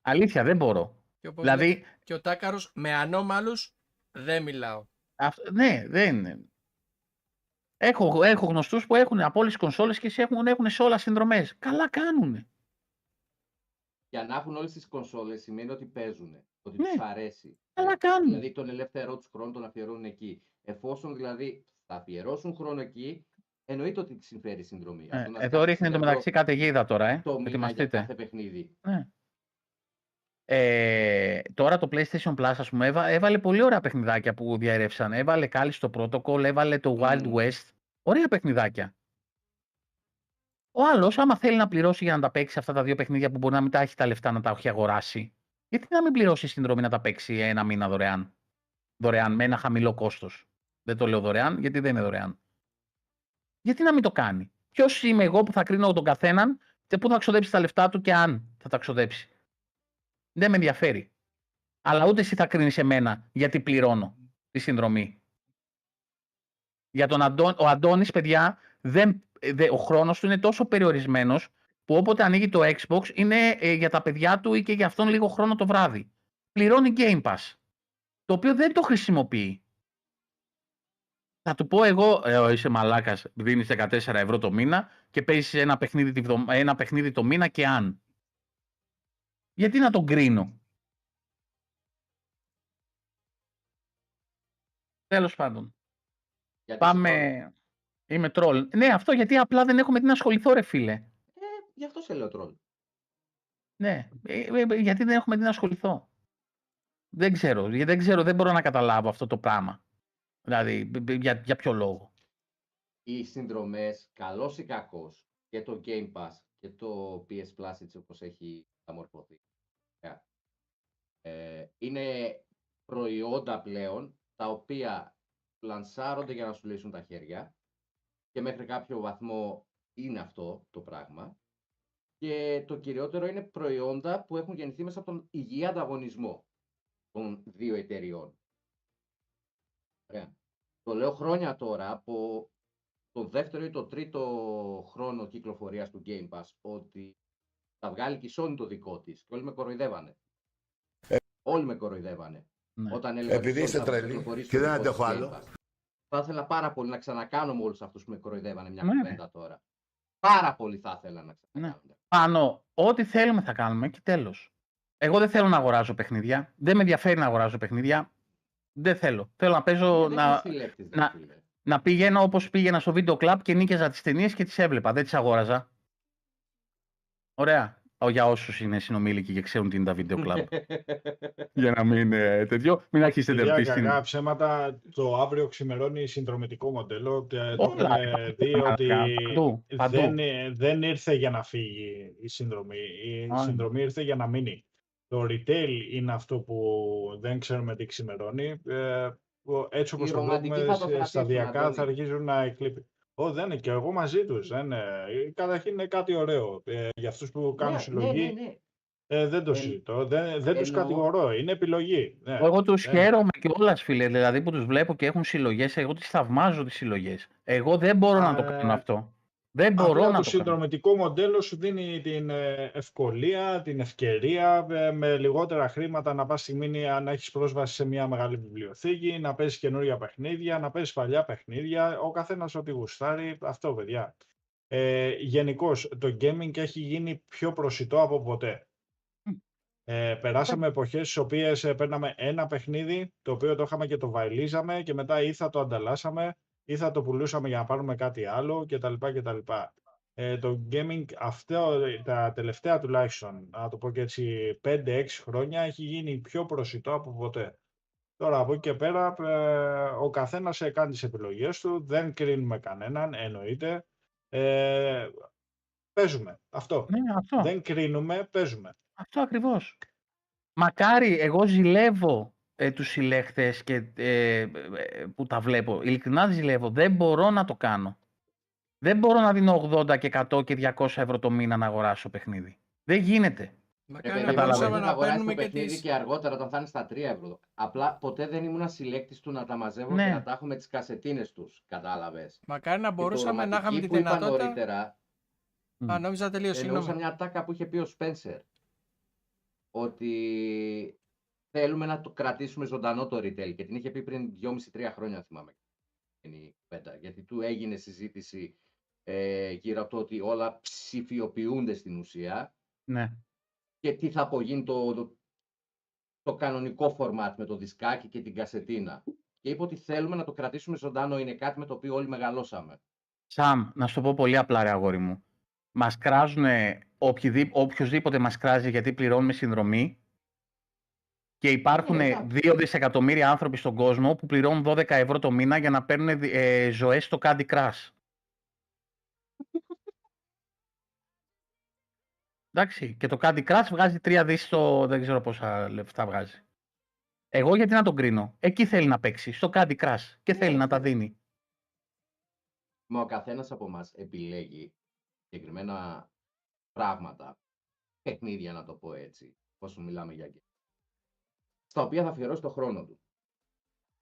Αλήθεια, δεν μπορώ. Και, όπως λέει Δηλαδή, και ο Τάκαρος, με ανώμαλους δεν μιλάω. αυ- ναι, δεν είναι. Έχω, έχω γνωστούς που έχουν από όλες τις κονσόλες και σε έχουν, έχουν σε όλα συνδρομές. Καλά κάνουνε. Για να έχουν όλες τις κονσόλες σημαίνει ότι παίζουν. Ότι Ναι. τους αρέσει. Καλά κάνουνε. Δηλαδή τον ελεύθερό τους χρόνο τον αφιερώνουν εκεί. Εφόσον δηλαδή θα αφιερώσουν χρόνο εκεί, εννοείται ότι τη συμφέρει η συνδρομή. Ε, Αυτό να εδώ σκάσεις ρίχνει το ευρώ μεταξύ καταιγίδα τώρα, ε. Το μήνα για Ετοιμαστείτε. κάθε παιχνίδι. Ναι. Ε, τώρα το PlayStation Plus, ας πούμε, έβα- έβαλε πολύ ωραία παιχνιδάκια που διαρρεύσαν. Έβαλε κάλλη στο Protocol, έβαλε το Wild Μμμ. West. Ωραία παιχνιδάκια. Ο άλλος, άμα θέλει να πληρώσει για να τα παίξει αυτά τα δύο παιχνίδια που μπορεί να μην τα έχει τα λεφτά να τα έχει αγοράσει, γιατί να μην πληρώσει συνδρομή να τα παίξει ένα μήνα δωρεάν; Δωρεάν, με ένα χαμηλό κόστος. Δεν το λέω δωρεάν, γιατί δεν είναι δωρεάν. Γιατί να μην το κάνει; Ποιος είμαι εγώ που θα κρίνω τον καθέναν και πού θα ξοδέψει τα λεφτά του και αν θα τα ξοδέψει; Δεν με ενδιαφέρει. Αλλά ούτε εσύ θα κρίνεις εμένα γιατί πληρώνω τη συνδρομή. Για τον Αντώ... Ο Αντώνης, παιδιά, δεν... ε, δε- ο χρόνος του είναι τόσο περιορισμένος που όποτε ανοίγει το Xbox είναι ε, για τα παιδιά του ή και για αυτόν λίγο χρόνο το βράδυ. Πληρώνει Game Pass, το οποίο δεν το χρησιμοποιεί. Θα του πω εγώ, ε, είσαι μαλάκας, δίνεις 14 ευρώ το μήνα και παίζεις ένα παιχνίδι, τη βδο- ένα παιχνίδι το μήνα και αν. Γιατί να τον κρίνω; Τέλος πάντων. Γιατί σε Πάμε. Είμαι τρόλ. Ναι, αυτό γιατί απλά δεν έχω με τι να ασχοληθώ, ρε φίλε. τρόλ. Ε, γι' αυτό σε λέω τρόλ. Ναι, ε, ε, γιατί δεν έχουμε τι να ασχοληθώ. Δεν ξέρω, γιατί δεν ξέρω, δεν μπορώ να καταλάβω αυτό το πράγμα. Δηλαδή, μπ- μπ- για, για ποιο λόγο. Οι συνδρομές, καλός ή κακός, και το Game Pass και το PS Plus έτσι όπως έχει αμορφωθεί. Ε, είναι προϊόντα πλέον τα οποία λανσάρονται για να σου λύσουν τα χέρια και μέχρι κάποιο βαθμό είναι αυτό το πράγμα. Και το κυριότερο είναι προϊόντα που έχουν γεννηθεί μέσα από τον υγιή ανταγωνισμό των δύο εταιριών. Ωραία. Το λέω χρόνια τώρα, από το δεύτερο ή το τρίτο χρόνο κυκλοφορίας του Game Pass, ότι θα βγάλει και η Sony το δικό της. Και όλοι με κοροϊδεύανε. Ε. Όλοι με κοροϊδεύανε. Ναι. Όταν έλεγα ότι Επειδή η Sony είστε θα τρελοί κυκλοφορήσει και το δεν δικό της αντέχω Game άλλο. Pass. Θα ήθελα πάρα πολύ να ξανακάνω με όλους αυτούς που με κοροϊδεύανε μια Ναι, ναι. κουβέντα τώρα. Πάρα πολύ θα ήθελα να ξανακάνω. Πάνω, ό,τι θέλουμε θα κάνουμε και τέλος. Εγώ δεν θέλω να αγοράζω παιχνίδια. Δεν με ενδιαφέρει να αγοράζω παιχνίδια. Δεν θέλω. Θέλω να παίζω, Ε, Δεν να, είσαι συλλέκτης, ρε να- φίλε. να πηγαίνω όπως πήγαινα στο βίντεο κλαμπ και νίκαιζα τις ταινίες και τις έβλεπα. Δεν τις αγόραζα. Ωραία. Ο, για όσους είναι συνομήλικοι και ξέρουν τι είναι τα βίντεο κλαμπ. (laughs) για να μην ε, τέτοιο. Μην αρχίσετε Παιδιά, επίσης. κακά ψέματα, το αύριο ξημερώνει συνδρομητικό μοντέλο. Τε- Το Όλα, έχουμε υπάρχουν δει πράγματα, ότι παντού, παντού. δεν, ε, δεν ήρθε για να φύγει η συνδρομή. Η Όχι. συνδρομή ήρθε για να μείνει. Το retail είναι αυτό που δεν ξέρουμε τι ξημερώνει. Ε, που έτσι όπως Οι το ρομαντικοί βλέπουμε, θα το σε- κρατήσουν, σταδιακά Αντώνη. θα αρχίζουν να εκλείπει. Ω, δεν είναι και εγώ μαζί τους. Δεν είναι. Καταρχήν είναι κάτι ωραίο. Ε, για αυτούς που κάνουν Ναι, συλλογή, ναι, ναι, ναι. ε, δεν το Εν- συζητώ. Δεν, δεν τους εννοώ- κατηγορώ. Είναι επιλογή. Ναι. Εγώ τους ναι. χαίρομαι κιόλας, φίλε. Δηλαδή που τους βλέπω και έχουν συλλογές. Εγώ τις θαυμάζω τις συλλογές. Εγώ δεν μπορώ να το Ε, κάνω αυτό. Δεν μπορώ Απλά να το το κάνω. συνδρομητικό μοντέλο σου δίνει την ε, ευκολία, την ευκαιρία ε, με λιγότερα χρήματα να πας στη μήνυ αν έχεις πρόσβαση σε μια μεγάλη βιβλιοθήκη, να παίζεις καινούργια παιχνίδια, να παίζεις παλιά παιχνίδια, ο καθένας ό,τι γουστάρει, αυτό παιδιά. Ε, Γενικώς το gaming έχει γίνει πιο προσιτό από ποτέ. Ε, περάσαμε εποχές στις οποίες ε, παίρναμε ένα παιχνίδι, το οποίο το είχαμε και το βαϊλίζαμε και μετά ή θα το ανταλλάσσαμε ή θα το πουλούσαμε για να πάρουμε κάτι άλλο κτλ. κτλ. Ε, το gaming αυτό, τα τελευταία τουλάχιστον, να το πω και έτσι, 5-6 χρόνια έχει γίνει πιο προσιτό από ποτέ. Τώρα από εκεί και πέρα ε, ο καθένας ε, κάνει τις επιλογές του, δεν κρίνουμε κανέναν, εννοείται. Ε, παίζουμε, αυτό. Ναι, αυτό. Δεν κρίνουμε, παίζουμε. Αυτό ακριβώς. Μακάρι, εγώ ζηλεύω ε, τους συλλέκτες και, ε, ε, που τα βλέπω. Ειλικρινά ζηλεύω. Δεν μπορώ να το κάνω. Δεν μπορώ να δίνω 80 και 100 και 200 ευρώ το μήνα να αγοράσω παιχνίδι. Δεν γίνεται. Ρε Μακάρι παιδί να μου, Καταλαβαίνω. μπορούσαμε μπορεί να να αγοράσει παίρνουμε το και παιχνίδι τις... και αργότερα όταν θα είναι στα 3 ευρώ. Απλά ποτέ δεν ήμουν συλλέκτης του να τα μαζεύω Ναι. και να τα έχω με τις κασετίνες τους. Κατάλαβες. Μακάρι να Και το μπορούσαμε να είχαμε ρομαντική τη που είπα δυνατότητα... νωρίτερα, Α, νόμιζα τελείως, εννοούσα συγγνώμη. μια τάκα που είχε πει ο Σπένσερ. Ότι θέλουμε να το κρατήσουμε ζωντανό το retail. Και την είχε πει πριν 2,5-3 χρόνια, θυμάμαι. Είναι η κουβέντα. Γιατί του έγινε συζήτηση ε, γύρω από το ότι όλα ψηφιοποιούνται στην ουσία Ναι. και τι θα απογίνει το, το, το κανονικό format με το δισκάκι και την κασετίνα. Και είπε ότι θέλουμε να το κρατήσουμε ζωντανό. Είναι κάτι με το οποίο όλοι μεγαλώσαμε. Σαμ, να σου το πω πολύ απλά, ρε αγόρι μου. Μας κράζουν οποιοδήποτε μας κράζει γιατί πληρώνουμε συνδρομή και υπάρχουν Ναι, εντάξει. 2 δισεκατομμύρια άνθρωποι στον κόσμο που πληρώνουν 12 ευρώ το μήνα για να παίρνουν ε, ζωές στο Candy Crush. (laughs) Εντάξει, και το Candy Crush βγάζει 3 δις στο... δεν ξέρω πόσα λεφτά βγάζει. Εγώ γιατί να τον κρίνω; Εκεί θέλει να παίξει, στο Candy Crush και Ναι, θέλει να τα ναι. δίνει. Μα ο καθένας από μας επιλέγει συγκεκριμένα πράγματα, παιχνίδια να το πω έτσι, όσο μιλάμε για games, στα οποία θα αφιερώσει το χρόνο του.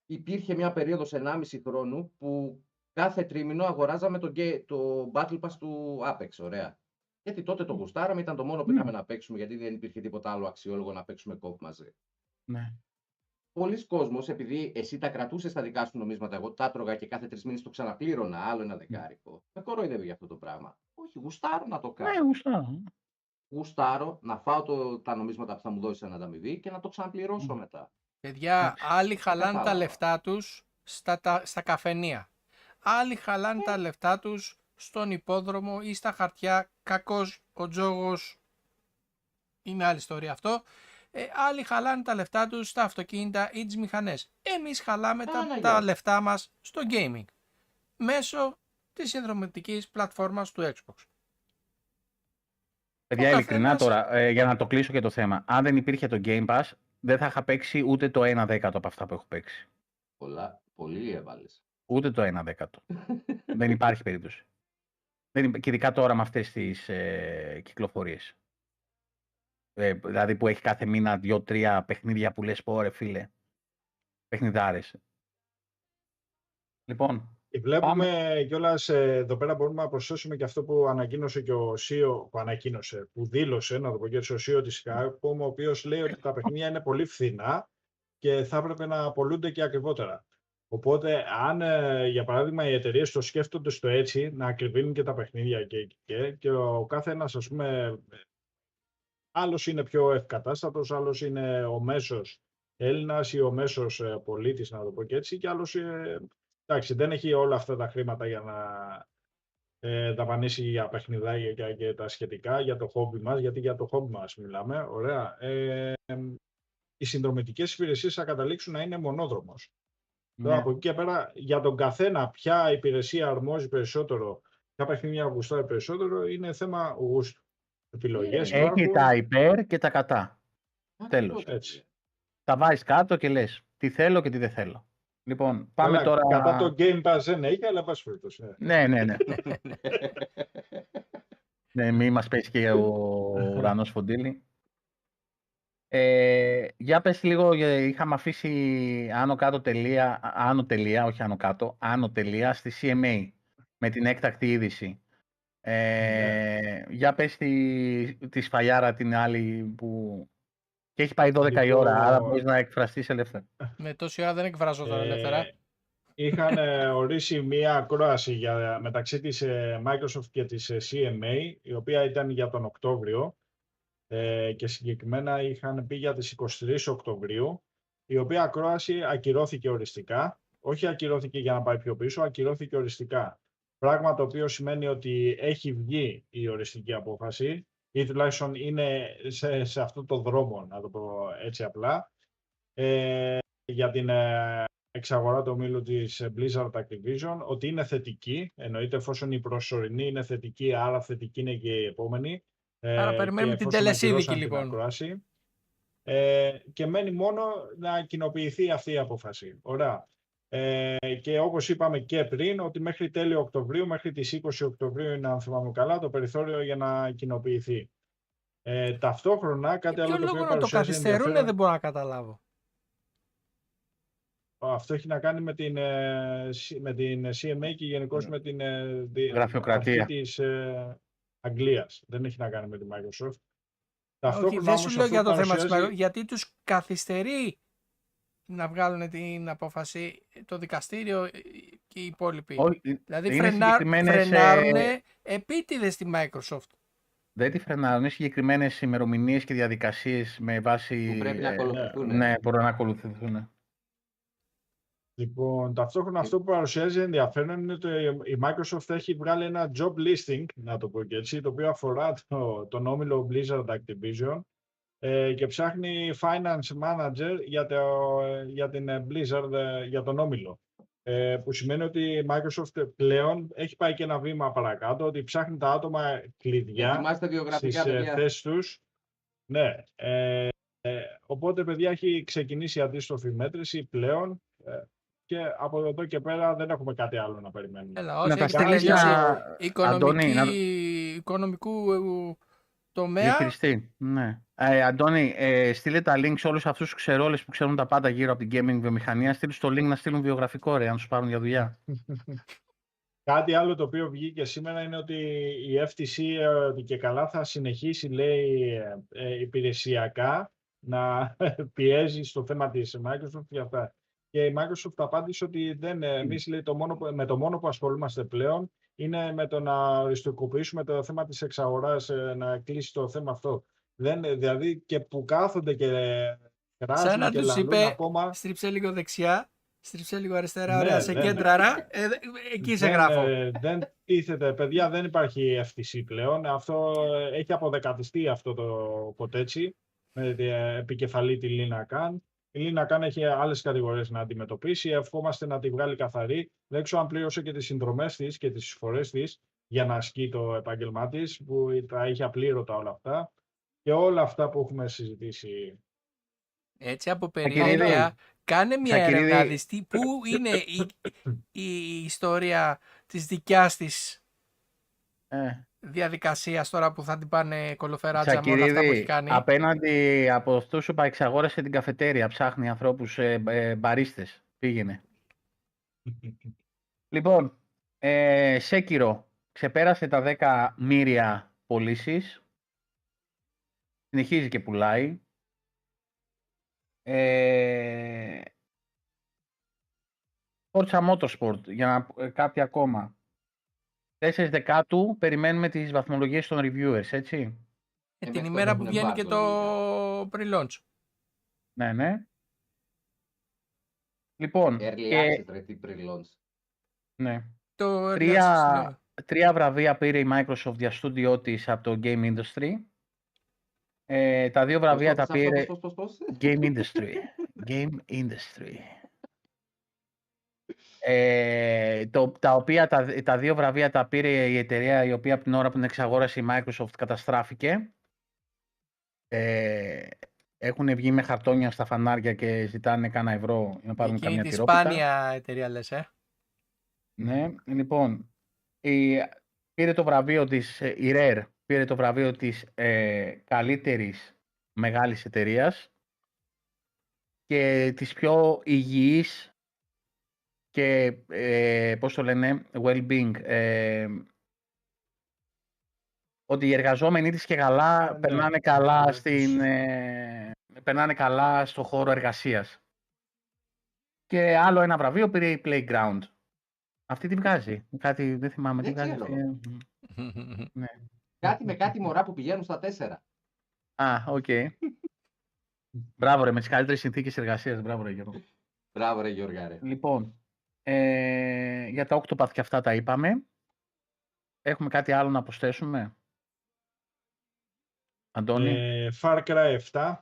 Υπήρχε μια περίοδος 1,5 χρόνου που κάθε τρίμηνο αγοράζαμε το, γκέ- το Battle Pass του Apex, ωραία. Γιατί τότε το γουστάραμε, ήταν το μόνο που Ναι. είχαμε να παίξουμε, γιατί δεν υπήρχε τίποτα άλλο αξιόλογο να παίξουμε κόπ μαζί. Ναι. Πολλοί κόσμος, επειδή εσύ τα κρατούσες στα δικά σου νομίσματα, εγώ τα έτρωγα και κάθε τρεις μήνες το ξαναπλήρωνα, άλλο ένα δεκάρικο. Με κοροϊδεύει για αυτό το πράγμα. Όχι, γουστάρω να το κάνω. Ναι, γουστάρω. Γουστάρω να φάω το, τα νομίσματα που θα μου δώσει σαν ανταμοιβή και να το ξαναπληρώσω Μμ. μετά. Παιδιά, Εντάξει. άλλοι χαλάνε τα κατάλαβα. λεφτά τους στα, τα- στα καφενεία. Άλλοι χαλάνε Ε. τα λεφτά τους στον υπόδρομο ή στα χαρτιά. Κακός ο τζόγος. Είναι άλλη ιστορία αυτό. Ε, άλλοι χαλάνε τα λεφτά τους στα αυτοκίνητα ή τις μηχανές. Εμείς χαλάμε τα, Παναγιά τα μου. λεφτά μας στο gaming. Μέσω της συνδρομητικής πλατφόρμας του Xbox. Παιδιά, Ο ειλικρινά καθένας- τώρα, ε, για να το κλείσω και το θέμα. Αν δεν υπήρχε το Game Pass, δεν θα είχα παίξει ούτε το 1 δέκατο από αυτά που έχω παίξει. Πολλά, πολύ έβαλες. Ούτε το 1 δέκατο. (laughs) Δεν υπάρχει περίπτωση. Δεν, υπά- και ειδικά τώρα με αυτές τις ε, κυκλοφορίες. Ε, δηλαδή που έχει κάθε μήνα δύο-τρία παιχνίδια που λες πω ρε φίλε. Παιχνιδάρες. Λοιπόν, Και βλέπουμε κιόλας εδώ πέρα μπορούμε να προσθέσουμε και αυτό που ανακοίνωσε και ο CEO, που ανακοίνωσε, που δήλωσε, να το πω και έτσι, ο CEO της Capcom, ο οποίος λέει ότι τα παιχνίδια είναι πολύ φθηνά και θα έπρεπε να απολούνται και ακριβότερα. Οπότε, αν ε, για παράδειγμα οι εταιρείες το σκέφτονται στο έτσι, να ακριβίνουν και τα παιχνίδια και, και, και ο κάθε ένας, ας πούμε, άλλος είναι πιο ευκατάστατος, άλλος είναι ο μέσος Έλληνας ή ο μέσος ε, πολίτης, να το πω και έτσι, και άλλος ε, εντάξει, δεν έχει όλα αυτά τα χρήματα για να ε, δαπανίσει για παιχνιδάκια και, και τα σχετικά για το χόμπι μας, γιατί για το χόμπι μας μιλάμε, ωραία. Ε, οι συνδρομητικές υπηρεσίες θα καταλήξουν να είναι μονόδρομος. Τώρα ναι. από εκεί και πέρα, για τον καθένα, ποια υπηρεσία αρμόζει περισσότερο, ποια παιχνίδια γουστάρει περισσότερο, είναι θέμα γούστου. Επιλογές Ε, έχει υπάρχουν. τα υπέρ και τα κατά. Τέλος. Ακριβώς, Έτσι. παιδιά. Τα βάζεις κάτω και λες τι θέλω και τι δεν θέλω. Λοιπόν, πάμε Καλά, τώρα... Κατά το Game Pass δεν έχει, αλλά πάση περιπτώσει. ναι. Ναι, ναι, ναι. ναι μη μας πέσει και ο ουρανός φοντίλη. Ε, για πες λίγο, για- είχαμε αφήσει άνω κάτω τελεία, α- άνω τελεία, όχι άνω κάτω, άνω τελεία στη CMA με την έκτακτη είδηση. Ε, Για πες τη, τη σφαλιάρα την άλλη που και έχει πάει 12 η ώρα, άρα Λοιπόν, μπορείς να εκφραστείς ελεύθερα. Με τόση ώρα δεν εκφράζω τώρα ελεύθερα. Ε, είχαν ε, ορίσει μία ακρόαση για, μεταξύ της ε, Microsoft και της ε, CMA, η οποία ήταν για τον Οκτώβριο ε, και συγκεκριμένα είχαν πει για τις 23 Οκτωβρίου, η οποία ακρόαση ακυρώθηκε οριστικά. Όχι ακυρώθηκε για να πάει πιο πίσω, ακυρώθηκε οριστικά. Πράγμα το οποίο σημαίνει ότι έχει βγει η οριστική απόφαση ή τουλάχιστον είναι σε, σε αυτό το δρόμο, να το πω έτσι απλά, ε, για την ε, εξαγορά του ομίλου της Blizzard Activision, ότι είναι θετική, εννοείται εφόσον η προσωρινή είναι θετική, άρα θετική είναι και η επόμενη. ε, Άρα και περιμένουμε την εφόσον τελεσίδικη, ακυρώσαν την λοιπόν. ακρόαση. Ε, και μένει μόνο να κοινοποιηθεί αυτή η απόφαση. Ωραία. Ε, και όπως είπαμε και πριν, ότι μέχρι τέλειο Οκτωβρίου, μέχρι τις 20 Οκτωβρίου είναι, αν θυμάμαι καλά, το περιθώριο για να κοινοποιηθεί. Ε, ταυτόχρονα, κάτι Για άλλο ποιο το οποίο λόγο να το παρουσιάζει καθυστερούν ενδιαφέρον- δεν μπορώ να καταλάβω. Αυτό έχει να κάνει με την, ε, σ- με την CMA και γενικώς Ναι. με την ε, δι- Γραφειοκρατία. αρχή της ε, Αγγλίας. Δεν έχει να κάνει με τη Microsoft. Όχι, Ταυτόχρονα δεν όμως σου λέω αυτό για το θέμα της παρουσιάζει- Microsoft, γιατί τους καθυστερεί να βγάλουν την απόφαση το δικαστήριο ε, και οι υπόλοιποι. Όχι, Δηλαδή είναι φρενά, συγκεκριμένες, ε, φρενάρουν επίτηδες τη Microsoft. Δεν τη φρενάρουν, είναι συγκεκριμένες ημερομηνίες και διαδικασίες με βάση. Που πρέπει να ε, ακολουθηθούν. Ναι, μπορούν να ακολουθηθούν. Λοιπόν, ταυτόχρονα αυτό που παρουσιάζει ενδιαφέρον είναι ότι η Microsoft έχει βγάλει ένα job listing, να το πω και έτσι, το οποίο αφορά το, τον όμιλο Blizzard Activision ε, και ψάχνει finance manager για, το, για την ε, Blizzard, ε, για τον όμιλο. Ε, που σημαίνει ότι η Microsoft πλέον έχει πάει και ένα βήμα παρακάτω, ότι ψάχνει τα άτομα κλειδιά Ετοιμάστε βιογραφικά, στις ε, παιδιά. θέσεις τους. Ναι. Ε, ε, οπότε, παιδιά, έχει ξεκινήσει η αντίστροφη μέτρηση πλέον ε, και από εδώ και πέρα δεν έχουμε κάτι άλλο να περιμένουμε. Έλα, Να όχι, τα έχεις στείλεις τελειώσει να- οικονομική, Αντώνη, να- οικονομικού ε, τομέα. Διαχειριστή. Ναι. Ε, Αντώνη, ε, στείλε τα link σε όλους αυτούς του ξερόλε που ξέρουν τα πάντα γύρω από την gaming βιομηχανία. Στείλει το link να στείλουν βιογραφικό, ρε, αν του πάρουν για δουλειά. (laughs) Κάτι άλλο το οποίο βγήκε σήμερα είναι ότι η FTC ε, ότι και καλά θα συνεχίσει, λέει, ε, ε, υπηρεσιακά να (laughs) πιέζει στο θέμα της Microsoft για αυτά. Και η Microsoft απάντησε ότι δεν, ε, εμείς λέει, το μόνο, που- με το μόνο που ασχολούμαστε πλέον είναι με το να οριστικοποιήσουμε το θέμα της εξαγοράς, ε, να κλείσει το θέμα αυτό. Δεν, ε, δηλαδή και που κάθονται και κράζουν Σαν να και τους λαλούν είπε, ακόμα. Στρίψε λίγο δεξιά, στρίψε λίγο αριστερά, Ναι, ωραία, σε ναι, ναι. κέντραρα. Ε, δε- εκεί σε δεν, γράφω. ε, δεν τίθεται, παιδιά, δεν υπάρχει FTC πλέον. Αυτό ε, έχει αποδεκατιστεί αυτό το κοτέτσι με την ε, επικεφαλή τη Λίνα Καν. Η Λίνα Καν έχει άλλες κατηγορίες να αντιμετωπίσει. Ευχόμαστε να τη βγάλει καθαρή. Δεν ξέρω αν πλήρωσε και τις συνδρομές της και τις εισφορές της για να ασκεί το επάγγελμά της, που τα είχε απλήρωτα όλα αυτά. Και όλα αυτά που έχουμε συζητήσει Έτσι από Τσακυρίδη. περιέργεια, κάνε μια Τσακυρίδη. έρευνα, δεις τι- πού είναι (laughs) η, η ιστορία της δικιάς της; Ε, διαδικασίας τώρα που θα την πάνε κολοφεράτσα με όλα αυτά που έχει Τσακυρίδη, κάνει. απέναντι από αυτούς που εξαγόρασε την καφετέρια, ψάχνει ανθρώπους ε, ε, μπαρίστες. Πήγαινε. (laughs) Λοιπόν, ε, Σέκυρο ξεπέρασε τα 10 μύρια πωλήσεις. Συνεχίζει και πουλάει. Ε, Forza Motorsport, για να ε, κάτι ακόμα. 4 δεκάτου περιμένουμε τις βαθμολογίες των reviewers, έτσι. Ε, Ε, την μέχρι ημέρα τώρα που έχουν βγαίνει και embargo, το pre-launch. Ναι, ναι. Λοιπόν, Early και, access, ρε, τι pre-launch. ναι. Το early Τρία- access, συγγνώμη. Τρία βραβεία πήρε η Microsoft για στούντιό της από το Game Industry. Ε, τα δύο βραβεία τα Πώς, πώς, πήρε πώς, πώς, πώς, πώς; Game Industry. Game Industry. Ε, το, τα οποία τα, τα δύο βραβεία τα πήρε η εταιρεία η οποία από την ώρα που την εξαγόρασε η Microsoft καταστράφηκε. Ε, έχουν βγει με χαρτόνια στα φανάρια και ζητάνε κάνα ευρώ για να πάρουν Εκείνη καμιά τη τυρόπιτα. σπάνια εταιρεία λες, ε; Ναι, λοιπόν, η, πήρε το βραβείο της, ε, η Rare πήρε το βραβείο της ε, καλύτερης μεγάλης εταιρείας και της πιο υγιής και, ε, πώς το λένε, well-being. Ε, ότι οι εργαζόμενοι της και καλά Ναι, περνάνε καλά ναι, στην, τους- ε, περνάνε καλά στο χώρο εργασίας. Και άλλο ένα βραβείο πήρε η Playground. Αυτή τι βγάζει. Κάτι δεν θυμάμαι τι Δεν βγάζει. ξέρω. αυτή. (laughs) Ναι. Κάτι με κάτι μωρά που πηγαίνουν στα τέσσερα. Α, οκ. (laughs) Μπράβο ρε, με τις καλύτερες συνθήκες εργασίας. Μπράβο ρε Γιώργο. Μπράβο ρε Γιώργα ρε. Λοιπόν, ε, για τα Octopath και αυτά τα είπαμε. Έχουμε κάτι άλλο να προσθέσουμε; Αντώνη; Ε, Far Cry 7.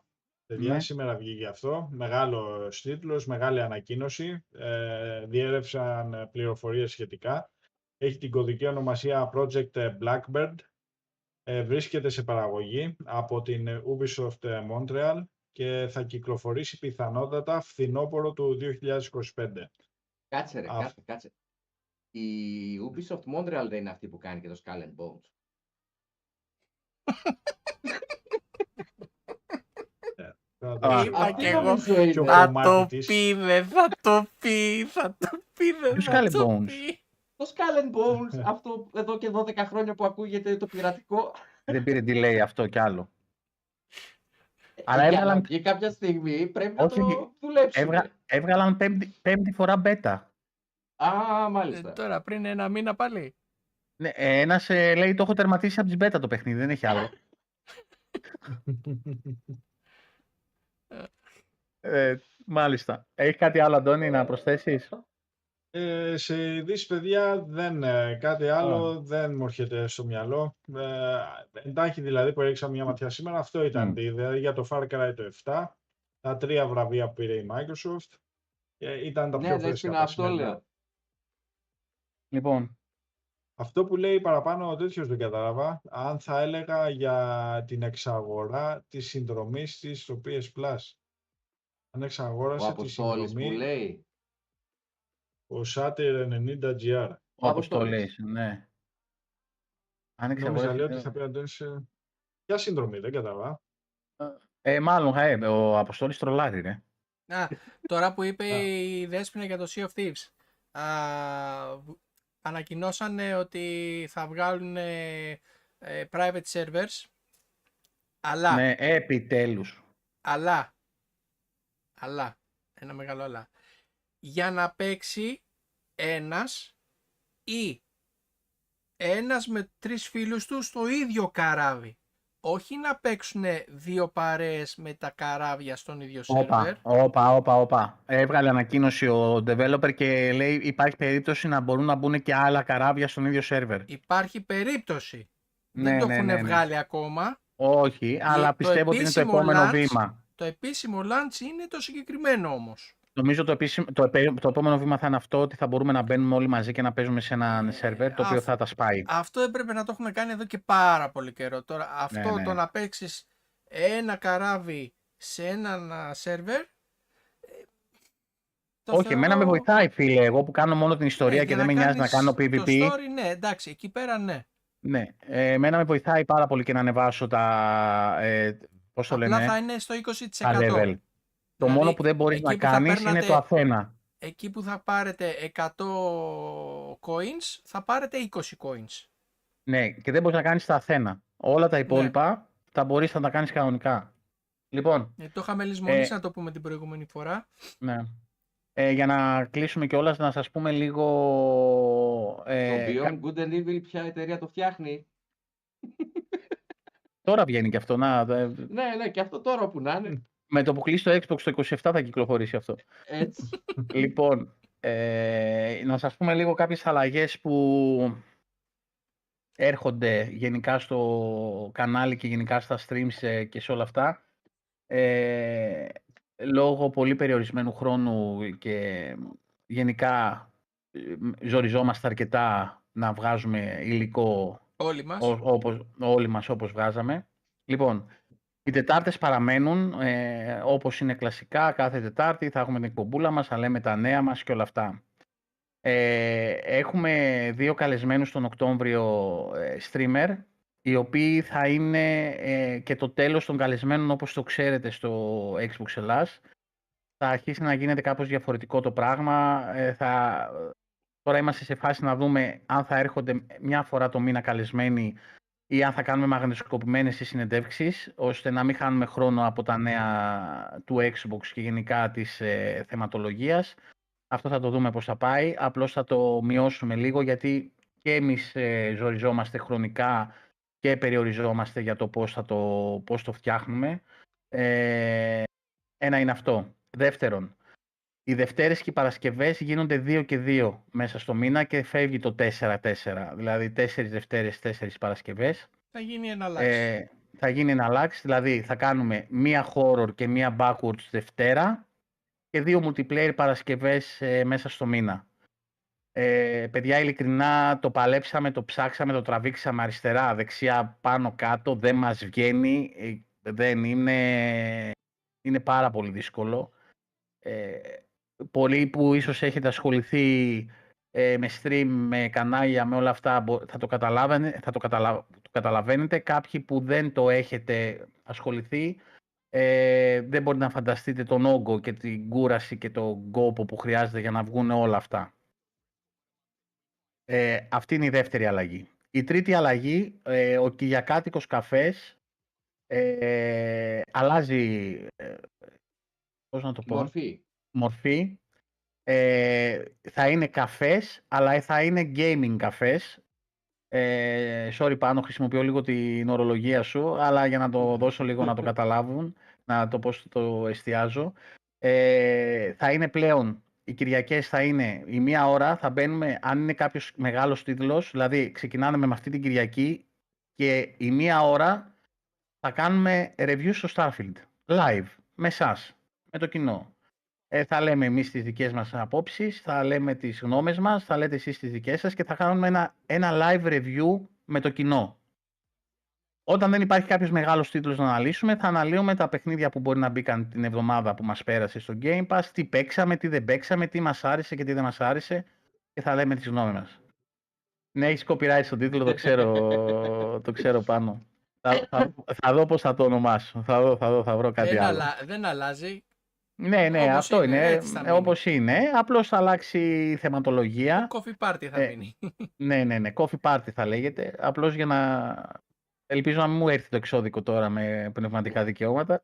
Παιδιά, Ναι. σήμερα βγήκε αυτό. Μεγάλο τίτλος, μεγάλη ανακοίνωση. Ε, διέρευσαν πληροφορίες σχετικά. Έχει την κωδική ονομασία Project Blackbird. Ε, βρίσκεται σε παραγωγή από την Ubisoft Montreal και θα κυκλοφορήσει πιθανότατα φθινόπωρο του 2025. Κάτσε ρε, Αυ- κάτσε, κάτσε. Η Ubisoft Montreal δεν είναι αυτή που κάνει και το Skull and Bones. Θα Α. το- Είπα Αυτή και εγώ. νομίζω Και είναι. ο Θα κομμάτι το της. πει, δεν θα το πει, θα το πει, δεν Ποιος θα Skull and το Bones? πει. Το Skull and Bones, αυτό εδώ και 12 χρόνια που ακούγεται το πειρατικό. Δεν πήρε delay αυτό κι άλλο. Αλλά Ε, για έβγαλαν- να βγει κάποια στιγμή πρέπει να Όχι, το δουλέψουμε. Έβγα... Έβγαλαν πέμπτη, πέμπτη φορά beta. Α, Ε, μάλιστα. Τώρα πριν ένα μήνα πάλι. Ναι, ένας ε, λέει το έχω τερματίσει από τις beta το παιχνίδι, δεν έχει άλλο. (laughs) ε, μάλιστα. Έχεις κάτι άλλο, Αντώνη, να προσθέσεις; Ε, σε ειδήσεις, παιδιά, δεν, ε, κάτι άλλο δεν μου έρχεται στο μυαλό. Ε, εντάχει δηλαδή που έριξα μια ματιά σήμερα, αυτό ήταν Μμ. τη ιδέα για το Far Cry το 7. Τα τρία βραβεία που πήρε η Microsoft. Ε, ήταν τα πιο Ναι, φρέσκα Δέσποινα, τα αυτό σημερινά. λέω. Λοιπόν, Αυτό που λέει παραπάνω ο τέτοιος δεν κατάλαβα, αν θα έλεγα για την εξαγορά της συνδρομής της στο PS Plus. Αν Ο εξαγόρασε τη Αποστόλης που συνδρομή λέει. Ο Satyr 90GR. ο Αποστόλης. Αποστολής, ναι. Αν Νόμιζα εξαγοράσει- λέει ότι θα πει Αντώνης, ε, Ποια συνδρομή, δεν κατάλαβα. Ε, μάλλον, ε, ο Αποστόλης τρολάρει, ρε. Α, τώρα που είπε Α. η Δέσποινα για το Sea of Thieves. Α, β- ανακοινώσανε ότι θα βγάλουν ε, ε, private servers. Αλλά, Ναι, επιτέλους. αλλά, αλλά, ένα μεγάλο αλλά. Για να παίξει ένας ή ένας με τρεις φίλους τους στο ίδιο καράβι. Όχι να παίξουν δύο παρέες με τα καράβια στον ίδιο σερβερ. Όπα, όπα, όπα, όπα. Έβγαλε ανακοίνωση ο developer και λέει υπάρχει περίπτωση να μπορούν να μπουν και άλλα καράβια στον ίδιο σερβερ. Υπάρχει περίπτωση. Ναι, Δεν το ναι, έχουν ναι, ναι. βγάλει ακόμα. Όχι, αλλά το πιστεύω ότι είναι το επίσημο επόμενο launch- βήμα. Το επίσημο launch είναι το συγκεκριμένο όμως. Νομίζω το, επίσημο, το, επέ- το επόμενο βήμα θα είναι αυτό ότι θα μπορούμε να μπαίνουμε όλοι μαζί και να παίζουμε σε ένα σερβερ το οποίο αυ- θα τα σπάει. Αυτό έπρεπε να το έχουν κάνει εδώ και πάρα πολύ καιρό. Τώρα αυτό ναι. το να παίξεις ένα καράβι σε έναν α, σερβερ. ε, το Όχι, εμένα με θεωρώ- βοηθάει, φίλε. Εγώ που κάνω μόνο την ιστορία Ναι, και για δεν με νοιάζει να κάνεις κάνω Το PvP. story, ναι, εντάξει, εκεί πέρα ναι. Ναι, ε, εμένα με βοηθάει πάρα πολύ και να ανεβάσω τα. Ε, πώς το Απλά λένε, θα είναι στο 20%. τα level. Το Δηλαδή, μόνο που δεν μπορείς εκεί να που θα κάνεις παίρνατε- είναι το Αθένα. Εκεί που θα πάρετε 100 coins, θα πάρετε 20 coins. Ναι, και δεν μπορείς να κάνεις τα Αθένα. Όλα τα υπόλοιπα θα μπορείς να τα κάνεις κανονικά. Λοιπόν, Ε, το είχαμε λησμονήσει Ε, να το πούμε την προηγούμενη φορά. ναι. Ε, για να κλείσουμε κιόλας, να σας πούμε λίγο... Το Ε, κα- Beyond Good and Evil ποια εταιρεία το φτιάχνει; Τώρα βγαίνει και αυτό. Να, ε, Ναι, ναι, και αυτό τώρα που να είναι. Με το που κλείσει το Xbox το 27 θα κυκλοφορήσει αυτό. Έτσι. Λοιπόν, ε, να σας πούμε λίγο κάποιες αλλαγές που έρχονται γενικά στο κανάλι και γενικά στα streams ε, και σε όλα αυτά. Ε, λόγω πολύ περιορισμένου χρόνου και γενικά ε, ζοριζόμαστε αρκετά να βγάζουμε υλικό Όλοι μας. Ό- όπως, όλοι μας όπως βγάζαμε. Λοιπόν, οι Τετάρτες παραμένουν ε, όπως είναι κλασικά. Κάθε Τετάρτη θα έχουμε την εκπομπούλα μας, θα λέμε τα νέα μας και όλα αυτά. Ε, έχουμε δύο καλεσμένους τον Οκτώβριο ε, streamer, οι οποίοι θα είναι ε, και το τέλος των καλεσμένων όπως το ξέρετε στο Xbox Ελλάς. Θα αρχίσει να γίνεται κάπως διαφορετικό το πράγμα. Ε, θα, Τώρα είμαστε σε φάση να δούμε αν θα έρχονται μια φορά το μήνα καλεσμένοι ή αν θα κάνουμε μαγνητοσκοπημένες οι συνεντεύξεις, ώστε να μην χάνουμε χρόνο από τα νέα του Xbox και γενικά της ε, θεματολογίας. Αυτό θα το δούμε πώς θα πάει. Απλώς θα το μειώσουμε λίγο γιατί και εμείς ε, ζοριζόμαστε χρονικά και περιοριζόμαστε για το πώς, θα το, πώς το φτιάχνουμε. Ε, ένα είναι αυτό. Δεύτερον, οι Δευτέρες και οι Παρασκευές γίνονται 2 και 2 μέσα στο μήνα και φεύγει το 4-4. Δηλαδή 4 Δευτέρες, 4 Παρασκευές. Θα γίνει ένα live. Ε, θα γίνει ένα αλλάξει, δηλαδή θα κάνουμε μία horror και μία backwards Δευτέρα και δύο multiplayer Παρασκευές ε, μέσα στο μήνα. Ε, παιδιά, ειλικρινά το παλέψαμε, το ψάξαμε, το τραβήξαμε αριστερά, δεξιά, πάνω, κάτω, δεν μας βγαίνει, ε, δεν είναι, είναι πάρα πολύ δύσκολο. Ε, πολλοί που ίσως έχετε ασχοληθεί ε, με stream, με κανάλια, με όλα αυτά, μπο- θα το, καταλάβαινε, θα το, καταλα, το καταλαβαίνετε. Κάποιοι που δεν το έχετε ασχοληθεί, ε, δεν μπορείτε να φανταστείτε τον όγκο και την κούραση και τον κόπο που χρειάζεται για να βγουν όλα αυτά. Ε, αυτή είναι η δεύτερη αλλαγή. Η τρίτη αλλαγή, ε, ο Κυριακάτικος καφές ε, αλλάζει, ε, πώς να το πω, Μορφή. Μορφή. Ε, θα είναι καφές, αλλά θα είναι gaming καφές. Ε, sorry πάνω, χρησιμοποιώ λίγο την ορολογία σου, αλλά για να το δώσω λίγο να το καταλάβουν, να το πώς το εστιάζω. Ε, θα είναι πλέον, οι Κυριακές θα είναι η μία ώρα, θα μπαίνουμε, αν είναι κάποιος μεγάλος τίτλος, δηλαδή ξεκινάμε με αυτή την Κυριακή και η μία ώρα θα κάνουμε review στο Starfield, live, με εσάς, με το κοινό. Ε, θα λέμε εμείς τις δικές μας απόψεις, θα λέμε τις γνώμες μας, θα λέτε εσείς τις δικές σας και θα κάνουμε ένα, ένα live review με το κοινό. Όταν δεν υπάρχει κάποιος μεγάλος τίτλος να αναλύσουμε, θα αναλύουμε τα παιχνίδια που μπορεί να μπήκαν την εβδομάδα που μας πέρασε στο Game Pass, τι παίξαμε, τι δεν παίξαμε, τι μας άρεσε και τι δεν μας άρεσε και θα λέμε τις γνώμες μας. Ναι, έχεις copyright στον τίτλο, το ξέρω, το ξέρω πάνω. Θα, θα, θα δω πώς θα το ονομάσω, θα δω, θα δω, θα βρω κάτι δεν, άλλο. αλλα- δεν αλλάζει. Ναι, ναι, Όπως αυτό είναι, είναι. έτσι θα ε, μείνει. όπως είναι. Απλώς θα αλλάξει η θεματολογία. Coffee party θα Ε, μείνει. (laughs) Ναι, ναι, ναι. Coffee party θα λέγεται. Απλώς για να... Ελπίζω να μην μου έρθει το εξώδικο τώρα με πνευματικά δικαιώματα.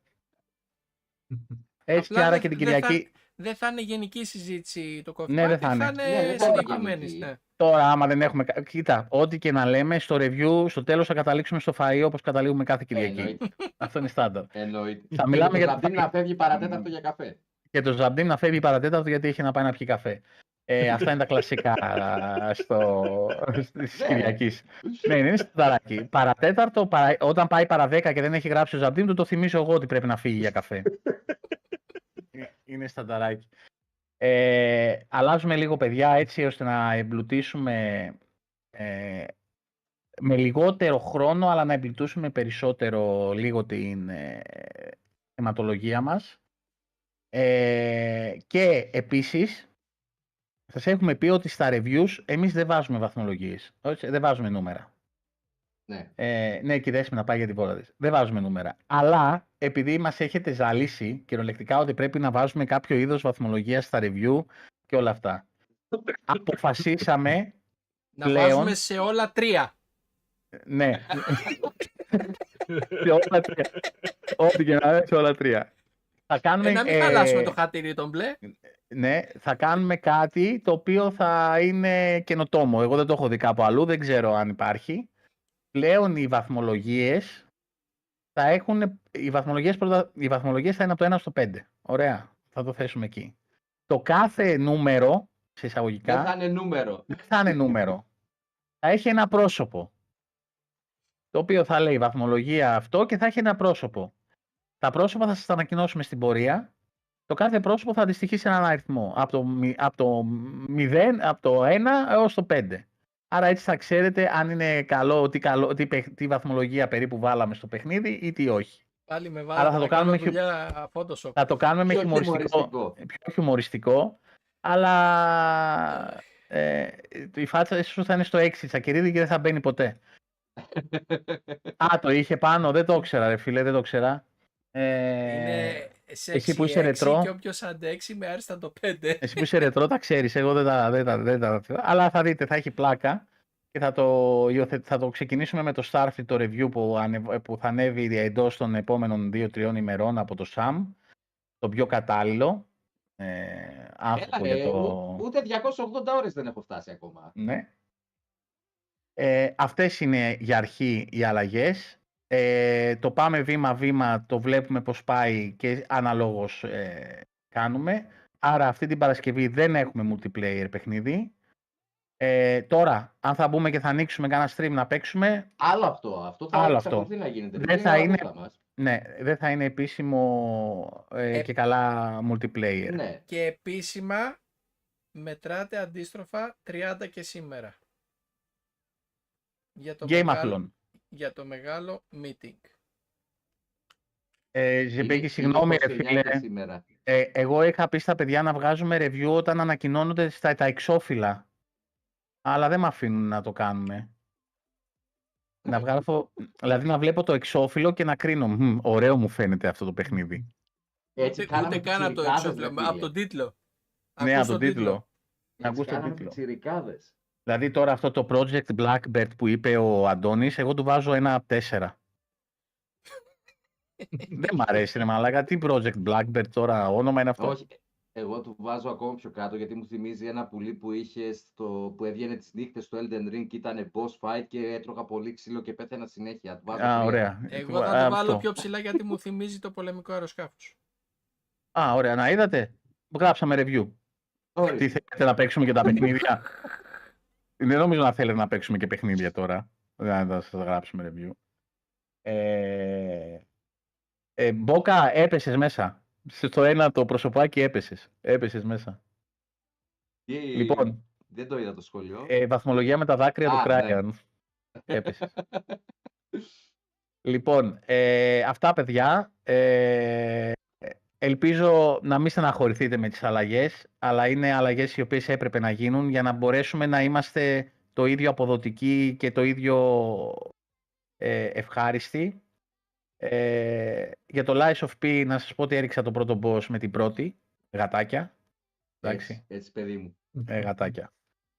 (laughs) Έτσι Απλά άρα δεν- και την δεν θα- Κυριακή. Δεν θα είναι γενική συζήτηση το coffee Ναι, party, δεν θα είναι. Ναι, δεν είναι θα είναι συγκεκριμένης, γενική. ναι. Τώρα άμα δεν έχουμε... κα- Κοίτα, ό,τι και να λέμε στο review, στο τέλος θα καταλήξουμε στο φαΐ όπως καταλήγουμε κάθε Κυριακή. Εννοείται. (laughs) Αυτό είναι στάνταρ. Εννοείται. Θα μιλάμε Και για το το Ζαμπτίν να φεύγει παρά τέταρτο για καφέ. Και το Ζαμπτίν να φεύγει παρά τέταρτο γιατί έχει να πάει να πιει καφέ. Ε, αυτά είναι τα κλασικά (laughs) στο, της Ναι. Κυριακής. ναι, είναι σταράκι. Παρά τέταρτο, παρά, όταν πάει παρά 10 και δεν έχει γράψει ο Ζαμπτίν, του το θυμίζω εγώ ότι πρέπει να φύγει για καφέ. (laughs) Ε, είναι στανταράκι. Ε, αλλάζουμε λίγο παιδιά έτσι ώστε να εμπλουτίσουμε ε, με λιγότερο χρόνο αλλά να εμπλουτίσουμε περισσότερο λίγο την, ε, θεματολογία μας. Ε, και επίσης, σας έχουμε πει ότι στα reviews εμείς δεν βάζουμε βαθμολογίες, όχι, δεν βάζουμε νούμερα. Ναι. Ε, ναι, και η Δέσποινα πάει για την πόρτα της. Δεν βάζουμε νούμερα. Αλλά επειδή μας έχετε ζαλίσει κυριολεκτικά ότι πρέπει να βάζουμε κάποιο είδος βαθμολογίας στα review και όλα αυτά. Αποφασίσαμε, Να Πλέον- βάζουμε σε όλα τρία. ναι, σε όλα τρία. Ό,τι και να είναι, σε όλα τρία. Θα κάνουμε, Ε, να μην ε, χαλάσουμε το χατήρι τον μπλε. Ναι, θα κάνουμε κάτι το οποίο θα είναι καινοτόμο. Εγώ δεν το έχω δει κάπου αλλού, δεν ξέρω αν υπάρχει. Πλέον οι βαθμολογίες θα έχουν, οι βαθμολογίες, πρώτα, οι βαθμολογίες θα είναι από το 1 στο 5. Ωραία, θα το θέσουμε εκεί. Το κάθε νούμερο, σε εισαγωγικά, Δεν θα είναι νούμερο. δεν θα είναι νούμερο. Θα έχει ένα πρόσωπο. Το οποίο θα λέει βαθμολογία αυτό και θα έχει ένα πρόσωπο. Τα πρόσωπα θα σας τα ανακοινώσουμε στην πορεία. Το κάθε πρόσωπο θα αντιστοιχεί σε έναν αριθμό. Από το, μη- από το 0, από το 1 έως το 5. Άρα έτσι θα ξέρετε αν είναι καλό, τι, καλό, τι, παιχ- τι βαθμολογία περίπου βάλαμε στο παιχνίδι ή τι όχι. Πάλι με Άρα βάλατε θα το να κάνω κάνουμε χι- δουλειά Photoshop. Θα το κάνουμε με Πιο χιουμοριστικό, χιουμοριστικό. πιο χιουμοριστικό, αλλά ε, η φάτσα ίσως θα είναι στο 6 τσακερίδι και δεν θα μπαίνει ποτέ. (laughs) Α, το είχε πάνω, δεν το ήξερα ρε φίλε, δεν το ήξερα. Ε, Είναι σε εσύ που είσαι 6-6 ρετρό. και όποιος αντέξει με άριστα το 5. Εσύ που είσαι ρετρό τα ξέρεις, εγώ δεν τα, δεν τα, δεν τα αλλά θα δείτε, θα έχει πλάκα και θα το, υιοθε- θα το ξεκινήσουμε με το Starfield το review που, ανε- που θα ανέβει εντός των επόμενων 2-3 ημερών από το SAM, το πιο κατάλληλο ε, άνθρωπο Έλα, για ρε, το... ου- ούτε 280 ώρες δεν έχω φτάσει ακόμα. Ναι. Ε, αυτές είναι για αρχή οι αλλαγές. Ε, το πάμε βήμα-βήμα, το βλέπουμε πώς πάει και αναλόγως ε, κάνουμε. Άρα αυτή την Παρασκευή δεν έχουμε multiplayer παιχνίδι. Ε, τώρα, αν θα μπούμε και θα ανοίξουμε κάνα stream να παίξουμε, Άλλο αυτό. Αυτό θα Άλλο εξακολουθεί να γίνεται. Δεν Μην θα είναι είναι- γραφούλα μας. ναι, δεν θα είναι επίσημο ε, Ε, και καλά multiplayer. Ναι. Και επίσημα μετράτε αντίστροφα 30 και σήμερα. Για το, Game μεγάλο, Athlon. Για το μεγάλο meeting. Ε, Είναι- Ζεμπέκη, είναι συγγνώμη ρε 29 φίλε. και σήμερα. Ε, εγώ είχα πει στα παιδιά να βγάζουμε review όταν ανακοινώνονται στα, τα εξώφυλλα. Αλλά δεν με αφήνουν να το κάνουμε. Να βγάλω, δηλαδή να βλέπω το εξώφυλλο και να κρίνω. «Μμ, ωραίο μου φαίνεται αυτό το παιχνίδι. Έτσι ούτε, κάναμε ούτε καν από το πιτσιρικάδες, εξώφυλλο, ρε από φίλε. τον τίτλο. ναι, Ακούς από τον τίτλο. Να Έτσι ακούς τον κάναμε τίτλο. πιτσιρικάδες. Δηλαδή τώρα αυτό το Project Blackbird που είπε ο Αντώνης, εγώ του βάζω ένα από τέσσερα. (laughs) δεν μ' αρέσει ρε μαλάκα. Τι Project Blackbird τώρα, όνομα είναι αυτό; Όχι, εγώ του βάζω ακόμα πιο κάτω γιατί μου θυμίζει ένα πουλί που είχε στο, που έβγαινε τις νύχτες στο Elden Ring και ήταν boss fight και έτρωγα πολύ ξύλο και πέθαινα συνέχεια. Του βάζω Α, τρία. ωραία. Εγώ Α, θα το βάλω αυτό. πιο ψηλά γιατί μου θυμίζει το πολεμικό αεροσκάφος. Α, ωραία. Να είδατε. Γράψαμε review. Ορίστε. Τι θέλετε να παίξουμε και τα παιχνίδια; (laughs) Δεν νομίζω να θέλετε να παίξουμε και παιχνίδια τώρα. Δεν θα σας γράψουμε review. Ε, ε, Μπόκα, έπεσες μέσα. Στο ένα το προσωπάκι έπεσες. Έπεσες μέσα. Τι- Λοιπόν, Δεν το είδα το σχολείο. ε, βαθμολογία με τα δάκρυα του Α, ναι. Κράιαν. Έπεσες. (laughs) Λοιπόν, ε, αυτά παιδιά. Ε, ελπίζω να μην στεναχωρηθείτε με τις αλλαγές, αλλά είναι αλλαγές οι οποίες έπρεπε να γίνουν για να μπορέσουμε να είμαστε το ίδιο αποδοτικοί και το ίδιο ε, ευχάριστοι. Ε, για το Lies of P να σας πω ότι έριξα το πρώτο boss με την πρώτη, γατάκια. Εντάξει. έτσι, έτσι, παιδί μου. Ε, γατάκια.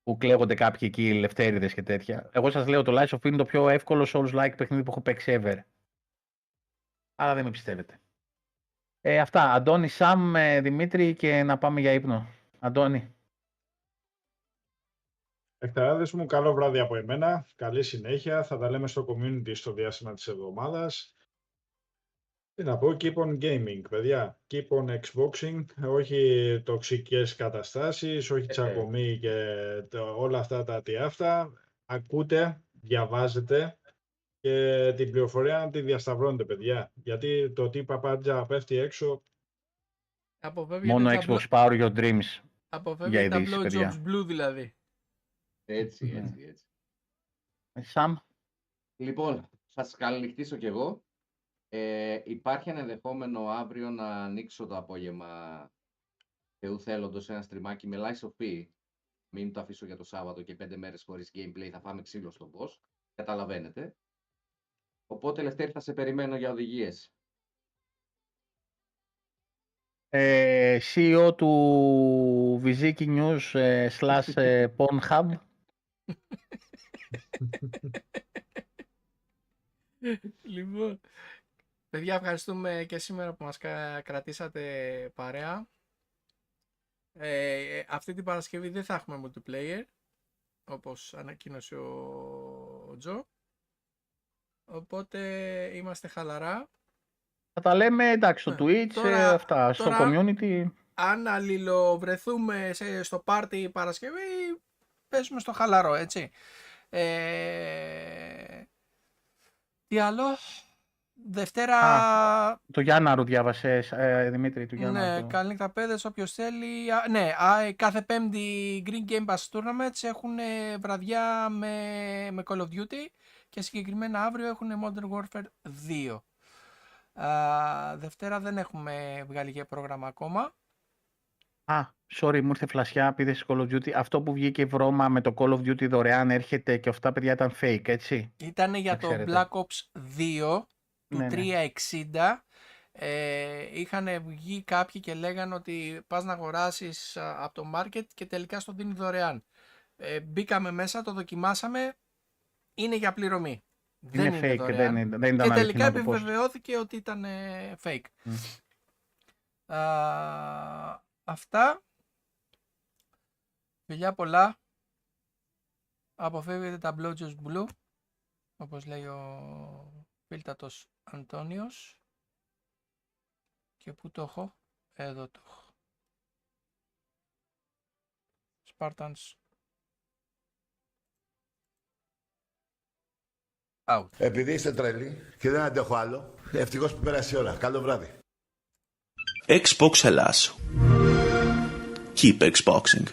Που κλαίγονται κάποιοι εκεί λευτέριδες και τέτοια. Εγώ σας λέω το Lies of P είναι το πιο εύκολο Souls-like παιχνίδι που έχω παίξει ever. Αλλά δεν με πιστεύετε. Ε, αυτά. Αντώνη, Σαμ, ε, Δημήτρη και να πάμε για ύπνο. Αντώνη. Εκταράδες μου, καλό βράδυ από εμένα. Καλή συνέχεια. Θα τα λέμε στο community στο διάστημα της εβδομάδας. Τι να πω, keep on gaming, παιδιά. Keep on Xboxing. Όχι τοξικές καταστάσεις, όχι Ε, τσακωμοί και το- όλα αυτά τα τι αυτά. Ακούτε, διαβάζετε και την πληροφορία να τη διασταυρώνετε, παιδιά. Γιατί το τι παπάντζα πέφτει έξω, Αποφεύγετε Μόνο τα, Xbox blo- Power Your Dreams. αποφεύγετε για τα ειδήσεις, παιδιά. blowjobs blue δηλαδή. Έτσι, Ναι. έτσι, έτσι. Ε, Σαμ. Λοιπόν, θα σας καληνυχτήσω κι εγώ. Ε, υπάρχει ένα ενδεχόμενο αύριο να ανοίξω το απόγευμα Θεού θέλοντος ένα στριμάκι με Lies of P. Μην το αφήσω για το Σάββατο και πέντε μέρες χωρίς gameplay θα φάμε ξύλο στον boss. Καταλαβαίνετε. Οπότε Λευτέρη θα σε περιμένω για οδηγίες. Ε, CEO του Viziki News ε, slash ε, Pornhub. Λοιπόν, παιδιά ευχαριστούμε και σήμερα που μας κα- κρατήσατε παρέα. Ε, αυτή την Παρασκευή δεν θα έχουμε multiplayer, όπως ανακοίνωσε ο, ο Τζο. Οπότε είμαστε χαλαρά. Θα τα λέμε εντάξει στο Ναι. Twitch, Τώρα- ε, αυτά, στο τώρα- community. Αν αλληλοβρεθούμε σε, στο πάρτι Παρασκευή, παίζουμε στο χαλαρό, έτσι. Ε, τι άλλο; Δευτέρα... Το Γιάνναρου διάβασες, ε, Δημήτρη, του Ναι, Γιάνναρου. καλή νύχτα παιδες, όποιος θέλει. Α, Ναι, α, ε, κάθε πέμπτη Green Game Pass Tournaments έχουν ε, βραδιά με, με Call of Duty και συγκεκριμένα αύριο έχουν Modern Warfare 2. Α, Δευτέρα δεν έχουμε βγάλει για πρόγραμμα ακόμα. Α, sorry, μου ήρθε φλασιά, επειδή σε Call of Duty. Αυτό που βγήκε βρώμα με το Call of Duty δωρεάν έρχεται και αυτά παιδιά ήταν fake, έτσι; Ήταν για Να το ξέρετε. Black Ops 2 του Ναι, ναι. 360. Ε, είχαν βγει κάποιοι και λέγανε ότι πας να αγοράσεις α, από το market και τελικά στο δίνει δωρεάν. Ε, μπήκαμε μέσα, το δοκιμάσαμε, είναι για πληρωμή. Είναι δεν fake, είναι δωρεάν. δεν, είναι- δεν ήταν και τελικά αληθινό το post. επιβεβαιώθηκε ότι ήταν ε, fake. Μμ. Α, αυτά. Φιλιά πολλά. Αποφεύγετε τα blowjobs blue, όπως λέει ο φίλτατος Αντώνιος. Και πού το έχω; Εδώ το έχω. Spartans. Out. Επειδή είστε τρελοί και δεν αντέχω άλλο, ευτυχώς που πέρασε η ώρα. Καλό βράδυ. Xbox Hellas. Keep Xboxing.